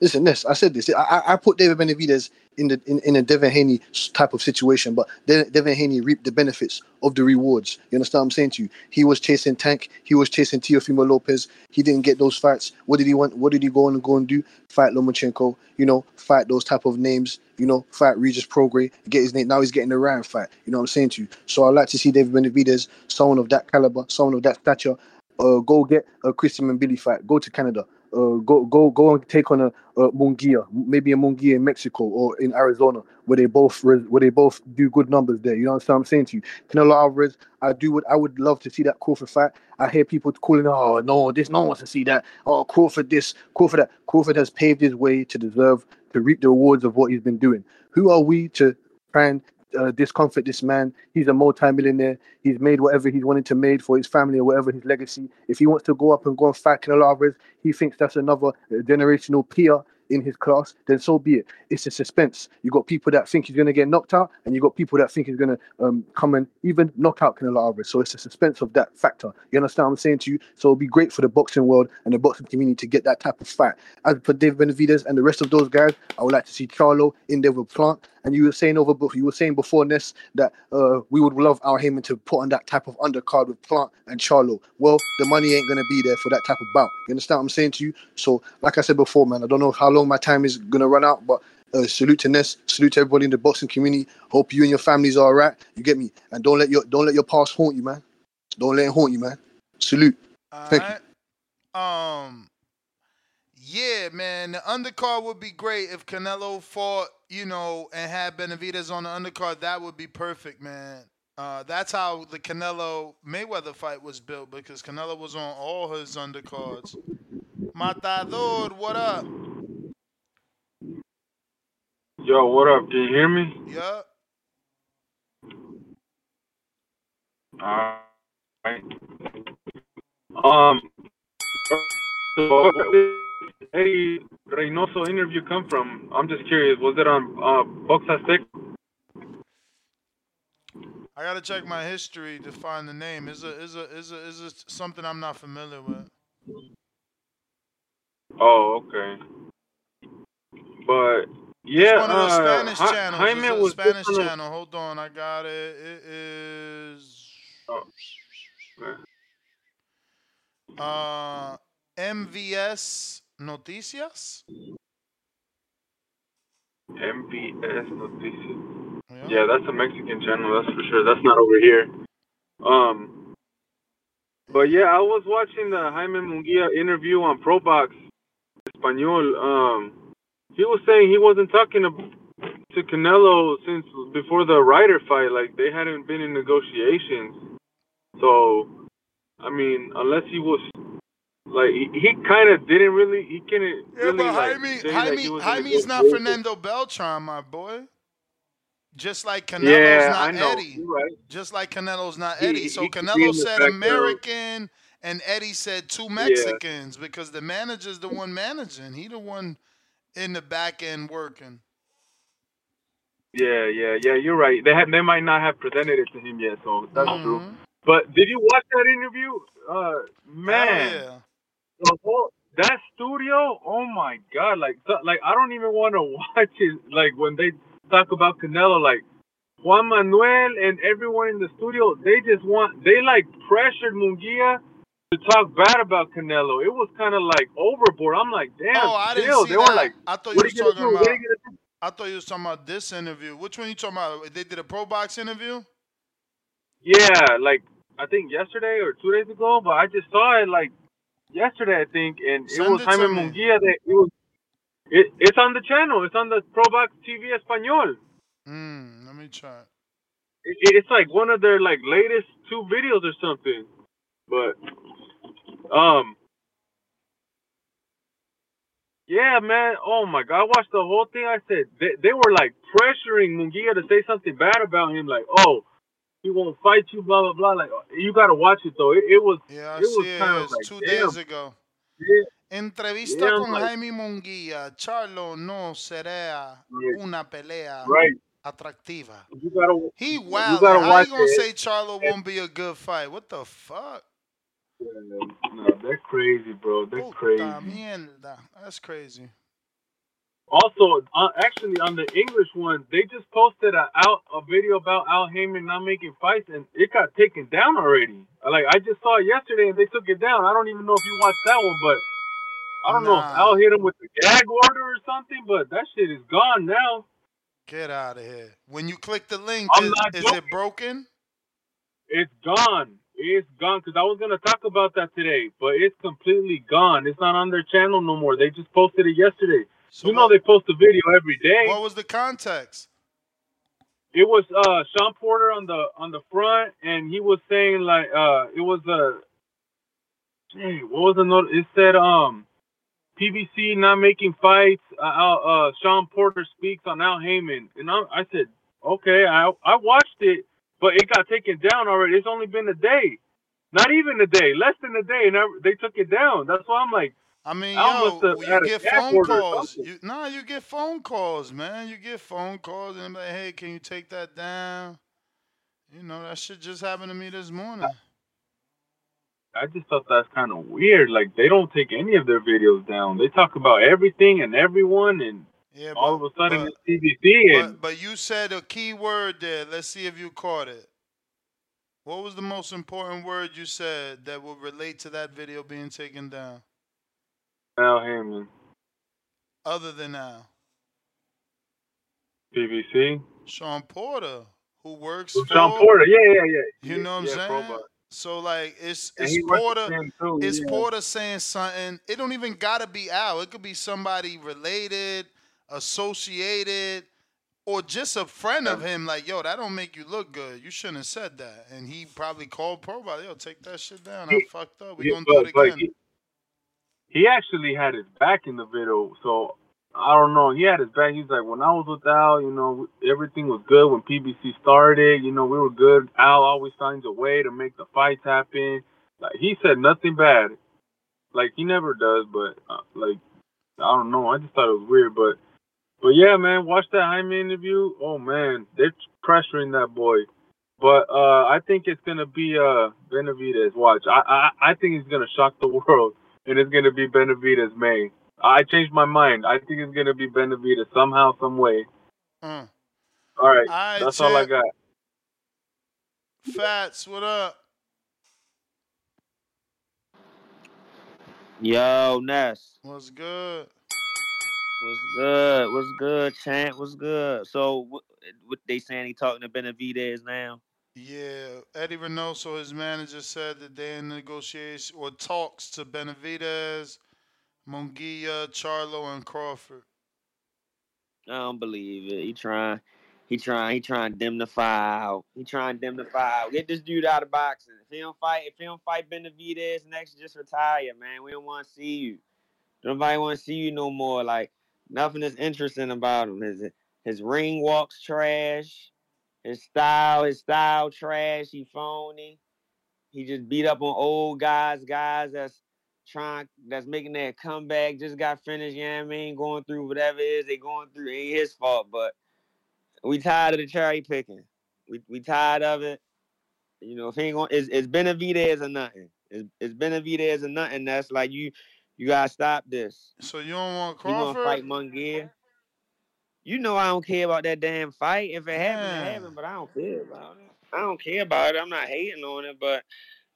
Listen, this. I said this. I, I I put David Benavidez in the in, in a Devin Haney type of situation, but De- Devin Haney reaped the benefits of the rewards. You understand what I'm saying to you? He was chasing Tank. He was chasing Teofimo Lopez. He didn't get those fights. What did he want? What did he go and go and do? Fight Lomachenko. You know, fight those type of names. You know, fight Regis Prograis. Get his name. Now he's getting the Ryan fight. You know what I'm saying to you? So I like to see David Benavidez, someone of that caliber, someone of that stature, uh, go get a Christian Mbilli fight. Go to Canada. Uh, go go go and take on a, a Munguia, maybe a Munguia in Mexico or in Arizona, where they both where they both do good numbers there. You know what I'm saying to you? Canelo Alvarez, I do what I would love to see that Crawford fight. I hear people calling, oh no, this no one wants to see that. Oh Crawford this, Crawford that. Crawford has paved his way to deserve to reap the rewards of what he's been doing. Who are we to try and uh, discomfort this man. He's a multi-millionaire. He's made whatever he's wanted to made for his family or whatever his legacy. If he wants to go up and go and fight Canelo Alvarez, he thinks that's another uh, generational peer in his class, then so be it. It's a suspense. You got people that think he's going to get knocked out, and you got people that think he's going to um, come and even knock out Canelo Alvarez. So it's a suspense of that factor. You understand what I'm saying to you? So it'll be great for the boxing world and the boxing community to get that type of fight. As for David Benavidez and the rest of those guys, I would like to see Charlo in there with Plant. And you were saying over, you were saying before Ness that uh, we would love Al Haymon to put on that type of undercard with Plant and Charlo. Well, the money ain't gonna be there for that type of bout. You understand what I'm saying to you? So, like I said before, man, I don't know how long my time is gonna run out, but uh, salute to Ness, salute to everybody in the boxing community. Hope you and your families are alright. You get me? And don't let your don't let your past haunt you, man. Don't let it haunt you, man. Salute. Thank you. Um, yeah, man, the undercard would be great if Canelo fought, you know, and had Benavidez on the undercard. That would be perfect, man. Uh, that's how the Canelo Mayweather fight was built because Canelo was on all his undercards. Matador, what up? Yo, what up? Can you hear me? Yeah. Alright. Um. So, where did Eddy Reynoso interview come from? I'm just curious. Was it on uh, Box Aztec? I gotta check my history to find the name. Is a is a is a is it something I'm not familiar with? Oh, okay. But yeah, It's one of those uh, Spanish channels. Jaime it's a was Spanish channel. Hold on, I got it. It is uh MVS Noticias. MVS Noticias. Yeah, that's a Mexican channel, that's for sure. That's not over here. Um, but yeah, I was watching the Jaime Munguia interview on ProBox Espanol. Um, he was saying he wasn't talking to, to Canelo since before the Ryder fight. Like they hadn't been in negotiations. So, I mean, unless he was like he, he kind of didn't really he couldn't Yeah, really but like Jaime, say Jaime, Jaime's not. Fernando Beltran, my boy. Just like Canelo's Yeah, not. Eddy. Right. Just like Canelo's not He- Eddy. So he could be Canelo said back, though. American, and Eddy said two Mexicans because the manager's the one managing. He the one in the back end working. Yeah, yeah, yeah. You're right. They had they might not have presented it to him yet, so that's true. Mhm. But did you watch that interview? Uh, man, yeah. The whole that studio. Oh my god! Like, so, like I don't even want to watch it. Like when they talk about Canelo, like Juan Manuel and everyone in the studio, they just want they like pressured Munguia to talk bad about Canelo. It was kind of like overboard. I'm like, damn, Oh, I didn't chill. see They that. were like, I thought you what are was gonna talking do? about. What are you gonna do? I thought you was talking about this interview. Which one you talking about? They did a pro box interview. Yeah, like I think yesterday or two days ago, but I just saw it like yesterday, I think, and it Send was it Jaime to. Munguia. That it was. It, it's on the channel. It's on the ProBox TV Español. Mm, let me try. It, it's like one of their like latest two videos or something. But um, yeah, man. Oh my god, I watched the whole thing. I said they, they were like pressuring Munguia to say something bad about him. Like, oh, he won't fight you, blah blah blah. Like uh, you gotta watch it though. It, it was Yeah, I it was it kind here. of like two damn. days ago. Yeah. Entrevista Yeah, con like- Jaime Munguía. Charlo no será Yeah. una pelea Right. atractiva. You gotta He you gotta How watch you gonna it. say Charlo won't be a good fight? What the fuck? No, they're crazy, bro. They're Puta crazy. mierda. That's crazy. Also, uh, actually, on the English one, they just posted a out a video about Al Haymon not making fights, and it got taken down already. Like I just saw it yesterday, and they took it down. I don't even know if you watched that one, but I don't know if Nah. Al hit him with the gag order or something. But that shit is gone now. Get out of here. When you click the link, is, is it broken? It's gone. It's gone because I was gonna talk about that today, but it's completely gone. It's not on their channel no more. They just posted it yesterday. You know they post a video every day. What was the context? It was uh Sean Porter on the on the front, and he was saying like uh it was a. Hey, what was the note? It said um, PBC not making fights. Uh, uh, uh Sean Porter speaks on Al Haymon, and I, I said okay, I I watched it, but it got taken down already. It's only been a day, not even a day, less than a day, and I, they took it down. That's why I'm like, I mean, Al yo, you get phone calls. You, nah, you get phone calls, man. You get phone calls and like, hey, can you take that down? You know, that shit just happened to me this morning. I just thought that's kind of weird. Like they don't take any of their videos down. They talk about everything and everyone, and Yeah, all of a sudden but- it's PBC. And But, but you said a key word there. Let's see if you caught it. What was the most important word you said that would relate to that video being taken down? Al Other than uh, now, BBC, Sean Porter, who works Sean for Porter. Yeah, yeah, yeah. You know what I'm yeah, saying? So like it's it's Porter too, it's yeah. Porter saying something. It don't even gotta be Al. It could be somebody related, associated, or just a friend of him. Like, yo, that don't make you look good. You shouldn't have said that. And he probably called Pro yo, take that shit down. I fucked up. We Yeah, gonna do it again. he, he actually had his back in the video, so I don't know. He had his back. He's like, when I was with Al, you know, everything was good. When PBC started, you know, we were good. Al always finds a way to make the fights happen. Like he said nothing bad. Like he never does, but uh, like I don't know. I just thought it was weird, but but yeah, man, watch that Jaime interview. Oh man, they're pressuring that boy. But uh, I think it's gonna be uh Benavidez. Watch, I I I think he's gonna shock the world, and it's gonna be Benavidez May. I changed my mind. I think it's gonna be Benavidez somehow, some way. Uh. All right, Alright, that's all I got. Fats, what up? Yo, Ness. What's good? What's good? What's good, Chant? What's good? So, what, what they saying? He talking to Benavidez now? Yeah, Eddy Reynoso, his manager, said that they're in negotiation or talks to Benavidez, Munguia, Charlo, and Crawford. I don't believe it. He trying, he trying, he trying to indemnify out. He trying to indemnify out. Get this dude out of boxing. If he don't fight, if he don't fight Benavidez next, just retire, man. We don't want to see you. Nobody want to see you no more. Like nothing is interesting about him. His his ring walks trash. His style, his style trash. He phony. He just beat up on old guys, guys that's trying, that's making that comeback. Just got finished. You know what I mean? Going through whatever it is they going through. It ain't his fault, but we tired of the cherry picking. We we tired of it. You know, if he ain't going, it's, it's Benavidez or nothing. It's, it's Benavidez or nothing. That's like you, you gotta stop this. So you don't want Crawford? You gonna fight Munguia? You know I don't care about that damn fight. If it happens, it Man. happens. But I don't care about it. I don't care about it. I'm not hating on it, but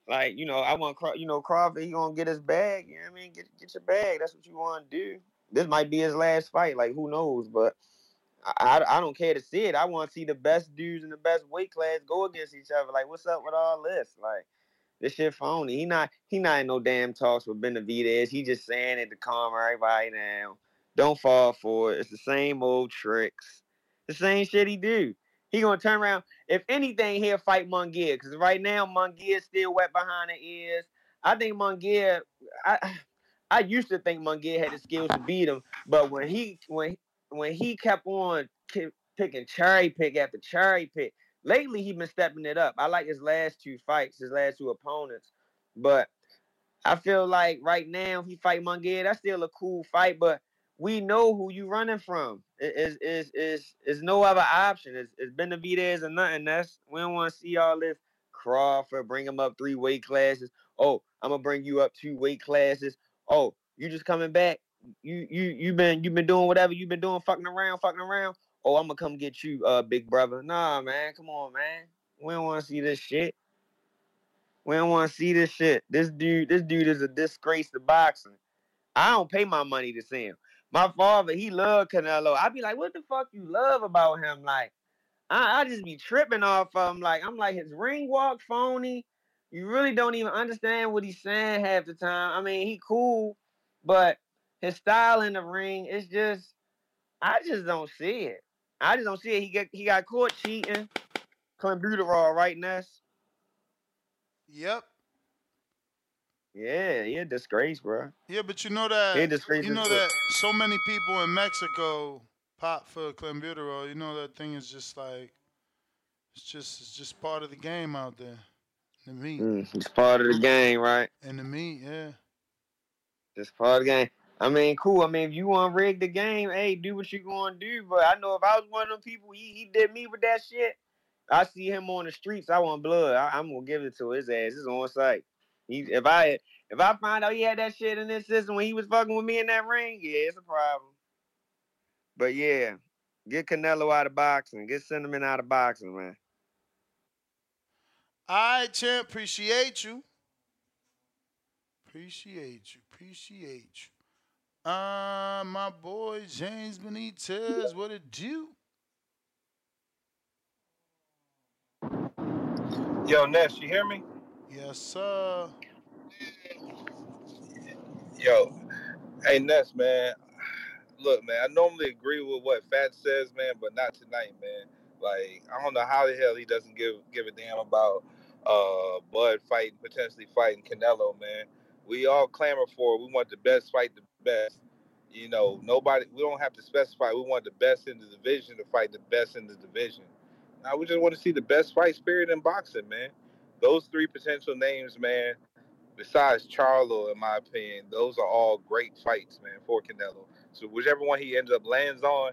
like you know, I want Craw- you know Crawford. He gonna get his bag. You know what I mean? Get get your bag. That's what you want to do. This might be his last fight. Like who knows? But I, I, I don't care to see it. I want to see the best dudes in the best weight class go against each other. Like what's up with all this? Like this shit phony. He not he not in no damn talks with Benavidez. He just saying it to calm everybody down. Don't fall for it. It's the same old tricks. The same shit he do. He gonna turn around. If anything, he'll fight Munguia. Because right now, Munguia's still wet behind the ears. I think Munguia. I I used to think Munguia had the skills to beat him, but when he when when he kept on ki- picking cherry pick after cherry pick, lately he been stepping it up. I like his last two fights, his last two opponents, but I feel like right now he fight Munguia, that's still a cool fight, but we know who you running from. Is is is is no other option. It's, it's Benavidez or nothing. That's we don't want to see all this Crawford bring him up three weight classes. Oh, I'm gonna bring you up two weight classes. Oh, you just coming back. You you you been you been doing whatever you been doing, fucking around, fucking around. Oh, I'm gonna come get you, uh, big brother. Nah, man, come on, man. We don't want to see this shit. We don't want to see this shit. This dude, this dude is a disgrace to boxing. I don't pay my money to see him. My father, he loved Canelo. I'd be like, what the fuck you love about him? Like, I, I just be tripping off of him. Like, I'm like, his ring walk phony. You really don't even understand what he's saying half the time. I mean, he cool, but his style in the ring is just, I just don't see it. I just don't see it. He get he got caught cheating. Clenbuterol, right, Ness? Yep. Yeah, he a disgrace, bro. Yeah, but you know that He a disgrace. you as know fuck. that so many people in Mexico pop for clenbuterol. You know that thing is just like it's just it's just part of the game out there. The meat Mm, it's part of the game, right? and the meat, yeah. It's part of the game. I mean, cool. I mean, if you want to rig the game, hey, do what you gonna do. But I know if I was one of them people, he, he did me with that shit. I see him on the streets. I want blood. I, I'm gonna give it to his ass. It's on site. He, if I if I find out he had that shit in his system when he was fucking with me in that ring, yeah, it's a problem. But yeah, get Canelo out of boxing. Get Cinnamon out of boxing, man. All right, champ. Appreciate you. Appreciate you. Appreciate you. Uh, my boy James Benitez, what it do? Yo, Ness, you hear me? Yes, sir. Yo, hey Ness, man. Look, man, I normally agree with what Fat says, man, but not tonight, man. Like, I don't know how the hell he doesn't give give a damn about uh Bud fighting, potentially fighting Canelo, man. We all clamor for it. We want the best fight the best. You know, nobody we don't have to specify. We want the best in the division to fight the best in the division. Now we just want to see the best fight spirit in boxing, man. Those three potential names, man, besides Charlo, in my opinion, those are all great fights, man, for Canelo. So whichever one he ends up lands on,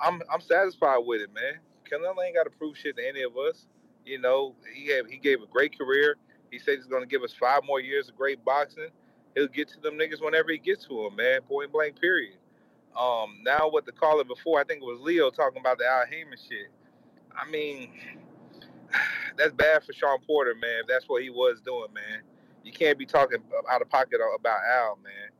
I'm I'm satisfied with it, man. Canelo ain't got to prove shit to any of us. You know, he gave he gave a great career. He said he's gonna give us five more years of great boxing. He'll get to them niggas whenever he gets to them, man. Point blank, period. Um, now what the caller before, I think it was Leo talking about the Al Haymon shit. I mean, that's bad for Shawn Porter, man. If that's what he was doing, man. You can't be talking out of pocket about Al, man.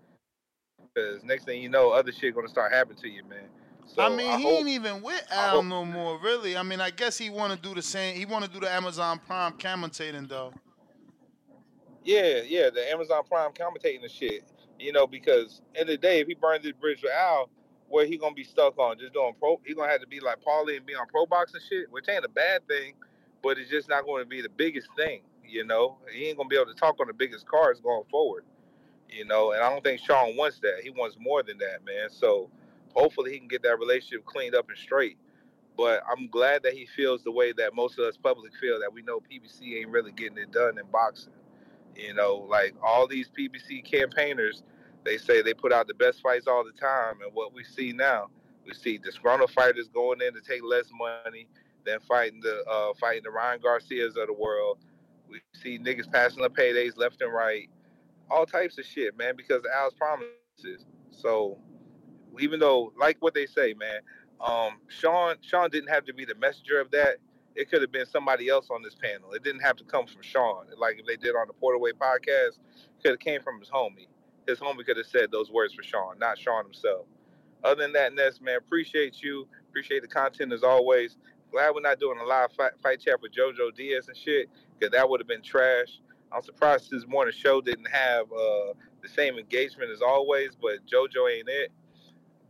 Because next thing you know, other shit gonna start happening to you, man. So I mean, he hope- ain't even with Al no more, really. I mean, I guess he want to do the same. He want to do the Amazon Prime commentating though. Yeah, yeah, the Amazon Prime commentating the shit. You know, because end of the day, if he burns this bridge with Al, where he gonna be stuck on? Just doing pro? He gonna have to be like Paulie and be on pro boxing shit, which ain't a bad thing, but it's just not going to be the biggest thing. You know, he ain't gonna be able to talk on the biggest cards going forward. You know, and I don't think Shawn wants that. He wants more than that, man. So hopefully he can get that relationship cleaned up and straight. But I'm glad that he feels the way that most of us public feel that we know PBC ain't really getting it done in boxing. You know, like all these PBC campaigners, they say they put out the best fights all the time, and what we see now, we see disgruntled fighters going in to take less money than fighting the uh, fighting the Ryan Garcias of the world. We see niggas passing up paydays left and right, all types of shit, man, because of Al's promises. So even though, like what they say, man, um, Shawn Shawn didn't have to be the messenger of that. It could have been somebody else on this panel. It didn't have to come from Shawn. Like if they did on the Porterway podcast, could have came from his homie. His homie could have said those words for Shawn, not Shawn himself. Other than that, Ness, man, appreciate you. Appreciate the content as always. Glad we're not doing a live fight, fight chat with JoJo Diaz and shit, because that would have been trash. I'm surprised this morning show didn't have uh, the same engagement as always, but JoJo ain't it.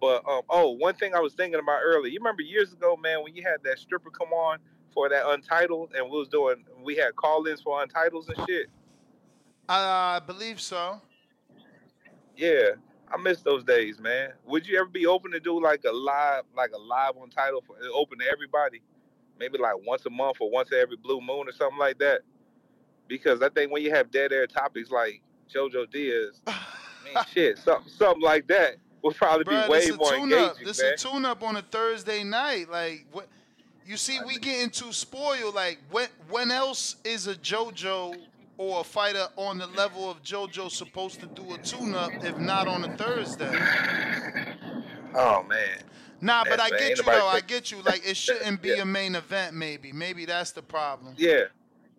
But um, oh, one thing I was thinking about earlier. You remember years ago, man, when you had that stripper come on for that Untitled, and we was doing, we had call-ins for Untitles and shit. I believe so. Yeah, I miss those days, man. Would you ever be open to do like a live, like a live Untitled for open to everybody? Maybe like once a month or once every blue moon or something like that. Because I think when you have dead air topics like JoJo Diaz, I mean, shit, something something like that would probably Bruh, be way more tune engaging, up. This man. a tune up on a Thursday night. Like what? You see, we getting too spoiled. Like when when else is a JoJo or a fighter on the level of JoJo supposed to do a tune up if not on a Thursday? Oh man. Nah, but I man, get you though. I get you. Like it shouldn't be a main event. Maybe, maybe that's the problem. Yeah.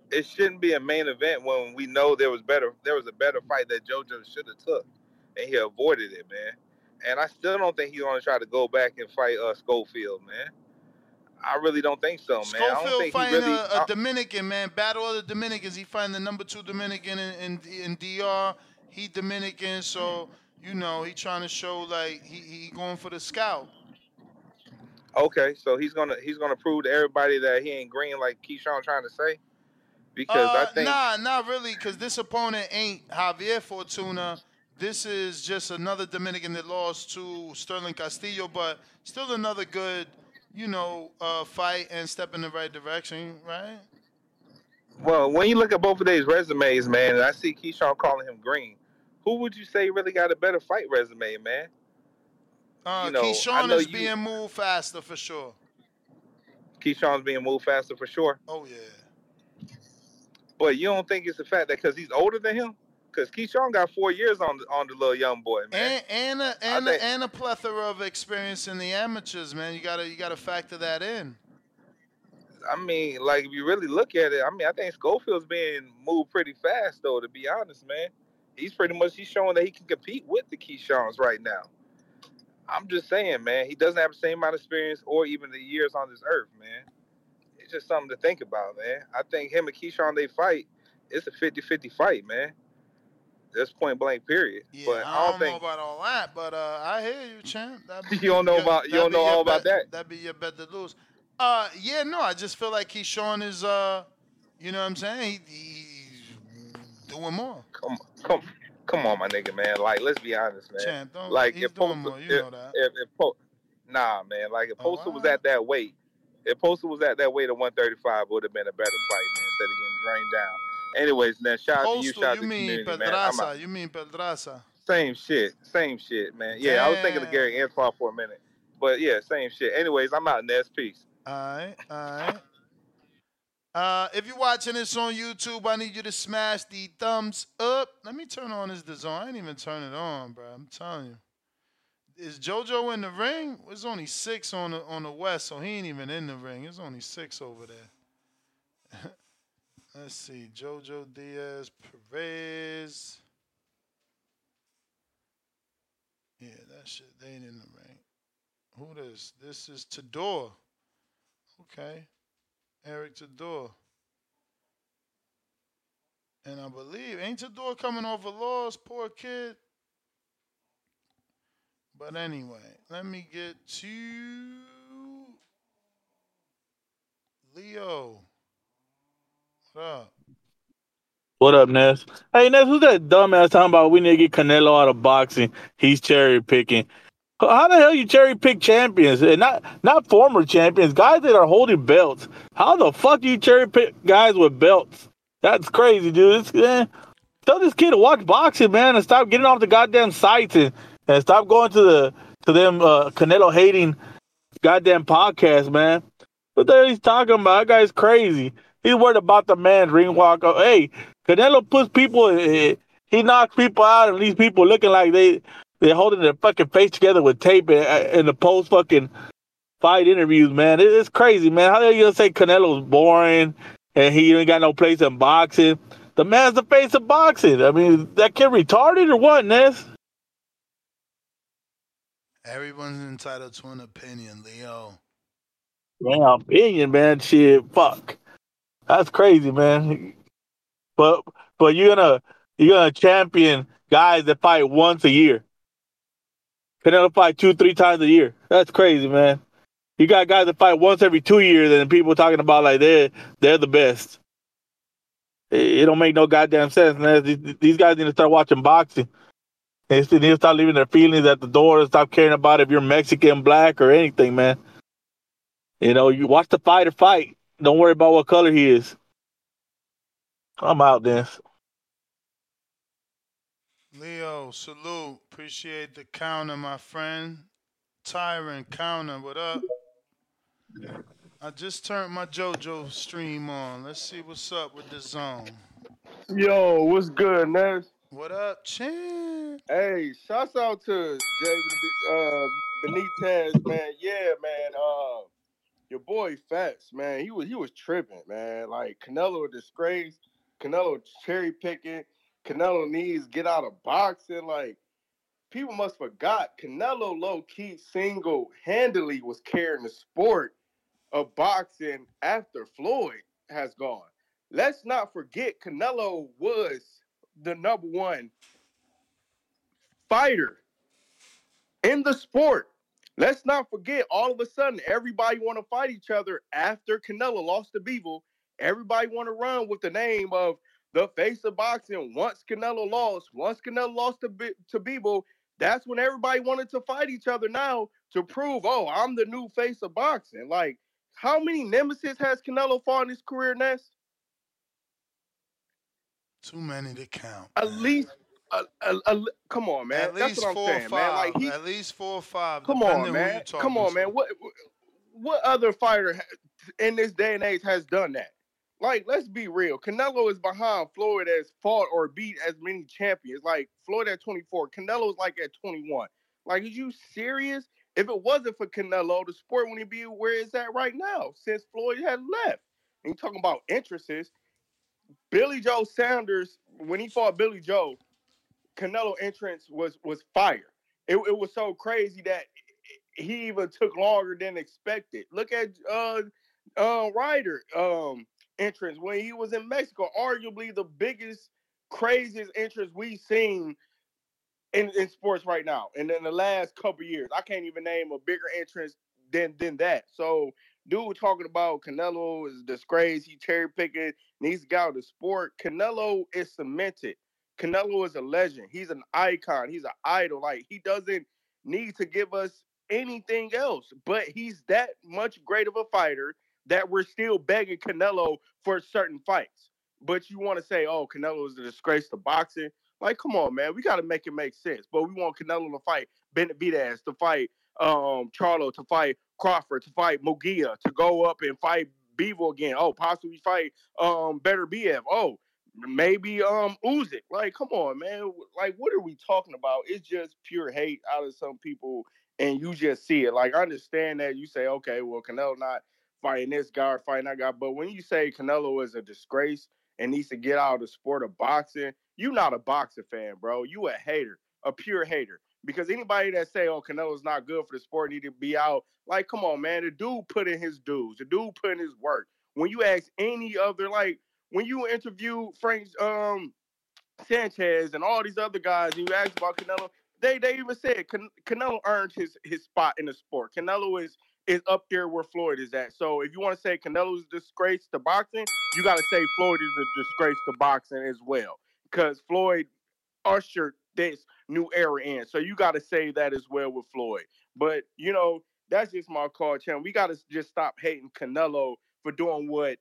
It shouldn't be a main event when we know there was better there was a better fight that JoJo should have took. And he avoided it, man. And I still don't think he's gonna try to go back and fight uh Schofield, man. I really don't think so, man. I don't Schofield think he fighting really a, Dominican man. Battle of the Dominicans. He fighting the number two Dominican in, in, in DR. He Dominican, so you know he trying to show like he, he going for the scout. Okay, so he's gonna he's gonna prove to everybody that he ain't green like Keyshawn trying to say. Because I Uh, think nah, not really, because this opponent ain't Javier Fortuna. This is just another Dominican that lost to Starling Castillo, but still another good, you know, uh, fight and step in the right direction, right? well, when you look at both of these resumes, man, and I see Keyshawn calling him green, who would you say really got a better fight resume, man? Uh, You know, Keyshawn is you- being moved faster for sure. Keyshawn's being moved faster for sure. Oh yeah. But you don't think it's the fact that because he's older than him? Because Keyshawn got four years on the on the little young boy, man. And and a, and, a, and a plethora of experience in the amateurs, man. You gotta you gotta factor that in. I mean, like if you really look at it, I mean, I think Schofield's being moved pretty fast, though. To be honest, man, he's pretty much he's showing that he can compete with the Keyshawn's right now. I'm just saying, man, he doesn't have the same amount of experience or even the years on this earth, man. It's just something to think about, man. I think him and Keyshawn they fight, it's a 50-50 fight, man. That's point blank, period. Yeah, but I I don't, don't know about all that, but uh, I hear you, champ. You don't know your- about- you don't know all about that? That'd be your bet to lose. Uh, yeah, no, I just feel like Keyshawn is uh, you know what I'm saying? He, he's doing more. come on, come come on, my nigga, man. Like, let's be honest, man. Don't- like if doing Poster, more, you if, know that. If, if Po- nah, man. Like if Oh, Poster was at that weight, if Poster was at that weight of 135, it would have been a better fight, man. Instead of getting drained down. Anyways, man. Shout out to you. Postal, Shout out you to the mean community, man. Pedraza? out. You mean Pedraza? Same shit. Same shit, man. Yeah, I was thinking of Gary Antuanne for a minute, but yeah, same shit. Anyways, I'm out. Ness, peace. All right, all right. Uh, if you're watching this on YouTube, I need you to smash the thumbs up. Let me turn on this design. I ain't even turn it on, bro. I'm telling you. Is JoJo in the ring? It's only six on the on the west, so he ain't even in the ring. It's only six over there. Let's see. JoJo Diaz Perez. Yeah, that shit. They ain't in the ring. Who this? This is Tador. Okay. Eric Tador. And I believe, ain't Tador coming off a loss? Poor kid. But anyway, let me get to Leo. What up? What up, Ness? Hey, Ness, who's that dumbass talking about we need to get Canelo out of boxing? He's cherry picking. How the hell you cherry pick champions and not not former champions, guys that are holding belts? How the fuck do you cherry pick guys with belts? That's crazy, dude. Tell this kid to watch boxing, man, and stop getting off the goddamn sites and, and stop going to the to them uh, Canelo hating goddamn podcast, man. What the hell he's talking about? That guy's crazy. He's worried about the man ring Hey, Canelo puts people. eh, He knocks people out, and these people looking like they they're holding their fucking face together with tape in, in uh, the post fucking fight interviews. Man, It- it's crazy, man. How are you gonna say Canelo's boring and he ain't got no place in boxing? The man's the face of boxing. I mean, that kid retarded or what, Ness? Everyone's entitled to an opinion, Leo. Man, opinion, man. Shit, fuck. That's crazy, man. But but you're gonna you're gonna champion guys that fight once a year. Canelo fight two, three times a year. That's crazy, man. You got guys that fight once every two years, and people talking about like they're they're the best. It, don't make no goddamn sense, man. These, guys need to start watching boxing. They need to start leaving their feelings at the door and stop caring about if you're Mexican, black, or anything, man. You know, you watch the fighter fight. Don't worry about what color he is. I'm out, Dennis. Leo, salute. Appreciate the counter, my friend. Tyrant counter, what up? I just turned my JoJo stream on. Let's see what's up with the zone. Yo, what's good, Ness? What up, Chan? Hey, shouts out to Jay uh, Benitez, man. Yeah, man. Uh, your boy Fats, man. He was he was tripping, man. Like Canelo a disgrace. Canelo cherry picking. Canelo needs get out of boxing. Like people must forgot Canelo low key single handedly was carrying the sport of boxing after Floyd has gone. Let's not forget Canelo was the number one fighter in the sport. Let's not forget, all of a sudden, everybody want to fight each other after Canelo lost to Bivol. Everybody want to run with the name of the face of boxing. Once Canelo lost, once Canelo lost to, B- to Bivol, that's when everybody wanted to fight each other now to prove, oh, I'm the new face of boxing. Like, how many nemesis has Canelo fought in his career, Ness? Too many to count. At least, a, a, a, come on, man. At That's least what I'm four saying, or man. five. Like he, At least four or five. come on, man. Come on, to. man. What what other fighter in this day and age has done that? Like, let's be real. Canelo is behind Floyd as fought or beat as many champions. Like Floyd at 24, Canelo is like at 21. Like, are you serious? If it wasn't for Canelo, the sport wouldn't be where it's at right now since Floyd had left. And you're talking about interests. Billy Joe Saunders, when he fought Billy Joe, Canelo entrance was was fire. It, it was so crazy that he even took longer than expected. Look at uh uh Ryder um entrance when he was in Mexico, arguably the biggest, craziest entrance we've seen in, in sports right now. And in the last couple years, I can't even name a bigger entrance than than that. So dude talking about Canelo is disgrace, he cherry picking, needs to get out of the sport. Canelo is cemented. Canelo is a legend. He's an icon. He's an idol. Like he doesn't need to give us anything else, but he's that much great of a fighter that we're still begging Canelo for certain fights. But you want to say, oh, Canelo is a disgrace to boxing. Like, come on, man. We got to make it make sense. But we want Canelo to fight Benavidez, to fight um Charlo, to fight Crawford, to fight Munguia, to go up and fight Bivol again. Oh, possibly fight um Beterbiev. Oh, maybe um Usyk. Like, come on, man. Like, what are we talking about? It's just pure hate out of some people, and you just see it. Like, I understand that you say, okay, well, Canelo not fighting this guy or fighting that guy, but when you say Canelo is a disgrace and needs to get out of the sport of boxing, you not a boxing fan, bro. You a hater, a pure hater. Because anybody that say, "Oh, Canelo's not good for the sport, need to be out," like, come on, man. The dude put in his dues. The dude put in his work. When you ask any other, like, when you interview Frank um Sanchez and all these other guys, and you ask about Canelo, they they even said Can- Canelo earned his his spot in the sport. Canelo is is up there where Floyd is at. So if you want to say Canelo's a disgrace to boxing, you got to say Floyd is a disgrace to boxing as well, because Floyd ushered this new era in. So you got to say that as well with Floyd. But you know that's just my call, Chan. We got to just stop hating Canelo for doing what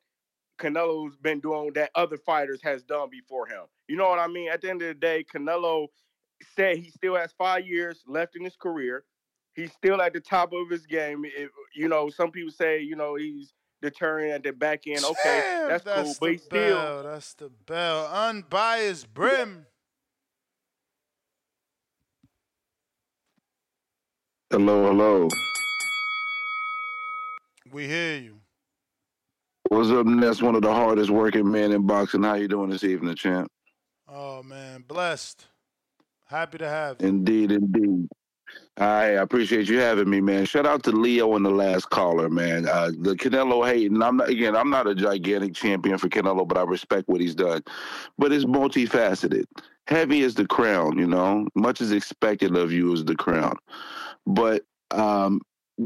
Canelo's been doing that other fighters has done before him. You know what I mean? At the end of the day, Canelo said he still has five years left in his career. He's still at the top of his game. It- you know, some people say, you know, he's deterring at the back end. Okay, Damn, that's, cool, that's but the he's still bell. That's the bell. Unbiased brim. Hello, hello. We hear you. What's up, Ness? One of the hardest working men in boxing. How you doing this evening, champ? Oh man, blessed. Happy to have you. Indeed, indeed. I appreciate you having me, man. Shout out to Leo and the last caller, man. Uh, the Canelo hating. I'm not again. I'm not a gigantic champion for Canelo, but I respect what he's done. But it's multifaceted. Heavy is the crown, you know. Much is expected of you as the crown. But um,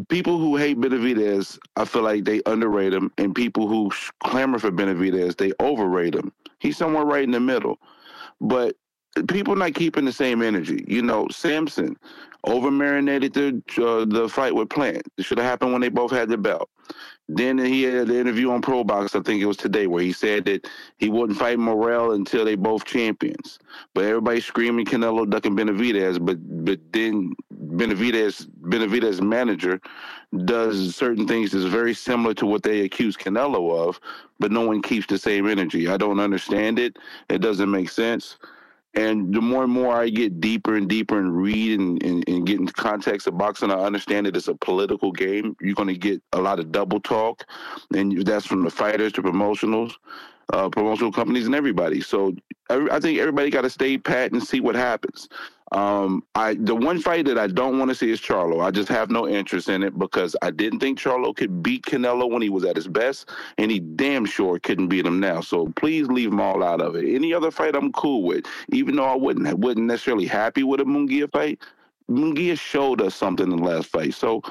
people who hate Benavidez, I feel like they underrate him, and people who clamor for Benavidez, they overrate him. He's somewhere right in the middle. But people not keeping the same energy. You know, Sampson over marinated the uh, the fight with Plant. It should have happened when they both had the belt. Then he had the interview on Pro Box, I think it was today, where he said that he wouldn't fight Morrell until they both champions. But everybody screaming Canelo ducking Benavidez, but but then Benavidez Benavidez manager does certain things that's very similar to what they accuse Canelo of, but no one keeps the same energy. I don't understand it. It doesn't make sense. And the more and more I get deeper and deeper and read and, and, and get into context of boxing, I understand that it's a political game. You're going to get a lot of double talk, and that's from the fighters to promotionals, uh, promotional companies, and everybody. So I, I think everybody got to stay pat and see what happens. Um, I the one fight that I don't want to see is Charlo. I just have no interest in it because I didn't think Charlo could beat Canelo when he was at his best, and he damn sure couldn't beat him now. So please leave them all out of it. Any other fight I'm cool with, even though I wouldn't wasn't necessarily happy with a Munguia fight. Munguia showed us something in the last fight, so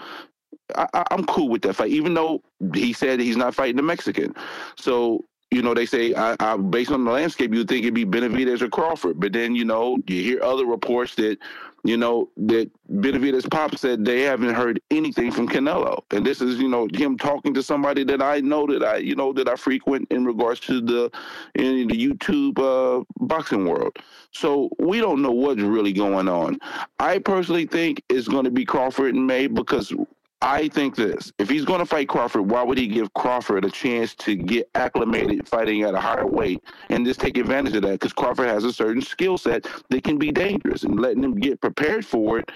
I, am cool with that fight. Even though he said he's not fighting the Mexican, so you know, they say, I, I, based on the landscape, you would think it'd be Benavidez or Crawford. But then, you know, you hear other reports that, you know, that Benavidez Pop said they haven't heard anything from Canelo. And this is, you know, him talking to somebody that I know that I, you know, that I frequent in regards to the, in the YouTube uh, boxing world. So we don't know what's really going on. I personally think it's going to be Crawford in May because I think this: if he's going to fight Crawford, why would he give Crawford a chance to get acclimated fighting at a higher weight and just take advantage of that? Because Crawford has a certain skill set that can be dangerous, and letting him get prepared for it,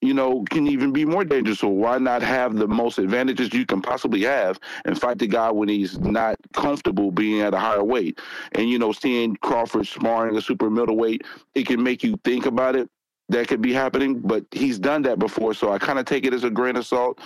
you know, can even be more dangerous. So why not have the most advantages you can possibly have and fight the guy when he's not comfortable being at a higher weight? And you know, seeing Crawford sparring a super middleweight, it can make you think about it that could be happening, but he's done that before, so I kind of take it as a grain of salt.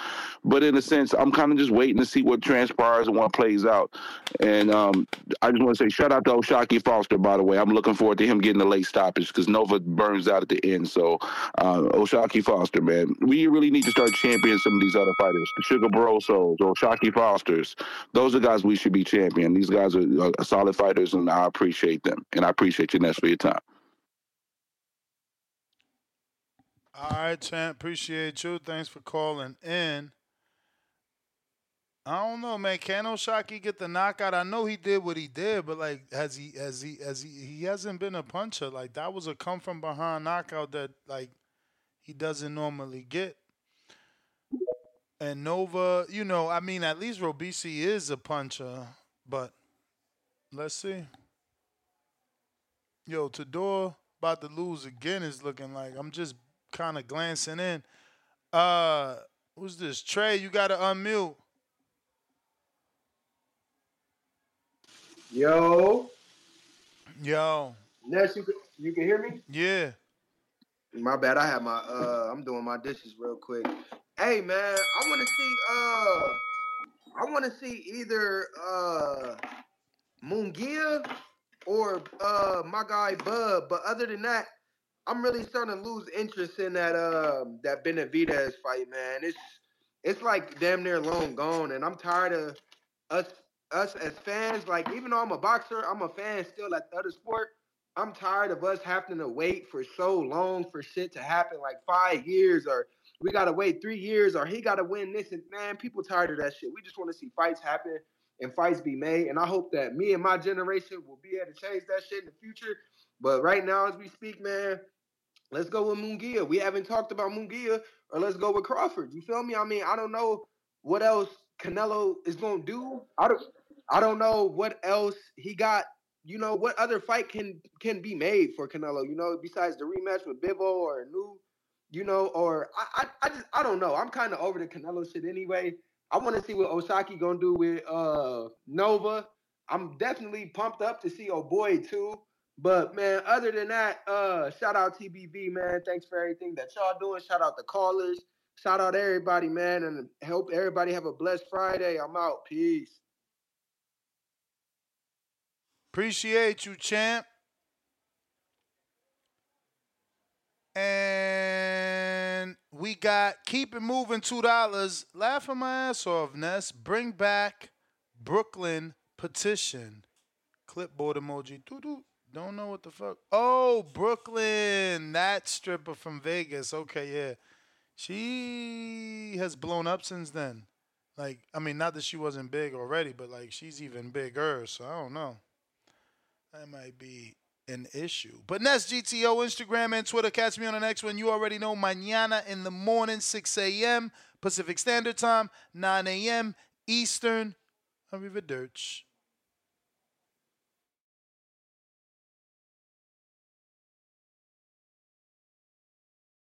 But in a sense, I'm kind of just waiting to see what transpires and what plays out. And um, I just want to say shout out to O'Shaquie Foster, by the way. I'm looking forward to him getting the late stoppage because Nova burns out at the end. So uh, O'Shaquie Foster, man, we really need to start championing some of these other fighters, the Sugar Barrosos, O'Shaquie Fosters. Those are guys we should be championing. These guys are uh, solid fighters, and I appreciate them. And I appreciate you, Ness, for your time. All right, champ. Appreciate you. Thanks for calling in. I don't know, man. Can O'Shaquie get the knockout? I know he did what he did, but like, has he? Has he? Has he? He hasn't been a puncher. Like that was a come from behind knockout that like he doesn't normally get. And Nova, you know, I mean, at least Robeisy is a puncher, but let's see. Yo, Tador about to lose again is looking like I'm just kind of glancing in. Uh, who's this? Trey, you got to unmute. Yo. Yo. Ness, you can, you can hear me? Yeah. My bad. I have my uh I'm doing my dishes real quick. Hey man, I wanna see uh I wanna see either uh Munguia or uh my guy Bub, but other than that, I'm really starting to lose interest in that um that Benavidez fight, man. It's it's like damn near long gone, and I'm tired of us us as fans. Like even though I'm a boxer, I'm a fan still at the other sport. I'm tired of us having to wait for so long for shit to happen, like five years, or we gotta wait three years, or he gotta win this. And man, people tired of that shit. We just want to see fights happen and fights be made. And I hope that me and my generation will be able to change that shit in the future. But right now, as we speak, man, Let's go with Munguia. We haven't talked about Munguia, or let's go with Crawford. You feel me? I mean, I don't know what else Canelo is gonna do. I don't I don't know what else he got. You know, what other fight can can be made for Canelo, you know, besides the rematch with Bivol or new, you know, or I I, I just I don't know. I'm kind of over the Canelo shit anyway. I want to see what O'Shaquie gonna do with uh Nova. I'm definitely pumped up to see oh boy too. But man, other than that, uh, shout out TBV, man. Thanks for everything that y'all doing. Shout out the callers. Shout out everybody, man, and help everybody have a blessed Friday. I'm out. Peace. Appreciate you, champ. And we got keep it moving two dollars. Laughing my ass off, Ness. Bring back Brooklyn petition. Clipboard emoji. Doo-doo. Don't know what the fuck. Oh, Brooklyn, that stripper from Vegas. Okay, yeah, she has blown up since then. Like, I mean, not that she wasn't big already, but like she's even bigger. So I don't know. That might be an issue. But Nest GTO, Instagram and Twitter. Catch me on the next one. You already know. Mañana in the morning, 6 a.m. Pacific Standard Time, 9 a.m. Eastern. Arrivederci.